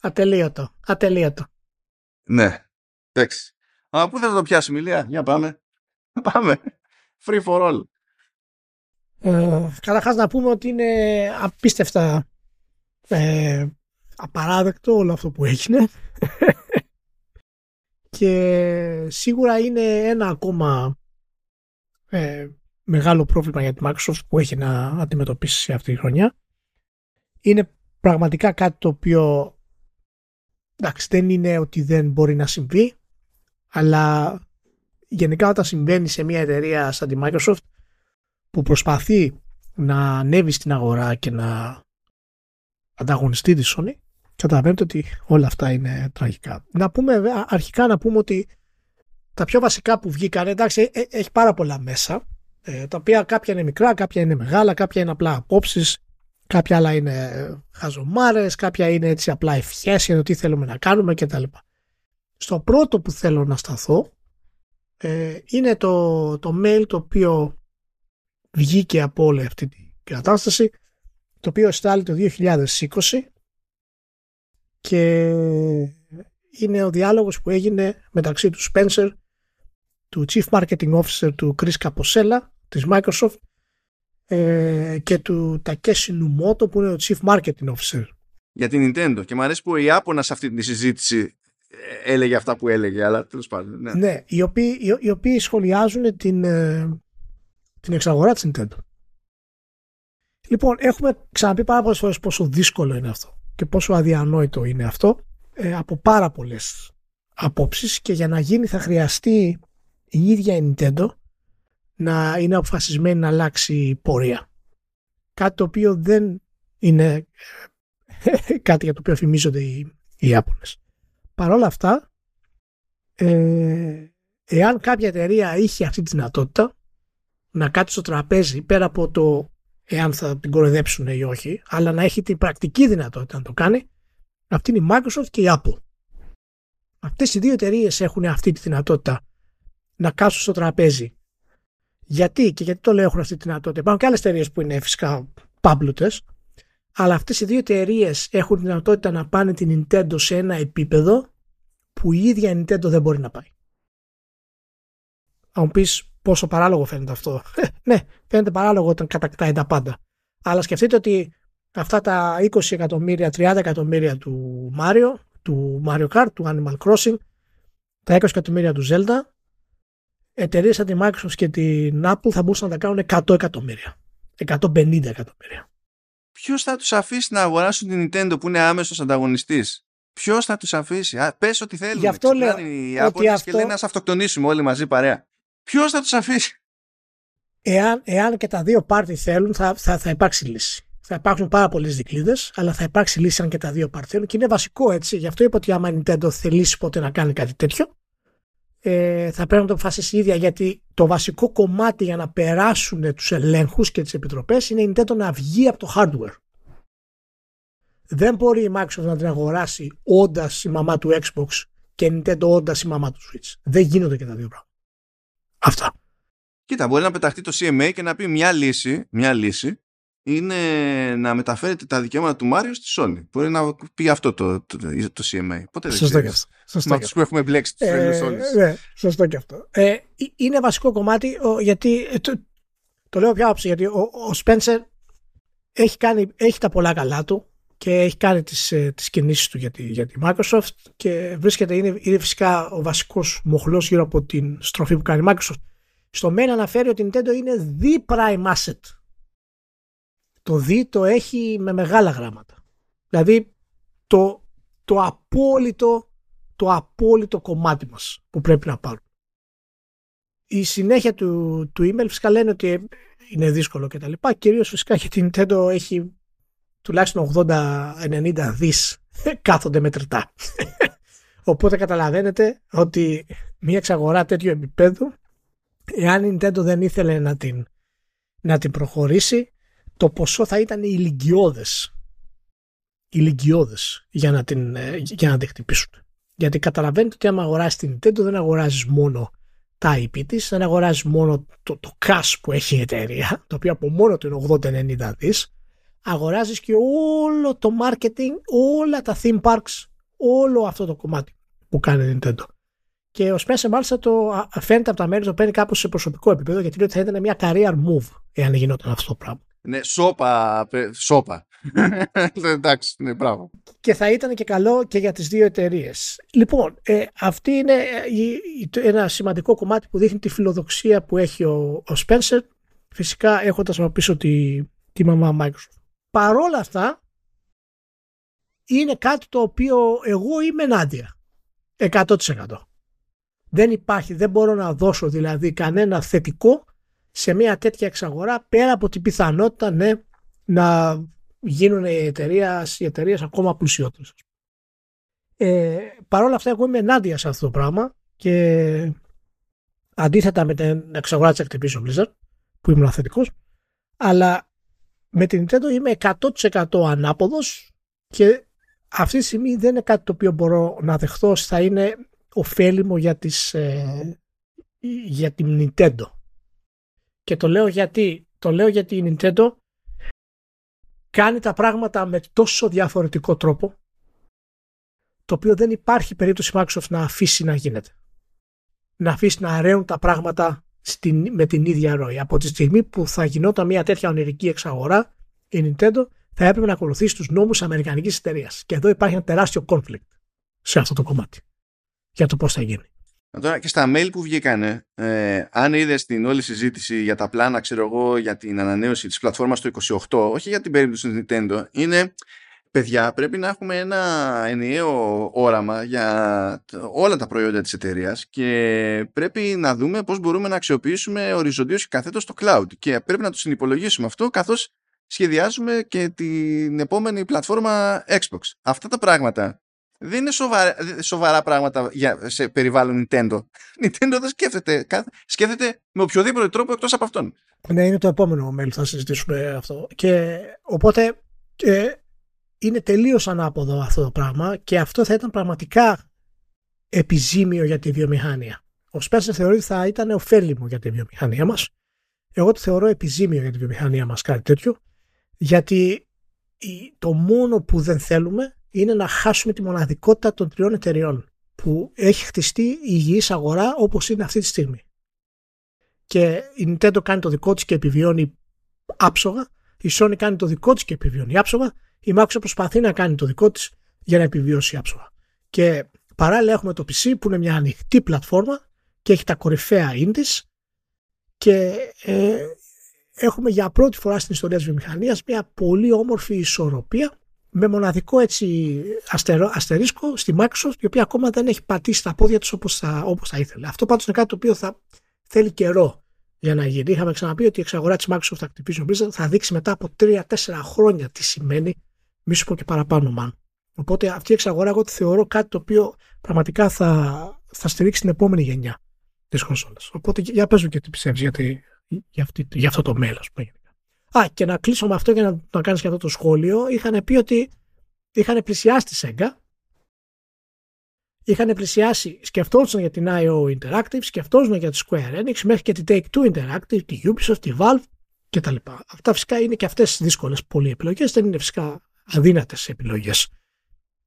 Ατελείωτο. Ατελείωτο. Ναι. Εντάξει. Αλλά πού θα το πιάσουμε, Ηλία; Για πάμε. [laughs] Πάμε. Free for all. Ε, καταρχάς να πούμε ότι είναι απίστευτα ε, απαράδεκτο όλο αυτό που έγινε [laughs] και σίγουρα είναι ένα ακόμα ε, μεγάλο πρόβλημα για τη Microsoft που έχει να αντιμετωπίσει αυτή τη χρονιά. Είναι πραγματικά κάτι το οποίο εντάξει δεν είναι ότι δεν μπορεί να συμβεί αλλά γενικά όταν συμβαίνει σε μια εταιρεία σαν τη Microsoft που προσπαθεί να ανέβει στην αγορά και να ανταγωνιστεί τη Sony Καταλαβαίνετε ότι όλα αυτά είναι τραγικά. Να πούμε αρχικά να πούμε ότι τα πιο βασικά που βγήκαν, εντάξει, ε, έχει πάρα πολλά μέσα, ε, τα οποία κάποια είναι μικρά, κάποια είναι μεγάλα, κάποια είναι απλά απόψεις, κάποια άλλα είναι χαζομάρες, κάποια είναι έτσι απλά ευχές για το τι θέλουμε να κάνουμε κτλ. Στο πρώτο που θέλω να σταθώ ε, είναι το, το mail το οποίο βγήκε από όλη αυτή την κατάσταση, το οποίο στάλει το 2020 και είναι ο διάλογος που έγινε μεταξύ του Spencer, του Chief Marketing Officer του Chris Caposella της Microsoft ε, και του Takeshi Numoto που είναι ο Chief Marketing Officer. Για την Nintendo και μου αρέσει που η Άπονα σε αυτή τη συζήτηση ε, έλεγε αυτά που έλεγε, αλλά τέλος πάντων. Ναι, ναι οι, οποίοι, οι, οι οποίοι σχολιάζουν την, ε, την εξαγορά της Nintendo. Λοιπόν, έχουμε ξαναπεί πάρα πολλές φορές πόσο δύσκολο είναι αυτό και πόσο αδιανόητο είναι αυτό ε, από πάρα πολλές απόψεις και για να γίνει θα χρειαστεί η ίδια η Nintendo να είναι αποφασισμένη να αλλάξει πορεία. Κάτι το οποίο δεν είναι κάτι για το οποίο φημίζονται οι, οι Ιάπωνες. Παρ' όλα αυτά, ε, εάν κάποια εταιρεία είχε αυτή τη δυνατότητα να κάτσει στο τραπέζι πέρα από το εάν θα την κοροϊδέψουν ή όχι, αλλά να έχει την πρακτική δυνατότητα να το κάνει, αυτή είναι η Microsoft και η Apple. Αυτές οι δύο εταιρείες έχουν αυτή τη δυνατότητα να κάτσουν στο τραπέζι. Γιατί και γιατί το λέω έχουν αυτή τη δυνατότητα. Υπάρχουν και άλλες εταιρείες που είναι φυσικά πάμπλουτε, αλλά αυτές οι δύο εταιρείες έχουν τη δυνατότητα να πάνε την Nintendo σε ένα επίπεδο που η ίδια η Nintendo δεν μπορεί να πάει. Αν μου πεις πόσο παράλογο φαίνεται αυτό. [laughs] ναι, φαίνεται παράλογο όταν κατακτάει τα πάντα. Αλλά σκεφτείτε ότι αυτά τα 20 εκατομμύρια, 30 εκατομμύρια του Mario, του Mario Kart, του Animal Crossing, τα 20 εκατομμύρια του Zelda, εταιρείες σαν τη Microsoft και την Apple θα μπορούσαν να τα κάνουν 100 εκατομμύρια. 150 εκατομμύρια. Ποιος θα τους αφήσει να αγοράσουν την Nintendo που είναι άμεσος ανταγωνιστής; Ποιος θα τους αφήσει; Πες ό,τι θέλουν. Γι' αυτό λέω. Οι Άπωνες αυτό... και λένε να αυτοκτονήσουμε όλοι μαζί παρέα. Ποιος θα τους αφήσει; Εάν, εάν και τα δύο πάρτι θέλουν, θα, θα, θα υπάρξει λύση. Θα υπάρξουν πάρα πολλές δικλείδε, αλλά θα υπάρξει λύση αν και τα δύο πάρτι θέλουν. Και είναι βασικό έτσι. Γι' αυτό είπα ότι άμα η Nintendo θελήσει ποτέ να κάνει κάτι τέτοιο, ε, θα πρέπει να το αποφασίσει η ίδια. Γιατί το βασικό κομμάτι για να περάσουν τους ελέγχους και τις επιτροπές είναι η Nintendo να βγει από το hardware. Δεν μπορεί η Microsoft να την αγοράσει όντας η μαμά του Xbox και η Nintendo όντας η μαμά του Switch. Δεν γίνονται και τα δύο πράγματα. Αυτά. Κοίτα, μπορεί να πεταχτεί το CMA και να πει μια λύση, μια λύση είναι να μεταφέρετε τα δικαιώματα του Μάριο στη Sony. Μπορεί να πει αυτό το, το, το, CMA. Πότε δεν Σωστό και αυτό. Με αυτούς που έχουμε μπλέξει τους ε, όλες. Ναι, σωστό και αυτό. Ε, είναι βασικό κομμάτι γιατί ε, το, το λέω πια γιατί ο, ο Spencer έχει, κάνει, έχει τα πολλά καλά του και έχει κάνει τις, ε, τις κινήσεις του για τη, για τη Microsoft και βρίσκεται, είναι, είναι φυσικά ο βασικός μοχλός γύρω από την στροφή που κάνει η Microsoft. Στο mail αναφέρει ότι η Nintendo είναι the prime asset. Το the το έχει με μεγάλα γράμματα. Δηλαδή το, το απόλυτο το απόλυτο κομμάτι μας που πρέπει να πάρουν. Η συνέχεια του, του email φυσικά λένε ότι είναι δύσκολο και τα λοιπά. Κυρίως φυσικά γιατί η Nintendo έχει τουλάχιστον 80-90 δις κάθονται μετρητά. Οπότε καταλαβαίνετε ότι μια εξαγορά τέτοιου επίπεδου, εάν η Nintendo δεν ήθελε να την, να την προχωρήσει, το ποσό θα ήταν ηλικιώδες. Ηλικιώδες για να την, ε, για να την χτυπήσουν. Γιατί καταλαβαίνετε ότι άμα αγοράσει την Nintendo δεν αγοράζεις μόνο τα IP της, δεν αγοράζεις μόνο το, το cash που έχει η εταιρεία, το οποίο από μόνο του είναι 80-90 δις, αγοράζεις και όλο το marketing, όλα τα theme parks, όλο αυτό το κομμάτι που κάνει η Nintendo. Και ο Spencer μάλιστα το φαίνεται από τα μέρη το παίρνει κάπως σε προσωπικό επίπεδο γιατί λέει ότι θα ήταν μια career move εάν γινόταν αυτό το πράγμα. Ναι, σώπα, σώπα. [laughs] Εντάξει, ναι, μπράβο. Και θα ήταν και καλό και για τις δύο εταιρείες. Λοιπόν, ε, αυτή είναι ε, ένα σημαντικό κομμάτι που δείχνει τη φιλοδοξία που έχει ο, ο Spencer, φυσικά έχοντας από πίσω τη, τη μαμά Microsoft παρόλα αυτά είναι κάτι το οποίο εγώ είμαι ενάντια. 100%. Δεν υπάρχει, δεν μπορώ να δώσω δηλαδή κανένα θετικό σε μια τέτοια εξαγορά πέρα από την πιθανότητα ναι, να γίνουν οι εταιρείες, οι εταιρείες ακόμα πλουσιότερες. Ε, Παρ' όλα αυτά εγώ είμαι ενάντια σε αυτό το πράγμα και αντίθετα με την εξαγορά της Activision Blizzard που ήμουν θετικός αλλά με την Nintendo είμαι 100% ανάποδος και αυτή τη στιγμή δεν είναι κάτι το οποίο μπορώ να δεχθώ θα είναι ωφέλιμο για, τις, ε, για την Nintendo. Και το λέω γιατί, το λέω γιατί η Nintendo κάνει τα πράγματα με τόσο διαφορετικό τρόπο το οποίο δεν υπάρχει περίπτωση Microsoft να αφήσει να γίνεται. Να αφήσει να αραίουν τα πράγματα στην, με την ίδια ροή. Από τη στιγμή που θα γινόταν μια τέτοια ονειρική εξαγορά, η Nintendo θα έπρεπε να ακολουθήσει τους νόμους Αμερικανικής εταιρείας. Και εδώ υπάρχει ένα τεράστιο conflict σε αυτό το κομμάτι. Για το πώς θα γίνει. Τώρα και στα mail που βγήκανε, ε, αν είδες την όλη συζήτηση για τα πλάνα, ξέρω εγώ, για την ανανέωση της πλατφόρμας το 28, όχι για την περίπτωση του Nintendo, είναι παιδιά, πρέπει να έχουμε ένα ενιαίο όραμα για όλα τα προϊόντα της εταιρείας και πρέπει να δούμε πώς μπορούμε να αξιοποιήσουμε οριζοντίως και καθέτως το cloud και πρέπει να το συνυπολογίσουμε αυτό καθώς σχεδιάζουμε και την επόμενη πλατφόρμα Xbox. Αυτά τα πράγματα δεν είναι σοβαρά, σοβαρά πράγματα για, σε περιβάλλον Nintendo. [laughs] Nintendo δεν σκέφτεται. Σκέφτεται με οποιοδήποτε τρόπο εκτός από αυτόν. Ναι, είναι το επόμενο μέλη θα συζητήσουμε αυτό. Και οπότε ε, είναι τελείως ανάποδο αυτό το πράγμα και αυτό θα ήταν πραγματικά επιζήμιο για τη βιομηχανία. Ο Σπένσερ θεωρεί ότι θα ήταν ωφέλιμο για τη βιομηχανία μας. Εγώ το θεωρώ επιζήμιο για τη βιομηχανία μας κάτι τέτοιο γιατί το μόνο που δεν θέλουμε είναι να χάσουμε τη μοναδικότητα των τριών εταιριών που έχει χτιστεί η υγιής αγορά όπως είναι αυτή τη στιγμή. Και η Nintendo κάνει το δικό της και επιβιώνει άψογα, η Sony κάνει το δικό της και επιβιώνει άψογα, η Microsoft προσπαθεί να κάνει το δικό της για να επιβιώσει άψογα. Και παράλληλα έχουμε το PC που είναι μια ανοιχτή πλατφόρμα και έχει τα κορυφαία indies και ε, έχουμε για πρώτη φορά στην ιστορία της βιομηχανίας μια πολύ όμορφη ισορροπία με μοναδικό έτσι αστερό, αστερίσκο στη Microsoft η οποία ακόμα δεν έχει πατήσει τα πόδια της όπως θα, όπως θα ήθελε. Αυτό πάντως είναι κάτι το οποίο θα θέλει καιρό για να γίνει. Είχαμε ξαναπεί ότι η εξαγορά της Microsoft Activision Blizzard θα δείξει μετά από 3-4 χρόνια τι σημαίνει, μη σου πω και παραπάνω μάλλον. Οπότε αυτή η εξαγορά εγώ τη θεωρώ κάτι το οποίο πραγματικά θα, θα στηρίξει την επόμενη γενιά της κονσόλας. Οπότε για πες μου και τι πιστεύεις για, για, αυτή, για αυτό το μέλλον. Α, και να κλείσω με αυτό για να, να κάνεις και αυτό το σχόλιο. Είχαν πει ότι είχαν πλησιάσει τη Sega. Είχαν πλησιάσει, σκεφτόντουσαν για την IO Interactive, σκεφτόντουσαν για τη Square Enix, μέχρι και την Take-Two Interactive, τη Ubisoft, τη Valve κτλ. Αυτά φυσικά είναι και αυτές δύσκολες πολλοί επιλογές, δεν είναι φυσικά αδύνατες επιλογές.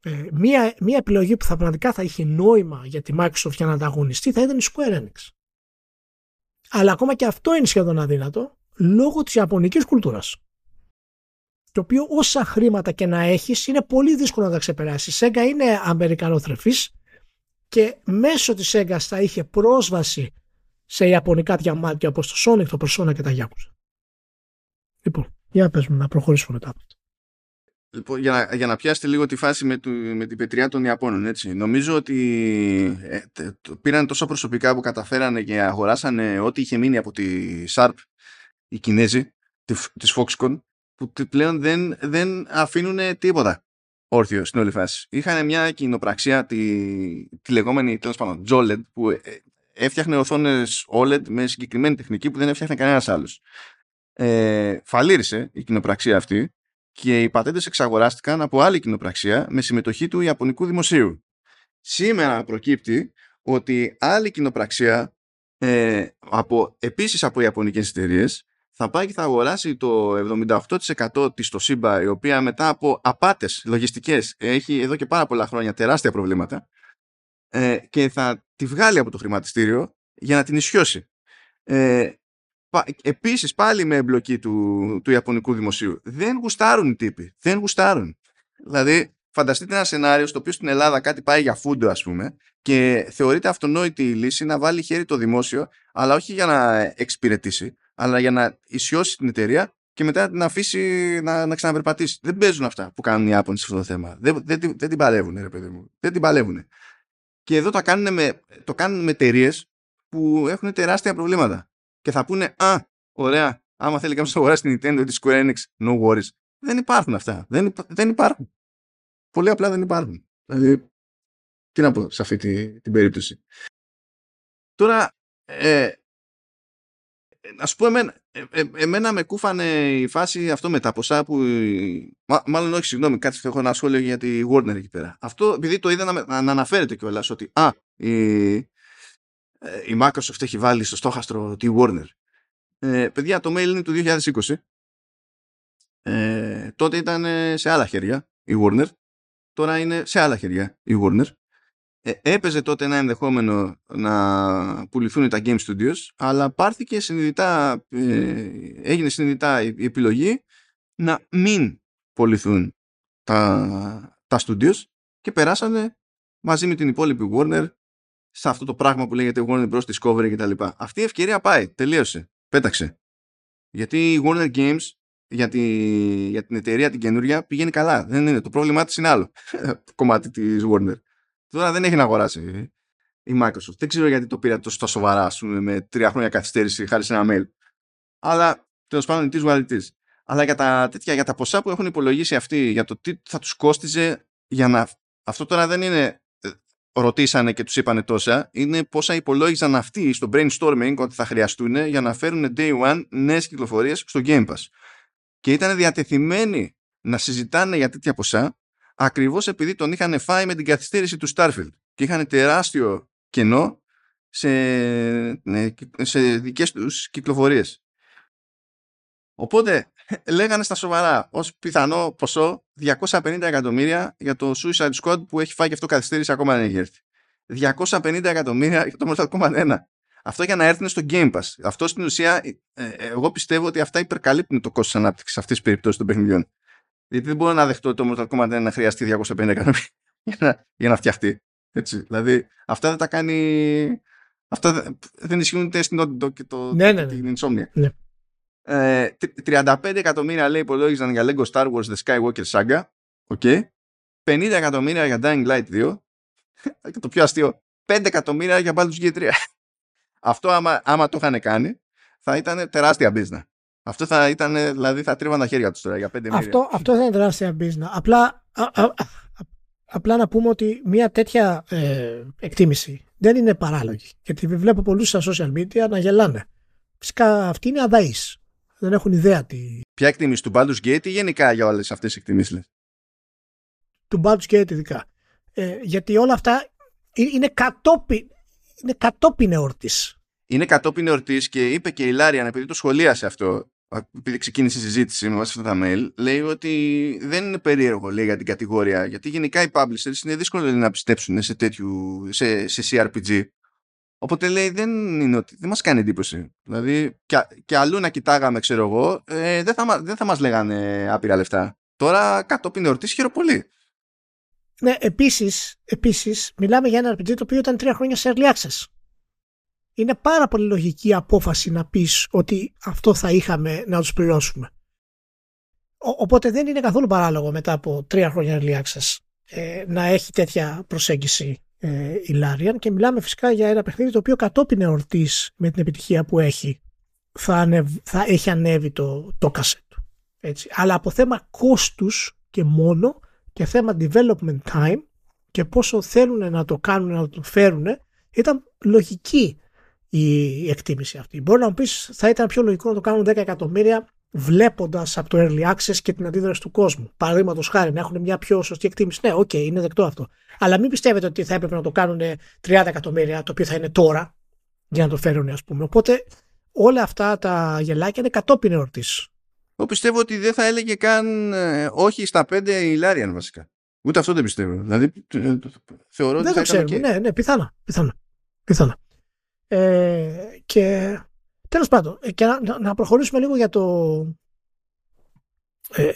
Ε, μία, μία επιλογή που θα πραγματικά θα είχε νόημα για τη Microsoft για να ανταγωνιστεί θα ήταν η Square Enix. Αλλά ακόμα και αυτό είναι σχεδόν αδύνατο λόγω της ιαπωνικής κουλτούρας. Το οποίο όσα χρήματα και να έχεις είναι πολύ δύσκολο να τα ξεπεράσεις. Η Sega είναι αμερικανοθρεφής και μέσω της Sega θα είχε πρόσβαση σε ιαπωνικά διαμάτια όπως το Sonic, το Persona και τα Yakuza. Λοιπόν, για να παίζουμε να προχωρήσουμε μετά. Λοιπόν, για, να, για να πιάσετε λίγο τη φάση με, του, με την πετριά των Ιαπώνων, έτσι. Νομίζω ότι ε, πήραν τόσο προσωπικά που καταφέρανε και αγοράσανε ό,τι είχε μείνει από τη Sharp οι Κινέζοι της Foxconn που πλέον δεν, δεν αφήνουν τίποτα όρθιο στην όλη φάση. Είχαν μια κοινοπραξία τη, τη λεγόμενη τέλος πάντων JOLED που ε, έφτιαχνε οθόνες OLED με συγκεκριμένη τεχνική που δεν έφτιαχνε κανένας άλλος. Ε, φαλήρισε η κοινοπραξία αυτή και οι πατέντες εξαγοράστηκαν από άλλη κοινοπραξία με συμμετοχή του Ιαπωνικού Δημοσίου. Σήμερα προκύπτει ότι άλλη κοινοπραξία ε, από, επίσης από Ιαπωνικές εταιρείες θα πάει και θα αγοράσει το 78% της Toshiba η οποία μετά από απάτες λογιστικές έχει εδώ και πάρα πολλά χρόνια τεράστια προβλήματα ε, και θα τη βγάλει από το χρηματιστήριο για να την ισιώσει. Ε, επίσης πάλι με εμπλοκή του, του Ιαπωνικού Δημοσίου. Δεν γουστάρουν οι τύποι. Δεν γουστάρουν. Δηλαδή φανταστείτε ένα σενάριο στο οποίο στην Ελλάδα κάτι πάει για φούντο ας πούμε και θεωρείται αυτονόητη η λύση να βάλει χέρι το δημόσιο αλλά όχι για να εξυπηρετήσει αλλά για να ισιώσει την εταιρεία και μετά την αφήσει να, να ξαναπερπατήσει. Δεν παίζουν αυτά που κάνουν οι Άπωνε σε αυτό το θέμα. Δεν, δεν, δεν, δεν την παλεύουν, ρε παιδί μου. Δεν την παλεύουν. Και εδώ το κάνουν με, το κάνουν με εταιρείες που έχουν τεράστια προβλήματα. Και θα πούνε, Α, ωραία, άμα θέλει κάποιος να αγοράσει την Nintendo ή τη Square Enix, no worries. Δεν υπάρχουν αυτά. Δεν, δεν υπάρχουν. Πολύ απλά δεν υπάρχουν. Δηλαδή, τι να πω σε αυτή την περίπτωση. Τώρα, ε, να σου πω εμένα, ε, ε, εμένα με κούφανε η φάση αυτό με τα ποσά που μάλλον όχι συγγνώμη κάτι έχω ένα σχόλιο για τη Warner εκεί πέρα αυτό επειδή το είδα να, να αναφέρεται κιόλας ότι α, η, ε, η Microsoft έχει βάλει στο στόχαστρο τη Warner. Ε, παιδιά το mail είναι του 2020 ε, τότε ήταν σε άλλα χέρια η Warner. Τώρα είναι σε άλλα χέρια η Warner. Ε, έπαιζε τότε ένα ενδεχόμενο να πουληθούν τα Game Studios αλλά πάρθηκε συνειδητά ε, έγινε συνειδητά η επιλογή να μην πουληθούν τα, τα studios και περάσανε μαζί με την υπόλοιπη Warner σε αυτό το πράγμα που λέγεται Warner Bros. Discovery κτλ. Αυτή η ευκαιρία πάει, τελείωσε, πέταξε. Γιατί η Warner Games για, τη, για την εταιρεία την καινούρια πηγαίνει καλά. Δεν είναι. Το πρόβλημά της είναι άλλο [laughs] κομμάτι της Warner. Τώρα δεν έχει να αγοράσει η Microsoft. Δεν ξέρω γιατί το πήρα τόσο σοβαρά, πούμε, με τρία χρόνια καθυστέρηση χάρη σε ένα mail. Αλλά τέλος πάντων, it is what it is. αλλά για τα, τέτοια, για τα ποσά που έχουν υπολογίσει αυτοί, για το τι θα τους κόστιζε για να... Αυτό τώρα δεν είναι ε, ρωτήσανε και τους είπανε τόσα, είναι πόσα υπολόγιζαν αυτοί στο brainstorming ότι θα χρειαστούν για να φέρουν day one νέες κυκλοφορίες στο Game Pass. Και ήταν διατεθειμένοι να συζητάνε για τέτοια ποσά ακριβώς επειδή τον είχαν φάει με την καθυστέρηση του Starfield και είχαν τεράστιο κενό σε, ναι, σε δικές τους κυκλοφορίες. Οπότε λέγανε στα σοβαρά ως πιθανό ποσό 250 εκατομμύρια για το Suicide Squad που έχει φάει και αυτό καθυστέρηση ακόμα δεν έχει έρθει. 250 εκατομμύρια για το Mortal Kombat 1. Αυτό για να έρθουν στο Game Pass. Αυτό στην ουσία, ε, ε, εγώ πιστεύω ότι αυτά υπερκαλύπτουν το κόστος ανάπτυξης αυτής της περιπτώσης των παιχνιδιών. Γιατί δεν μπορώ να δεχτώ το Mortal Kombat 1 να χρειαστεί 250 εκατομμύρια [laughs] για να, για να φτιαχτεί. Έτσι. Δηλαδή, αυτά δεν τα κάνει. Αυτά δεν ισχύουν ούτε στην Naughty και το, ναι, ναι, ναι. την Insomnia. Ναι. Ε, 35 εκατομμύρια λέει υπολόγιζαν για Lego Star Wars The Skywalker Saga. Okay. 50 εκατομμύρια για Dying Light 2. και [laughs] το πιο αστείο, 5 εκατομμύρια για Baldur's Gate 3. [laughs] Αυτό άμα, άμα το είχαν κάνει, θα ήταν τεράστια business. Αυτό θα ήταν, δηλαδή θα τρίβαν τα χέρια τους τώρα για 5 Αυτό, αυτό θα είναι τεράστια business. Απλά, α, α, απλά να πούμε ότι μια τέτοια ε, εκτίμηση δεν είναι παράλογη. Γιατί βλέπω πολλούς στα social media να γελάνε. Φυσικά αυτοί είναι αδαεί. Δεν έχουν ιδέα τι. Ποια εκτίμηση του Baldur's Gate ή γενικά για όλες αυτές τις εκτιμήσεις, Του Baldur's Gate ειδικά. Ε, γιατί όλα αυτά είναι κατόπιν, είναι κατόπιν εορτής. Είναι κατόπιν εορτής και είπε και η Λάριαν, επειδή το σχολίασε αυτό, επειδή ξεκίνησε η συζήτηση με βάση αυτά τα mail, λέει ότι δεν είναι περίεργο λέει, για την κατηγορία. Γιατί γενικά οι publishers είναι δύσκολο να πιστέψουν σε, τέτοιου, σε, σε CRPG. Οπότε λέει δεν είναι ότι δεν μας κάνει εντύπωση. Δηλαδή και, και αλλού να κοιτάγαμε ξέρω εγώ ε, δεν, θα, δεν θα μας λέγανε άπειρα λεφτά. Τώρα κατόπιν εορτής χειροπολί. Ναι, επίσης, επίσης μιλάμε για ένα RPG το οποίο ήταν τρία χρόνια σε early access είναι πάρα πολύ λογική απόφαση να πεις ότι αυτό θα είχαμε να τους πληρώσουμε. οπότε δεν είναι καθόλου παράλογο μετά από τρία χρόνια early access ε, να έχει τέτοια προσέγγιση ε, η Larian και μιλάμε φυσικά για ένα παιχνίδι το οποίο κατόπιν εορτής με την επιτυχία που έχει θα, θα έχει ανέβει το, το κασέ του. Έτσι. Αλλά από θέμα κόστους και μόνο και θέμα development time και πόσο θέλουν να το κάνουν, να το φέρουν ήταν λογική η εκτίμηση αυτή. Μπορεί να μου πεις, θα ήταν πιο λογικό να το κάνουν 10 εκατομμύρια βλέποντας από το early access και την αντίδραση του κόσμου. Παραδείγματος χάρη, να έχουν μια πιο σωστή εκτίμηση. Ναι, οκ, okay, είναι δεκτό αυτό. Αλλά μην πιστεύετε ότι θα έπρεπε να το κάνουν 30 εκατομμύρια, το οποίο θα είναι τώρα, για να το φέρουν, ας πούμε. Οπότε όλα αυτά τα γελάκια είναι κατόπιν εορτής. Εγώ πιστεύω ότι δεν θα έλεγε καν ε, όχι στα 5 η Λάριαν βασικά. Ούτε αυτό δεν πιστεύω. Δηλαδή, ε, θεωρώ δεν ότι θα το Ναι, ναι, πιθανά. πιθανά. πιθανά. Ε, και τέλος πάντων, ε, και να, να προχωρήσουμε λίγο για το ε,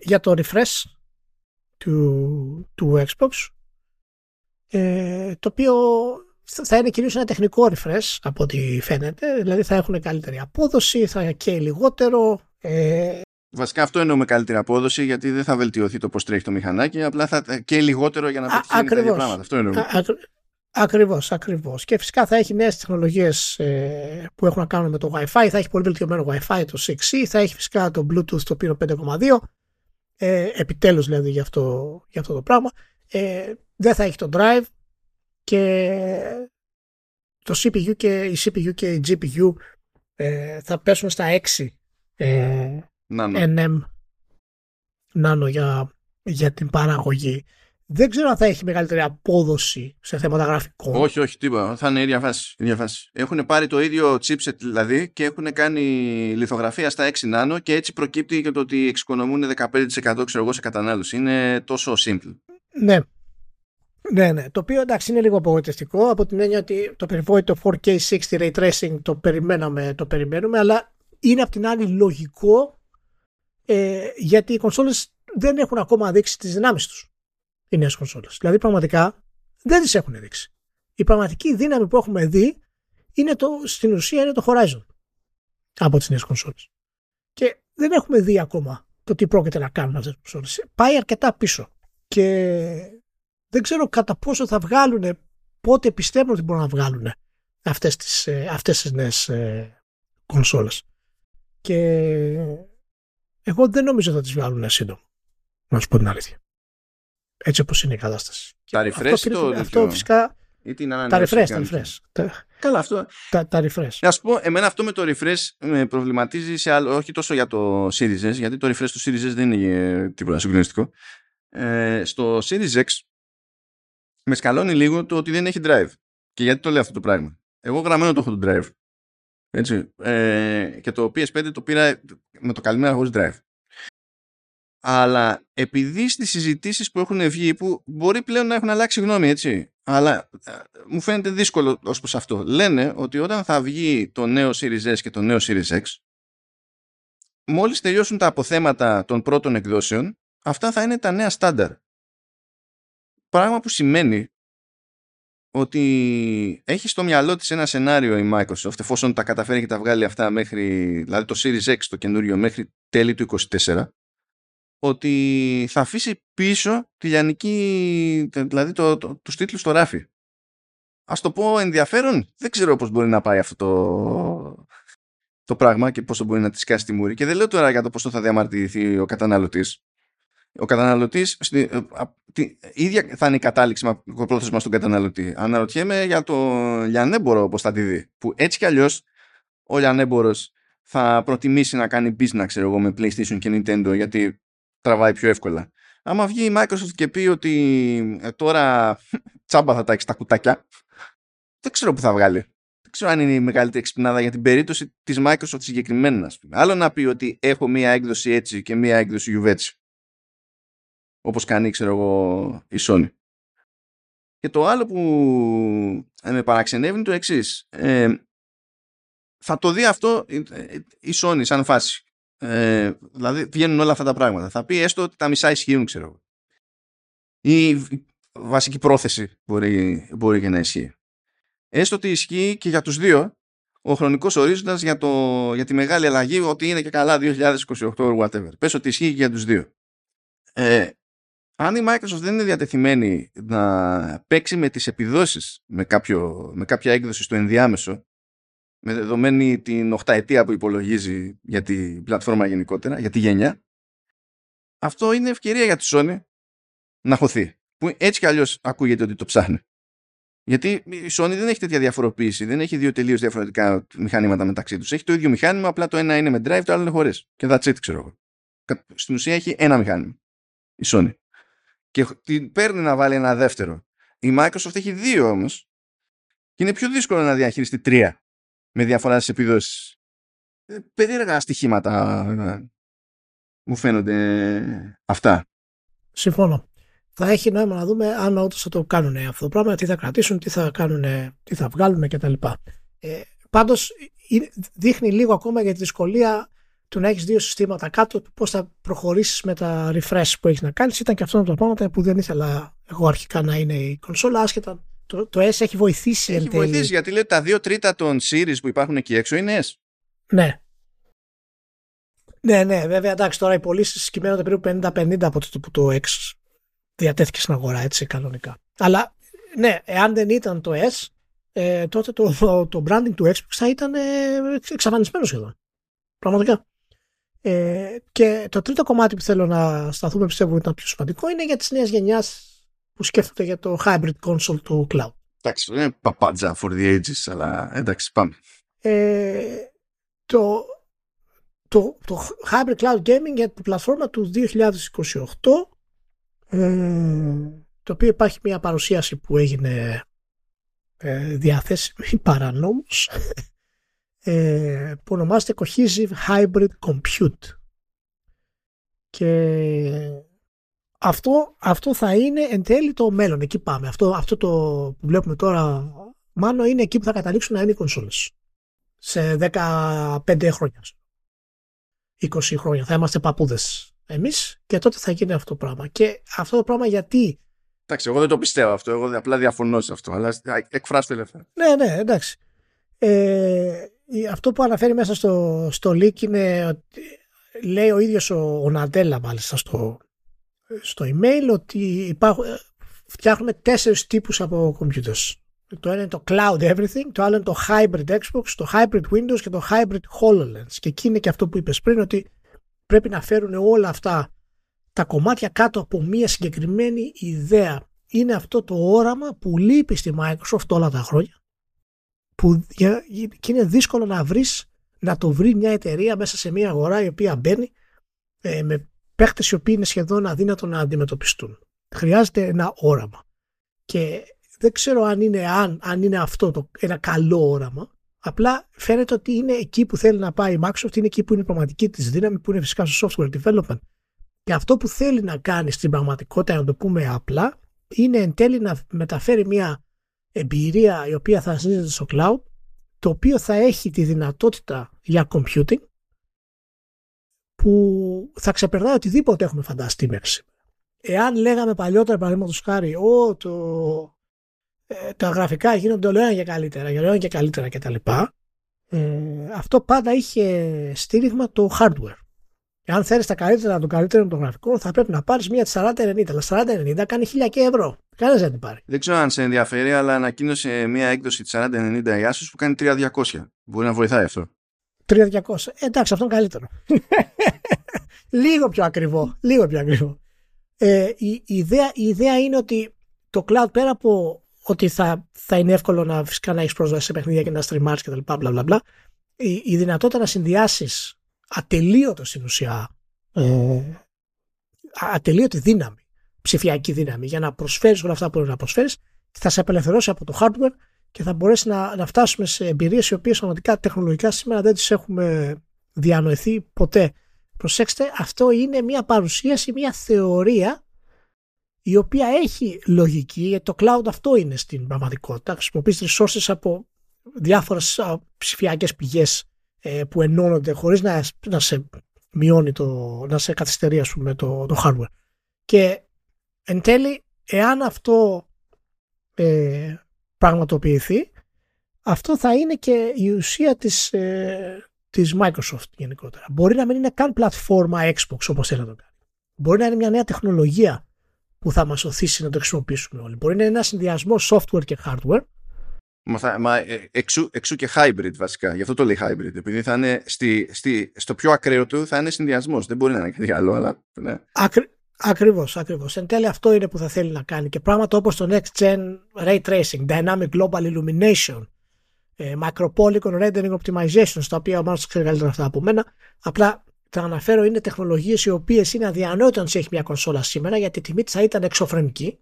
για το refresh του, του Xbox ε, το οποίο θα είναι κυρίως ένα τεχνικό refresh από ό,τι φαίνεται. Δηλαδή θα έχουν καλύτερη απόδοση θα καίει λιγότερο ε, Βασικά αυτό εννοούμε καλύτερη απόδοση γιατί δεν θα βελτιωθεί το πώς τρέχει το μηχανάκι απλά θα καίει λιγότερο για να πετύχει τα ίδια πράγματα. Αυτό εννοούμε. Α, Ακριβώς, ακριβώς. Και φυσικά θα έχει νέες τεχνολογίες ε, που έχουν να κάνουν με το Wi-Fi, θα έχει πολύ βελτιωμένο Wi-Fi το 6E, θα έχει φυσικά το Bluetooth το οποίο 5.2, ε, επιτέλους δηλαδή για αυτό, για αυτό το πράγμα. Ε, δεν θα έχει το Drive και το CPU και η CPU και η GPU ε, θα πέσουν στα 6 ε, NM nano για, για την παραγωγή δεν ξέρω αν θα έχει μεγαλύτερη απόδοση σε θέματα γραφικών. Όχι, όχι, τίποτα. Θα είναι η ίδια φάση. ίδια φάση. Έχουν πάρει το ίδιο chipset δηλαδή και έχουν κάνει λιθογραφία στα 6 νάνο και έτσι προκύπτει και το ότι εξοικονομούν 15% ξέρω εγώ σε κατανάλωση. Είναι τόσο simple. Ναι. Ναι, ναι. Το οποίο εντάξει είναι λίγο απογοητευτικό από την έννοια ότι το περιβόητο 4K 60 ray tracing το περιμέναμε, το περιμένουμε, αλλά είναι απ' την άλλη λογικό ε, γιατί οι κονσόλες δεν έχουν ακόμα δείξει τις δυνάμεις τους οι νέες κονσόλες. Δηλαδή πραγματικά δεν τις έχουν δείξει. Η πραγματική δύναμη που έχουμε δει είναι το, στην ουσία είναι το Horizon από τις νέες κονσόλες. Και δεν έχουμε δει ακόμα το τι πρόκειται να κάνουν αυτές τις κονσόλες. Πάει αρκετά πίσω. Και δεν ξέρω κατά πόσο θα βγάλουν, πότε πιστεύουν ότι μπορούν να βγάλουν αυτές τις, ε, αυτές τις νέες ε, κονσόλες. Και Εγώ δεν νομίζω ότι θα τις βγάλουν σύντομα. Να σου πω την αλήθεια. Έτσι όπως είναι η κατάσταση. Τα refresh αυτό, το, αυτό φυσικά... Ή την τα refresh, τα refresh. Καλά αυτό. Τα, τα refresh. Να σου πω, εμένα αυτό με το refresh με προβληματίζει σε άλλο, όχι τόσο για το Series S, γιατί το refresh του Series S δεν είναι τίποτα συγκλονιστικό. Ε, στο Series X με σκαλώνει λίγο το ότι δεν έχει drive. Και γιατί το λέω αυτό το πράγμα. Εγώ γραμμένο το έχω το drive. Έτσι. Ε, και το PS5 το πήρα με το καλημέρα χωρίς drive. Αλλά επειδή στις συζητήσεις που έχουν βγει, που μπορεί πλέον να έχουν αλλάξει γνώμη, έτσι, αλλά ε, μου φαίνεται δύσκολο ως προς αυτό. Λένε ότι όταν θα βγει το νέο Series S και το νέο Series X, μόλις τελειώσουν τα αποθέματα των πρώτων εκδόσεων, αυτά θα είναι τα νέα στάνταρ. Πράγμα που σημαίνει ότι έχει στο μυαλό της ένα σενάριο η Microsoft εφόσον τα καταφέρει και τα βγάλει αυτά μέχρι, δηλαδή το Series X το καινούριο μέχρι τέλη του 24 ότι θα αφήσει πίσω τη λιανική, δηλαδή το, το, τους τίτλους στο ράφι. Ας το πω ενδιαφέρον, δεν ξέρω πώς μπορεί να πάει αυτό το, το πράγμα και πόσο μπορεί να τη σκάσει τη μούρη. Και δεν λέω τώρα για το πόσο θα διαμαρτυρηθεί ο καταναλωτής ο καταναλωτής, η ίδια θα είναι η κατάληξη πρόθεσμα στον καταναλωτή. Αναρωτιέμαι για το λιανέμπορο πώς θα τη δει. Που έτσι κι αλλιώς ο λιανέμπορο θα προτιμήσει να κάνει business ξέρω εγώ, με PlayStation και Nintendo γιατί τραβάει πιο εύκολα. Άμα βγει η Microsoft και πει ότι ε, τώρα [laughs] τσάμπα θα τα έχεις τα κουτάκια, δεν ξέρω που θα βγάλει. Δεν ξέρω αν είναι η μεγαλύτερη εξυπνάδα για την περίπτωση της Microsoft συγκεκριμένα. Άλλο να πει ότι έχω μία έκδοση έτσι και μία έκδοση γιουβέτσι όπως κάνει ξέρω εγώ η Sony. Και το άλλο που ε, με παραξενεύει είναι το εξής. Ε, θα το δει αυτό η Sony σαν φάση. Ε, δηλαδή βγαίνουν όλα αυτά τα πράγματα. Θα πει έστω ότι τα μισά ισχύουν ξέρω εγώ. Η βασική πρόθεση μπορεί, μπορεί και να ισχύει. Έστω ότι ισχύει και για τους δύο ο χρονικός ορίζοντας για, το, για τη μεγάλη αλλαγή ότι είναι και καλά 2028 whatever. Πες ότι ισχύει και για τους δύο. Ε, αν η Microsoft δεν είναι διατεθειμένη να παίξει με τις επιδόσεις με, κάποιο, με κάποια έκδοση στο ενδιάμεσο με δεδομένη την 8 ετία που υπολογίζει για την πλατφόρμα γενικότερα, για τη γενιά αυτό είναι ευκαιρία για τη Sony να χωθεί. Που έτσι κι αλλιώς ακούγεται ότι το ψάχνει. Γιατί η Sony δεν έχει τέτοια διαφοροποίηση, δεν έχει δύο τελείως διαφορετικά μηχανήματα μεταξύ τους. Έχει το ίδιο μηχάνημα, απλά το ένα είναι με drive, το άλλο είναι χωρίς. Και that's it, ξέρω εγώ. Στην ουσία έχει ένα μηχάνημα. Η Sony και την παίρνει να βάλει ένα δεύτερο. Η Microsoft έχει δύο όμως. Και είναι πιο δύσκολο να διαχειριστεί τρία με διαφορά στις επιδόσεις. Ε, περίεργα στοιχήματα ε, μου φαίνονται αυτά. Συμφωνώ. Θα έχει νόημα να δούμε αν όντως θα το κάνουν αυτό το πράγμα, τι θα κρατήσουν, τι θα, κάνουν, τι θα βγάλουν κτλ. Ε, Πάντως δείχνει λίγο ακόμα για τη δυσκολία του να έχεις δύο συστήματα κάτω, πώς θα προχωρήσεις με τα refresh που έχεις να κάνεις. Ήταν και αυτό από τα πράγματα που δεν ήθελα εγώ αρχικά να είναι η κονσόλα, άσχετα. Το, το S έχει βοηθήσει έχει εν τέλει. βοηθήσει γιατί λέει τα δύο τρίτα των series που υπάρχουν εκεί έξω είναι S. Ναι. Ναι, ναι, βέβαια εντάξει τώρα οι πωλήσεις κυμαίνονται περίπου 50-50 από το που το X διατέθηκε στην αγορά έτσι κανονικά. Αλλά ναι, εάν δεν ήταν το S, ε, τότε το, το, το branding του Xbox θα ήταν ε, εξαφανισμένο σχεδόν. Πραγματικά. Ε, και το τρίτο κομμάτι που θέλω να σταθούμε πιστεύω ότι ήταν πιο σημαντικό είναι για τις νέες γενιάς που σκέφτονται για το hybrid console του cloud. Εντάξει, δεν είναι παπάντζα for the ages, αλλά εντάξει, πάμε. Ε, το, το, το hybrid cloud gaming για την πλατφόρμα του 2028 ε, το οποίο υπάρχει μια παρουσίαση που έγινε ε, διαθέσιμη [laughs] παρανόμως ε, που ονομάζεται Cohesive Hybrid Compute. Και αυτό, αυτό θα είναι εν τέλει το μέλλον. Εκεί πάμε. Αυτό, αυτό το που βλέπουμε τώρα μάλλον είναι εκεί που θα καταλήξουν να είναι οι κονσόλες. Σε 15 χρόνια. 20 χρόνια. Θα είμαστε παππούδες εμείς και τότε θα γίνει αυτό το πράγμα. Και αυτό το πράγμα γιατί; Εντάξει, εγώ δεν το πιστεύω αυτό. Εγώ απλά διαφωνώ σε αυτό. Αλλά εκφράστο ελεύθερα. Ναι, ναι, εντάξει. Ε, αυτό που αναφέρει μέσα στο, στο leak είναι ότι λέει ο ίδιος ο, ο Ναντέλα μάλιστα στο, στο email ότι υπάρχουν, φτιάχνουμε τέσσερις τύπους από computers. Το ένα είναι το Cloud Everything, το άλλο είναι το Hybrid Xbox, το Hybrid Windows και το Hybrid HoloLens. Και εκεί είναι και αυτό που είπες πριν ότι πρέπει να φέρουν όλα αυτά τα κομμάτια κάτω από μια συγκεκριμένη ιδέα. Είναι αυτό το όραμα που λείπει στη Microsoft όλα τα χρόνια που και είναι δύσκολο να βρεις να το βρει μια εταιρεία μέσα σε μια αγορά η οποία μπαίνει ε, με παίχτες οι οποίοι είναι σχεδόν αδύνατο να αντιμετωπιστούν. Χρειάζεται ένα όραμα. Και δεν ξέρω αν είναι, αν, αν είναι αυτό το, ένα καλό όραμα. Απλά φαίνεται ότι είναι εκεί που θέλει να πάει η Microsoft, είναι εκεί που είναι η πραγματική της δύναμη, που είναι φυσικά στο software development. Και αυτό που θέλει να κάνει στην πραγματικότητα, να το πούμε απλά, είναι εν τέλει να μεταφέρει μια εμπειρία η οποία θα βασίζεται στο cloud, το οποίο θα έχει τη δυνατότητα για computing που θα ξεπερνάει οτιδήποτε έχουμε φανταστεί μέχρι σήμερα. Εάν λέγαμε παλιότερα, παραδείγματος χάρη, ο, το, ε, τα γραφικά γίνονται όλο ένα και καλύτερα, όλο ένα και καλύτερα κτλ. Ε, αυτό πάντα είχε στήριγμα το hardware. Εάν θέλεις τα καλύτερα των καλύτερων των γραφικών, θα πρέπει να πάρεις μια 4090. Αλλά 4090 κάνει 1000 και ευρώ. Κανένας δεν την πάρει. Δεν ξέρω αν σε ενδιαφέρει, αλλά ανακοίνωσε μια έκδοση της 4090 η Asus που κάνει 3200. Μπορεί να βοηθάει αυτό. 3200. Ε, εντάξει, αυτό είναι καλύτερο. [laughs] λίγο πιο ακριβό. Λίγο πιο ακριβό. Ε, η, η, ιδέα, η ιδέα είναι ότι το cloud πέρα από ότι θα, θα είναι εύκολο να φυσικά να έχεις πρόσβαση σε παιχνίδια και να streamάρει και τα λοιπά, η, η δυνατότητα να συνδυάσεις ατελείωτο στην ουσία ε, ατελείωτη δύναμη ψηφιακή δύναμη για να προσφέρεις όλα αυτά που μπορείς να προσφέρεις θα σε απελευθερώσει από το hardware και θα μπορέσει να, να φτάσουμε σε εμπειρίες οι οποίες πραγματικά τεχνολογικά σήμερα δεν τις έχουμε διανοηθεί ποτέ. Προσέξτε, αυτό είναι μια παρουσίαση, μια θεωρία η οποία έχει λογική, γιατί το cloud αυτό είναι στην πραγματικότητα. Χρησιμοποιείς resources από διάφορες ψηφιακές πηγές ε, που ενώνονται χωρίς να, να σε μειώνει το, να σε καθυστερεί ας πούμε, το, το hardware. Και εν τέλει, εάν αυτό ε, πραγματοποιηθεί, αυτό θα είναι και η ουσία της, ε, της Microsoft γενικότερα. Μπορεί να μην είναι καν πλατφόρμα Xbox όπως θέλει να το κάνει. Μπορεί να είναι μια νέα τεχνολογία που θα μας οθήσει να το χρησιμοποιήσουμε όλοι. Μπορεί να είναι ένα συνδυασμό software και hardware Μα, θα, μα ε, εξού, εξού, και hybrid βασικά. Γι' αυτό το λέει hybrid. Επειδή θα είναι στη, στη, στο πιο ακραίο του θα είναι συνδυασμός. Δεν μπορεί να είναι κάτι άλλο, αλλά. Ναι. Ακρι, ακριβώς, ακριβώς. Εν τέλει αυτό είναι που θα θέλει να κάνει. Και πράγματα όπως το Next Gen Ray Tracing, Dynamic Global Illumination, ε, Micropolygon Rendering Optimization, στα οποία ο Μάρτος ξέρει καλύτερα αυτά από μένα. Απλά τα αναφέρω είναι τεχνολογίες οι οποίες είναι αδιανόητο αν έχει μια κονσόλα σήμερα γιατί η τιμή της θα ήταν εξωφρενική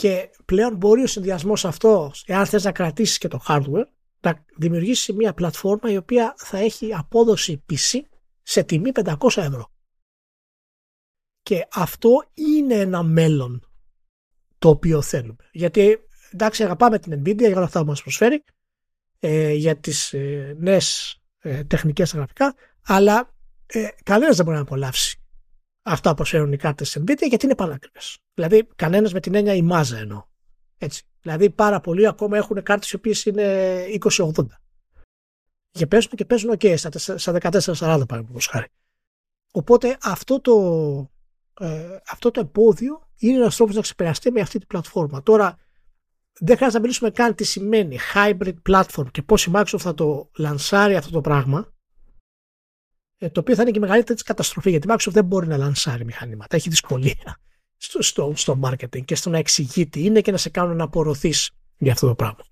και πλέον μπορεί ο συνδυασμός αυτός, εάν θες να κρατήσεις και το hardware, να δημιουργήσει μια πλατφόρμα η οποία θα έχει απόδοση PC σε τιμή 500 ευρώ. Και αυτό είναι ένα μέλλον το οποίο θέλουμε. Γιατί εντάξει αγαπάμε την Nvidia για όλα αυτά που μας προσφέρει, ε, για τις ε, νέες ε, τεχνικές γραφικά, αλλά ε, κανένας δεν μπορεί να απολαύσει αυτά που προσφέρουν οι κάρτες Nvidia γιατί είναι πανάκριβες. Δηλαδή, κανένας με την έννοια η μάζα εννοώ. Έτσι. Δηλαδή, πάρα πολλοί ακόμα έχουν κάρτες οι οποίες είναι 2080. Και παίζουν και παίζουν OK στα, στα 1440 παραδείγματος χάρη. Οπότε αυτό το, ε, αυτό το εμπόδιο είναι ένας τρόπος να ξεπεραστεί με αυτή την πλατφόρμα. Τώρα, δεν χρειάζεται να μιλήσουμε καν τι σημαίνει hybrid platform και πώς η Microsoft θα το λανσάρει αυτό το πράγμα ε, το οποίο θα είναι και η μεγαλύτερη της καταστροφή γιατί η Microsoft δεν μπορεί να λανσάρει μηχανήματα. Έχει δυσκολία στο, στο, στο marketing και στο να εξηγεί τι είναι και να σε κάνουν να απορροθείς για αυτό το πράγμα.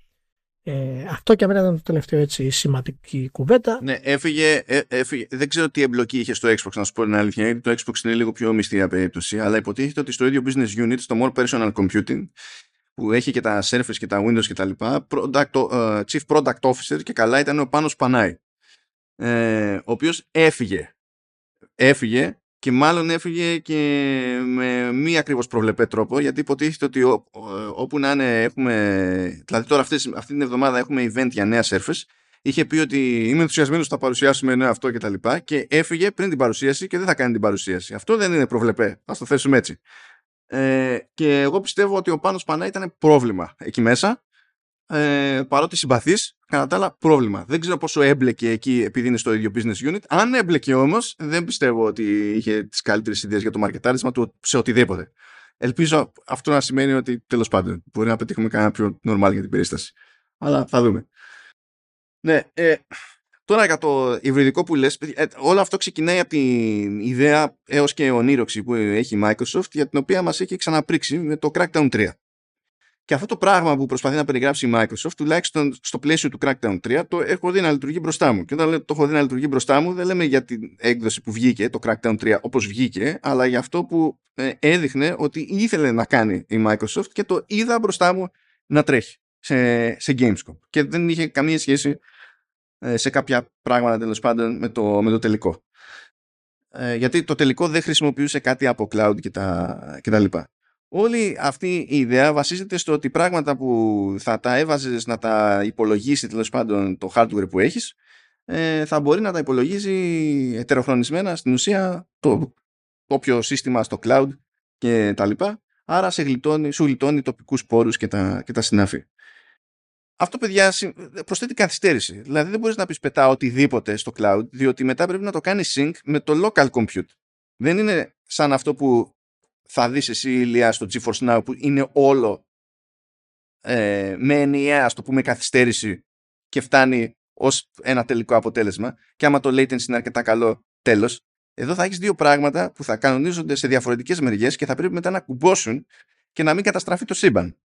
Ε, αυτό και αμένα ήταν το τελευταίο έτσι σημαντική κουβέντα. Ναι, έφυγε, ε, έφυγε, δεν ξέρω τι εμπλοκή είχε στο Xbox, να σου πω την αλήθεια, γιατί το Xbox είναι λίγο πιο μυστήρια περίπτωση, αλλά υποτίθεται ότι στο ίδιο business unit, στο more personal computing, που έχει και τα Surface και τα Windows και τα λοιπά, product, uh, Chief Product Officer και καλά ήταν ο Πάνος Πανάη ε, ο οποίος έφυγε. Έφυγε και μάλλον έφυγε και με μη ακριβώς προβλεπέ τρόπο γιατί υποτίθεται ότι ό, όπου να είναι έχουμε δηλαδή τώρα αυτή, αυτή την εβδομάδα έχουμε event για νέα Surface είχε πει ότι είμαι ενθουσιασμένος θα παρουσιάσουμε νέο αυτό και τα λοιπά και έφυγε πριν την παρουσίαση και δεν θα κάνει την παρουσίαση. Αυτό δεν είναι προβλεπέ. Ας το θέσουμε έτσι. Ε, και εγώ πιστεύω ότι ο Πάνος Πανά ήταν πρόβλημα εκεί μέσα ε, παρότι συμπαθείς, κατά τα άλλα πρόβλημα. Δεν ξέρω πόσο έμπλεκε εκεί επειδή είναι στο ίδιο business unit. Αν έμπλεκε όμως, δεν πιστεύω ότι είχε τις καλύτερες ιδέες για το μαρκετάρισμα του σε οτιδήποτε. Ελπίζω αυτό να σημαίνει ότι τέλος πάντων μπορεί να πετύχουμε κανένα πιο normal για την περίσταση. Αλλά θα δούμε. Ναι, ε, Τώρα για το υβριδικό που λες, ε, όλο αυτό ξεκινάει από την ιδέα έως και ονείροξη που έχει η Microsoft για την οποία μας έχει ξαναπρίξει με το Crackdown 3. Και αυτό το πράγμα που προσπαθεί να περιγράψει η Microsoft, τουλάχιστον στο πλαίσιο του Crackdown 3, το έχω δει να λειτουργεί μπροστά μου. Και όταν το έχω δει να λειτουργεί μπροστά μου, δεν λέμε για την έκδοση που βγήκε, το Crackdown 3 όπως βγήκε, αλλά για αυτό που ε, έδειχνε ότι ήθελε να κάνει η Microsoft και το είδα μπροστά μου να τρέχει σε, σε Gamescom. Και δεν είχε καμία σχέση ε, σε κάποια πράγματα τέλος πάντων με το, με το τελικό. Ε, γιατί το τελικό δεν χρησιμοποιούσε κάτι από cloud και τα, και τα λοιπά. Όλη αυτή η ιδέα βασίζεται στο ότι πράγματα που θα τα έβαζες να τα υπολογίσει τέλος πάντων το hardware που έχεις ε, θα μπορεί να τα υπολογίζει ετεροχρονισμένα στην ουσία το όποιο σύστημα στο cloud και τα λοιπά. Άρα σε γλιτώνει, σου γλιτώνει τοπικούς πόρους και τα, και τα συνάφη αυτό, παιδιά, προσθέτει καθυστέρηση. Δηλαδή δεν μπορείς να πεις πετά οτιδήποτε στο cloud, διότι μετά πρέπει να το κάνεις sync με το local compute. Δεν είναι σαν αυτό που θα δεις εσύ, Ηλία, στο GeForce Now, που είναι όλο ε, με ενιαία, ας το πούμε, καθυστέρηση και φτάνει ως ένα τελικό αποτέλεσμα. Και άμα το latency είναι αρκετά καλό, τέλος. Εδώ θα έχεις δύο πράγματα που θα κανονίζονται σε διαφορετικές μεριές και θα πρέπει μετά να κουμπώσουν και να μην καταστραφεί το σύμπαν.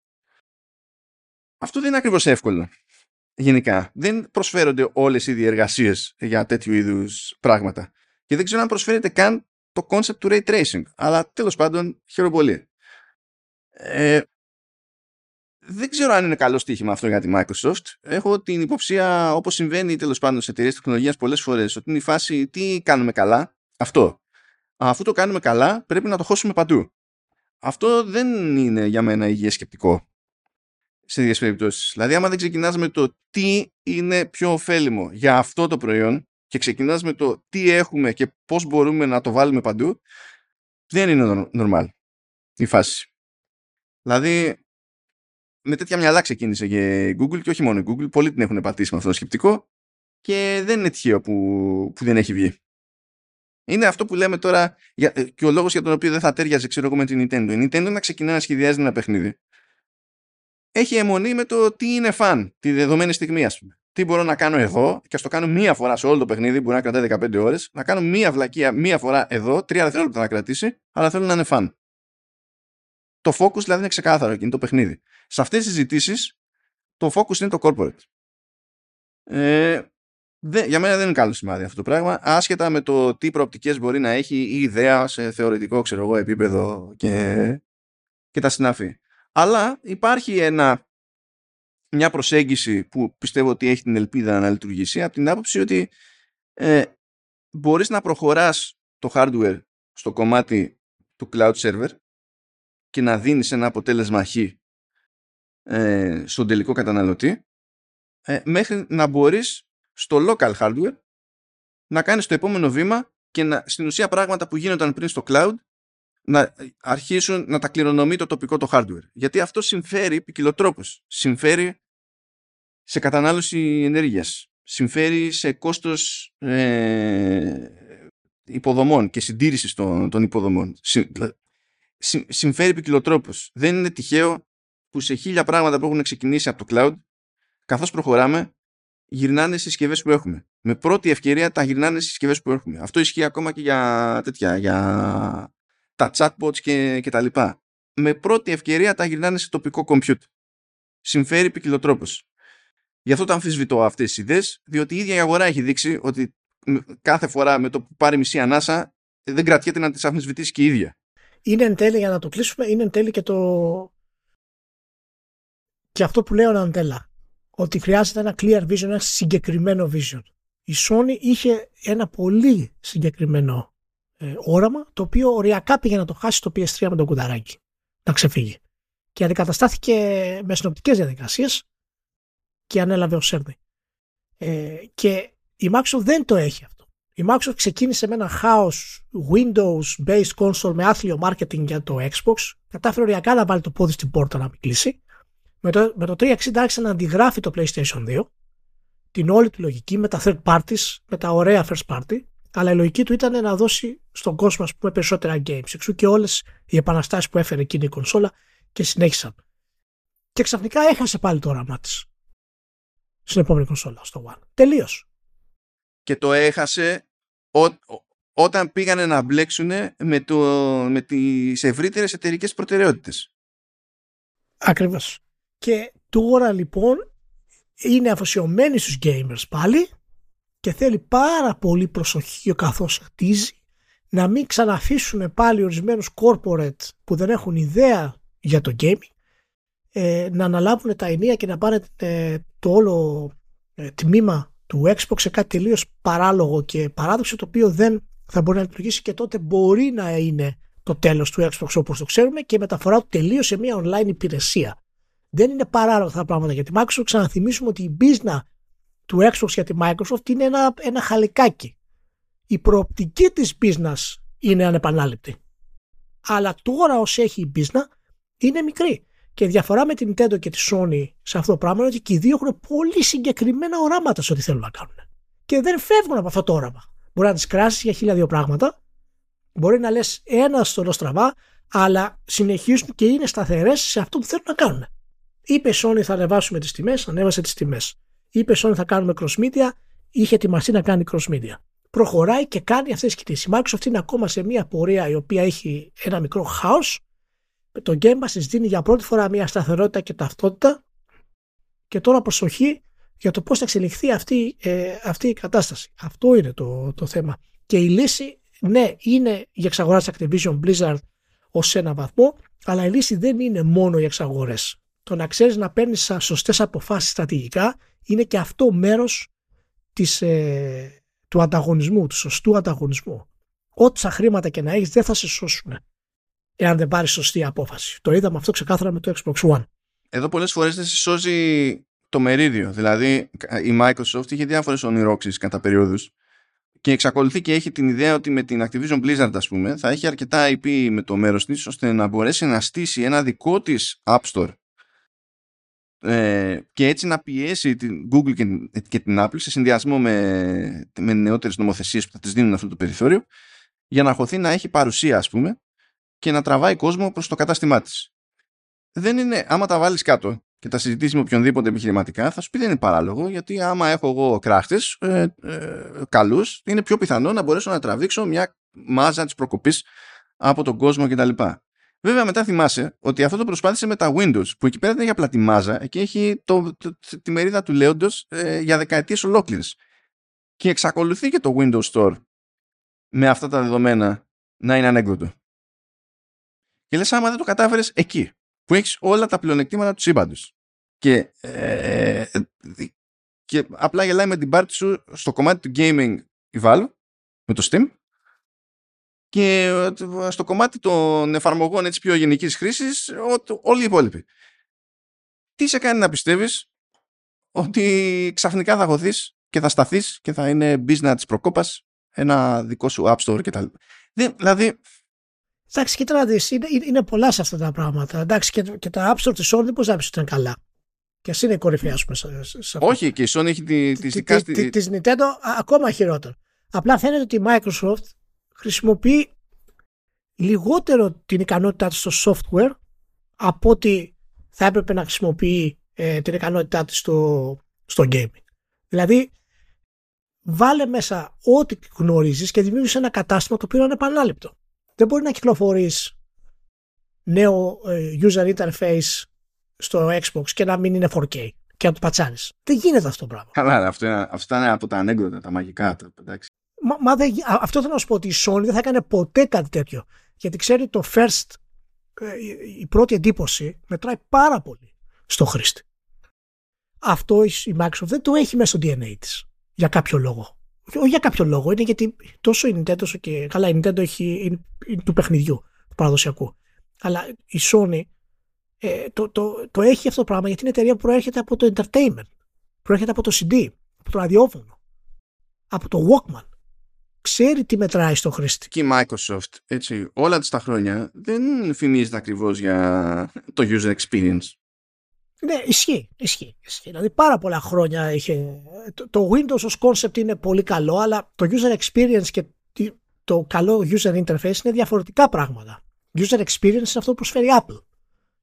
Αυτό δεν είναι ακριβώς εύκολο. Γενικά. Δεν προσφέρονται όλες οι διεργασίε για τέτοιου είδους πράγματα. Και δεν ξέρω αν προσφέρεται καν το concept του ray tracing. Αλλά τέλος πάντων, χαίρομαι πολύ. Ε, δεν ξέρω αν είναι καλό στοίχημα αυτό για τη Microsoft. Έχω την υποψία, όπως συμβαίνει τέλος πάντων σε εταιρείες τεχνολογίας πολλές φορές, ότι είναι η φάση τι κάνουμε καλά; Αυτό. Αφού το κάνουμε καλά, πρέπει να το χώσουμε παντού. Αυτό δεν είναι για μένα υγιές σκεπτικό σε ίδιες περιπτώσεις. Δηλαδή, άμα δεν ξεκινάς με το τι είναι πιο ωφέλιμο για αυτό το προϊόν και ξεκινάς με το τι έχουμε και πώς μπορούμε να το βάλουμε παντού, δεν είναι normal η φάση. Δηλαδή, με τέτοια μυαλά ξεκίνησε και η Google και όχι μόνο η Google, πολλοί την έχουν πατήσει με αυτό το σκεπτικό και δεν είναι τυχαίο που, που δεν έχει βγει. Είναι αυτό που λέμε τώρα για, και ο λόγος για τον οποίο δεν θα τέριαζε ξέρω εγώ με την Nintendo. Η Nintendo να ξεκινά να σχεδιάζει ένα παιχνίδι έχει αιμονή με το τι είναι φαν τη δεδομένη στιγμή, ας πούμε. Τι μπορώ να κάνω εδώ και ας το κάνω μία φορά σε όλο το παιχνίδι, μπορεί να κρατάει 15 ώρες, να κάνω μία βλακεία μία φορά εδώ, τρία δευτερόλεπτα να κρατήσει, αλλά θέλω να είναι φαν. Το focus δηλαδή είναι ξεκάθαρο και είναι το παιχνίδι. Σε αυτές τις συζητήσεις, το focus είναι το corporate. Ε, δε, για μένα δεν είναι καλό σημάδι αυτό το πράγμα, άσχετα με το τι προοπτικές μπορεί να έχει η ιδέα σε θεωρητικό ξέρω εγώ, επίπεδο και, και τα συνάφη. Αλλά υπάρχει ένα, μια προσέγγιση που πιστεύω ότι έχει την ελπίδα να λειτουργήσει από την άποψη ότι ε, μπορείς να προχωράς το hardware στο κομμάτι του cloud server και να δίνεις ένα αποτέλεσμα χ ε, στον τελικό καταναλωτή ε, μέχρι να μπορείς στο local hardware να κάνεις το επόμενο βήμα και να, στην ουσία πράγματα που γίνονταν πριν στο cloud να αρχίσουν να τα κληρονομεί το τοπικό το hardware. Γιατί αυτό συμφέρει ποικιλοτρόπως. Συμφέρει σε κατανάλωση ενέργειας. Συμφέρει σε κόστος ε, υποδομών και συντήρησης των, των υποδομών. Συμ, συμφέρει ποικιλοτρόπως. Δεν είναι τυχαίο που σε χίλια πράγματα που έχουν ξεκινήσει από το cloud, καθώς προχωράμε, γυρνάνε στις συσκευές που έχουμε. Με πρώτη ευκαιρία τα γυρνάνε στις συσκευές που έχουμε. Αυτό ισχύει ακόμα και για τέτοια, για τα chatbots και, και τα λοιπά. Με πρώτη ευκαιρία τα γυρνάνε σε τοπικό compute. Συμφέρει ποικιλοτρόπως. Γι' αυτό το αμφισβητώ αυτές τις ιδέες, διότι η ίδια η αγορά έχει δείξει ότι κάθε φορά με το που πάρει μισή ανάσα δεν κρατιέται να τις αμφισβητήσει και η ίδια. Είναι εν τέλει, για να το κλείσουμε, είναι εν τέλει και το. και αυτό που λέω ο Αντέλα. Ότι χρειάζεται ένα clear vision, ένα συγκεκριμένο vision. Η Sony είχε ένα πολύ συγκεκριμένο ε, όραμα το οποίο οριακά πήγε να το χάσει το PS3 με τον κουνταράκι να ξεφύγει. Και αντικαταστάθηκε με συνοπτικές διαδικασίες και ανέλαβε ο Σέρνη. Ε, και η Microsoft δεν το έχει αυτό. Η Microsoft ξεκίνησε με ένα χάος Windows based console με άθλιο marketing για το Xbox. Κατάφερε οριακά να βάλει το πόδι στην πόρτα να μην κλείσει. Με το, με το 360 άρχισε να αντιγράφει το PlayStation 2. Την όλη τη λογική με τα third parties, με τα ωραία first party αλλά η λογική του ήταν να δώσει στον κόσμο ας πούμε, περισσότερα games. Εξού και όλες οι επαναστάσεις που έφερε εκείνη η κονσόλα και συνέχισαν. Και ξαφνικά έχασε πάλι το όραμά της στην επόμενη κονσόλα, στο One. Τελείως. και το έχασε όταν πήγανε να μπλέξουν με, το, με τις ευρύτερες εταιρικές προτεραιότητες. Ακριβώς. Και τώρα λοιπόν είναι αφοσιωμένη στους gamers πάλι και θέλει πάρα πολύ προσοχή καθώς χτίζει να μην ξαναφήσουν πάλι ορισμένους corporate που δεν έχουν ιδέα για το gaming ε, να αναλάβουν τα ενία και να πάνε ε, το όλο ε, τμήμα του Xbox σε κάτι τελείως παράλογο και παράδοξο το οποίο δεν θα μπορεί να λειτουργήσει και τότε μπορεί να είναι το τέλος του Xbox όπως το ξέρουμε και η μεταφορά του τελείως σε μια online υπηρεσία. Δεν είναι παράλογα αυτά τα πράγματα για τη Microsoft. Ξαναθυμίσουμε ότι η business του Xbox για τη Microsoft είναι ένα, ένα χαλικάκι. Η προοπτική της business είναι ανεπανάληπτη. Αλλά τώρα όσο έχει η business είναι μικρή. Και η διαφορά με την Nintendo και τη Sony σε αυτό το πράγμα είναι ότι και οι δύο έχουν πολύ συγκεκριμένα οράματα σε ό,τι θέλουν να κάνουν. Και δεν φεύγουν από αυτό το όραμα. Μπορεί να τις κράσεις για χίλια δύο πράγματα. Μπορεί να λες ένα στο στραβά, αλλά συνεχίζουν και είναι σταθερές σε αυτό που θέλουν να κάνουν. Είπε Sony θα ανεβάσουμε τις τιμές, ανέβασε τις τιμές. Είπε Sony θα κάνουμε cross media, είχε ετοιμαστεί να κάνει cross media. Προχωράει και κάνει αυτές τις κοιτήσει. Η Microsoft είναι ακόμα σε μια πορεία η οποία έχει ένα μικρό χάος. Το Game Pass της δίνει για πρώτη φορά μια σταθερότητα και ταυτότητα και τώρα προσοχή για το πώς θα εξελιχθεί αυτή, ε, αυτή η κατάσταση. Αυτό είναι το, το θέμα. Και η λύση, ναι, είναι η εξαγορά της Activision Blizzard ως ένα βαθμό, αλλά η λύση δεν είναι μόνο οι εξαγορές. Το να ξέρεις να παίρνεις σωστές αποφάσεις στρατηγικά είναι και αυτό μέρος της, ε, του ανταγωνισμού, του σωστού ανταγωνισμού. Ό,τι τα χρήματα και να έχεις δεν θα σε σώσουν εάν δεν πάρει σωστή απόφαση. Το είδαμε αυτό ξεκάθαρα με το Xbox One. Εδώ πολλές φορές δεν σε σώζει το μερίδιο. Δηλαδή η Microsoft είχε διάφορες ονειρόξεις κατά περίοδους και εξακολουθεί και έχει την ιδέα ότι με την Activision Blizzard ας πούμε θα έχει αρκετά IP με το μέρος της ώστε να μπορέσει να στήσει ένα δικό της App Store ε, και έτσι να πιέσει την Google και, την Apple σε συνδυασμό με, με νεότερες νομοθεσίες που θα της δίνουν αυτό το περιθώριο για να χωθεί να έχει παρουσία ας πούμε και να τραβάει κόσμο προς το κατάστημά της. Δεν είναι, άμα τα βάλεις κάτω και τα συζητήσεις με οποιονδήποτε επιχειρηματικά, θα σου πει δεν είναι παράλογο, γιατί άμα έχω εγώ κράχτες ε, ε, καλούς, είναι πιο πιθανό να μπορέσω να τραβήξω μια μάζα της προκοπής από τον κόσμο κτλ. Βέβαια, μετά θυμάσαι ότι αυτό το προσπάθησε με τα Windows, που εκεί πέρα δεν έχει απλά τη μάζα και έχει το, το, τη μερίδα του λέοντος ε, για δεκαετίες ολόκληρε. Και εξακολουθεί και το Windows Store με αυτά τα δεδομένα να είναι ανέκδοτο. Και λες άμα δεν το κατάφερες εκεί που έχεις όλα τα πλεονεκτήματα του σύμπαντος. Και, ε, και απλά γελάει με την πάρτι σου στο κομμάτι του gaming η Valve με το Steam και ε, στο κομμάτι των εφαρμογών έτσι πιο γενικής χρήσης όλοι οι υπόλοιποι. Τι σε κάνει να πιστεύεις ότι ξαφνικά θα χωθείς και θα σταθείς και θα είναι business της προκόπας ένα δικό σου app store κτλ. Δηλαδή Εντάξει, κοίτα να δεις, είναι, είναι πολλά σε αυτά τα πράγματα. Εντάξει, και, και τα App Store της Sony, πώς να πεις ότι είναι καλά. Και ας είναι κορυφαία, ας πούμε. Σε, σε Όχι, και η Sony έχει τη, τη, τη, τη, τη, Nintendo ακόμα χειρότερο. Απλά φαίνεται ότι η Microsoft χρησιμοποιεί λιγότερο την ικανότητά της στο software από ότι θα έπρεπε να χρησιμοποιεί ε, την ικανότητά της στο, στο gaming. Δηλαδή, βάλε μέσα ό,τι γνωρίζεις και δημιούργησε ένα κατάστημα το οποίο είναι επανάληπτο δεν μπορεί να κυκλοφορείς νέο ε, user interface στο Xbox και να μην είναι 4K και να το πατσάνεις. Δεν γίνεται αυτό το πράγμα. Καλά, αυτό, είναι, αυτό είναι από τα ανέκδοτα, τα μαγικά. Εντάξει. Μα, μα δεν, αυτό θέλω να σου πω ότι η Sony δεν θα έκανε ποτέ κάτι τέτοιο. Γιατί ξέρει το first, ε, η πρώτη εντύπωση μετράει πάρα πολύ στο χρήστη. Αυτό η Microsoft δεν το έχει μέσα στο DNA της. Για κάποιο λόγο όχι για κάποιο λόγο, είναι γιατί τόσο η Nintendo όσο και. Καλά, η Nintendo έχει, είναι, είναι του παιχνιδιού, του παραδοσιακού. Αλλά η Sony ε, το, το, το έχει αυτό το πράγμα γιατί είναι εταιρεία που προέρχεται από το entertainment. Προέρχεται από το CD, από το ραδιόφωνο, από το Walkman. Ξέρει τι μετράει στο χρήστη. Και η Microsoft, έτσι, όλα τα χρόνια δεν φημίζεται ακριβώς για το user experience. Ναι, ισχύει, ισχύει, ισχύει. Δηλαδή πάρα πολλά χρόνια είχε... Το, το Windows ως concept είναι πολύ καλό, αλλά το user experience και το καλό user interface είναι διαφορετικά πράγματα. User experience είναι αυτό που προσφέρει Apple.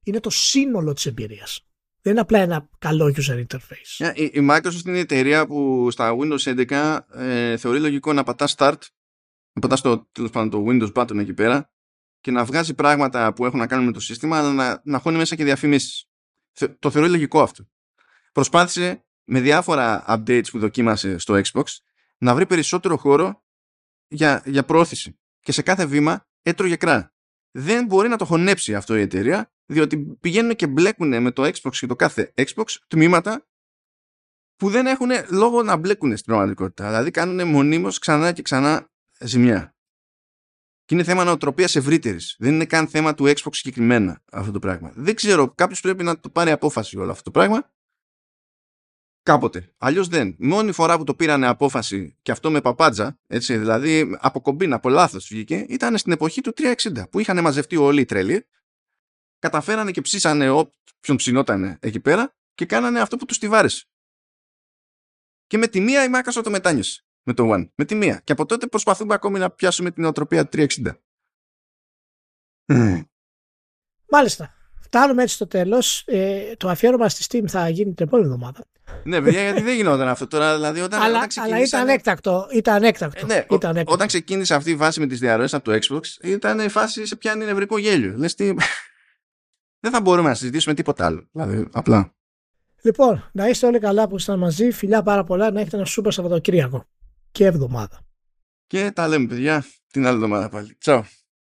Είναι το σύνολο της εμπειρίας. Δεν είναι απλά ένα καλό user interface. Η, η Microsoft είναι η εταιρεία που στα Windows 11 ε, θεωρεί λογικό να πατά start, να πατά το, το Windows button εκεί πέρα και να βγάζει πράγματα που έχουν να κάνουν με το σύστημα, αλλά να, να χώνει μέσα και διαφημίσεις. Το θεωρεί λογικό αυτό. Προσπάθησε με διάφορα updates που δοκίμασε στο Xbox να βρει περισσότερο χώρο για, για πρόθεση. Και σε κάθε βήμα έτρωγε κρά. Δεν μπορεί να το χωνέψει αυτό η εταιρεία, διότι πηγαίνουν και μπλέκουν με το Xbox και το κάθε Xbox τμήματα που δεν έχουν λόγο να μπλέκουν στην πραγματικότητα. Δηλαδή κάνουν μονίμως ξανά και ξανά ζημιά. Και είναι θέμα νοοτροπίας ευρύτερης. Δεν είναι καν θέμα του Xbox συγκεκριμένα αυτό το πράγμα. Δεν ξέρω, κάποιος πρέπει να το πάρει απόφαση όλο αυτό το πράγμα. Κάποτε. Αλλιώς δεν. Μόνη φορά που το πήρανε απόφαση και αυτό με παπάντζα, έτσι, δηλαδή από κομπίνα, από λάθος βγήκε, ήταν στην εποχή του 360 που είχαν μαζευτεί όλοι οι τρελοί, καταφέρανε και ψήσανε όποιον ψινότανε εκεί πέρα και κάνανε αυτό που τους τη βάρεσε. Και με τη μία η Microsoft το μετάνιωσε με το One. Με τη μία. Και από τότε προσπαθούμε ακόμη να πιάσουμε την οτροπία 360. Μάλιστα. Φτάνουμε έτσι στο τέλος. Ε, το αφιέρωμα στη Steam θα γίνει την επόμενη εβδομάδα. ναι, παιδιά, γιατί δεν γινόταν αυτό τώρα. Δηλαδή, όταν, αλλά, όταν αλλά ήταν έκτακτο. Ήταν έκτακτο. Ε, ναι, ήταν έκτακτο. Όταν ξεκίνησε αυτή η βάση με τις διαρροές από το Xbox, ήταν η φάση σε πιάνει νευρικό γέλιο. Λες τι... [laughs] δεν θα μπορούμε να συζητήσουμε τίποτα άλλο. Δηλαδή, απλά. Λοιπόν, να είστε όλοι καλά που ήσασταν μαζί. Φιλιά πάρα πολλά. Να έχετε ένα σούπερ Σαββατοκύριακο και εβδομάδα. Και τα λέμε, παιδιά, την άλλη εβδομάδα πάλι. Τσαου.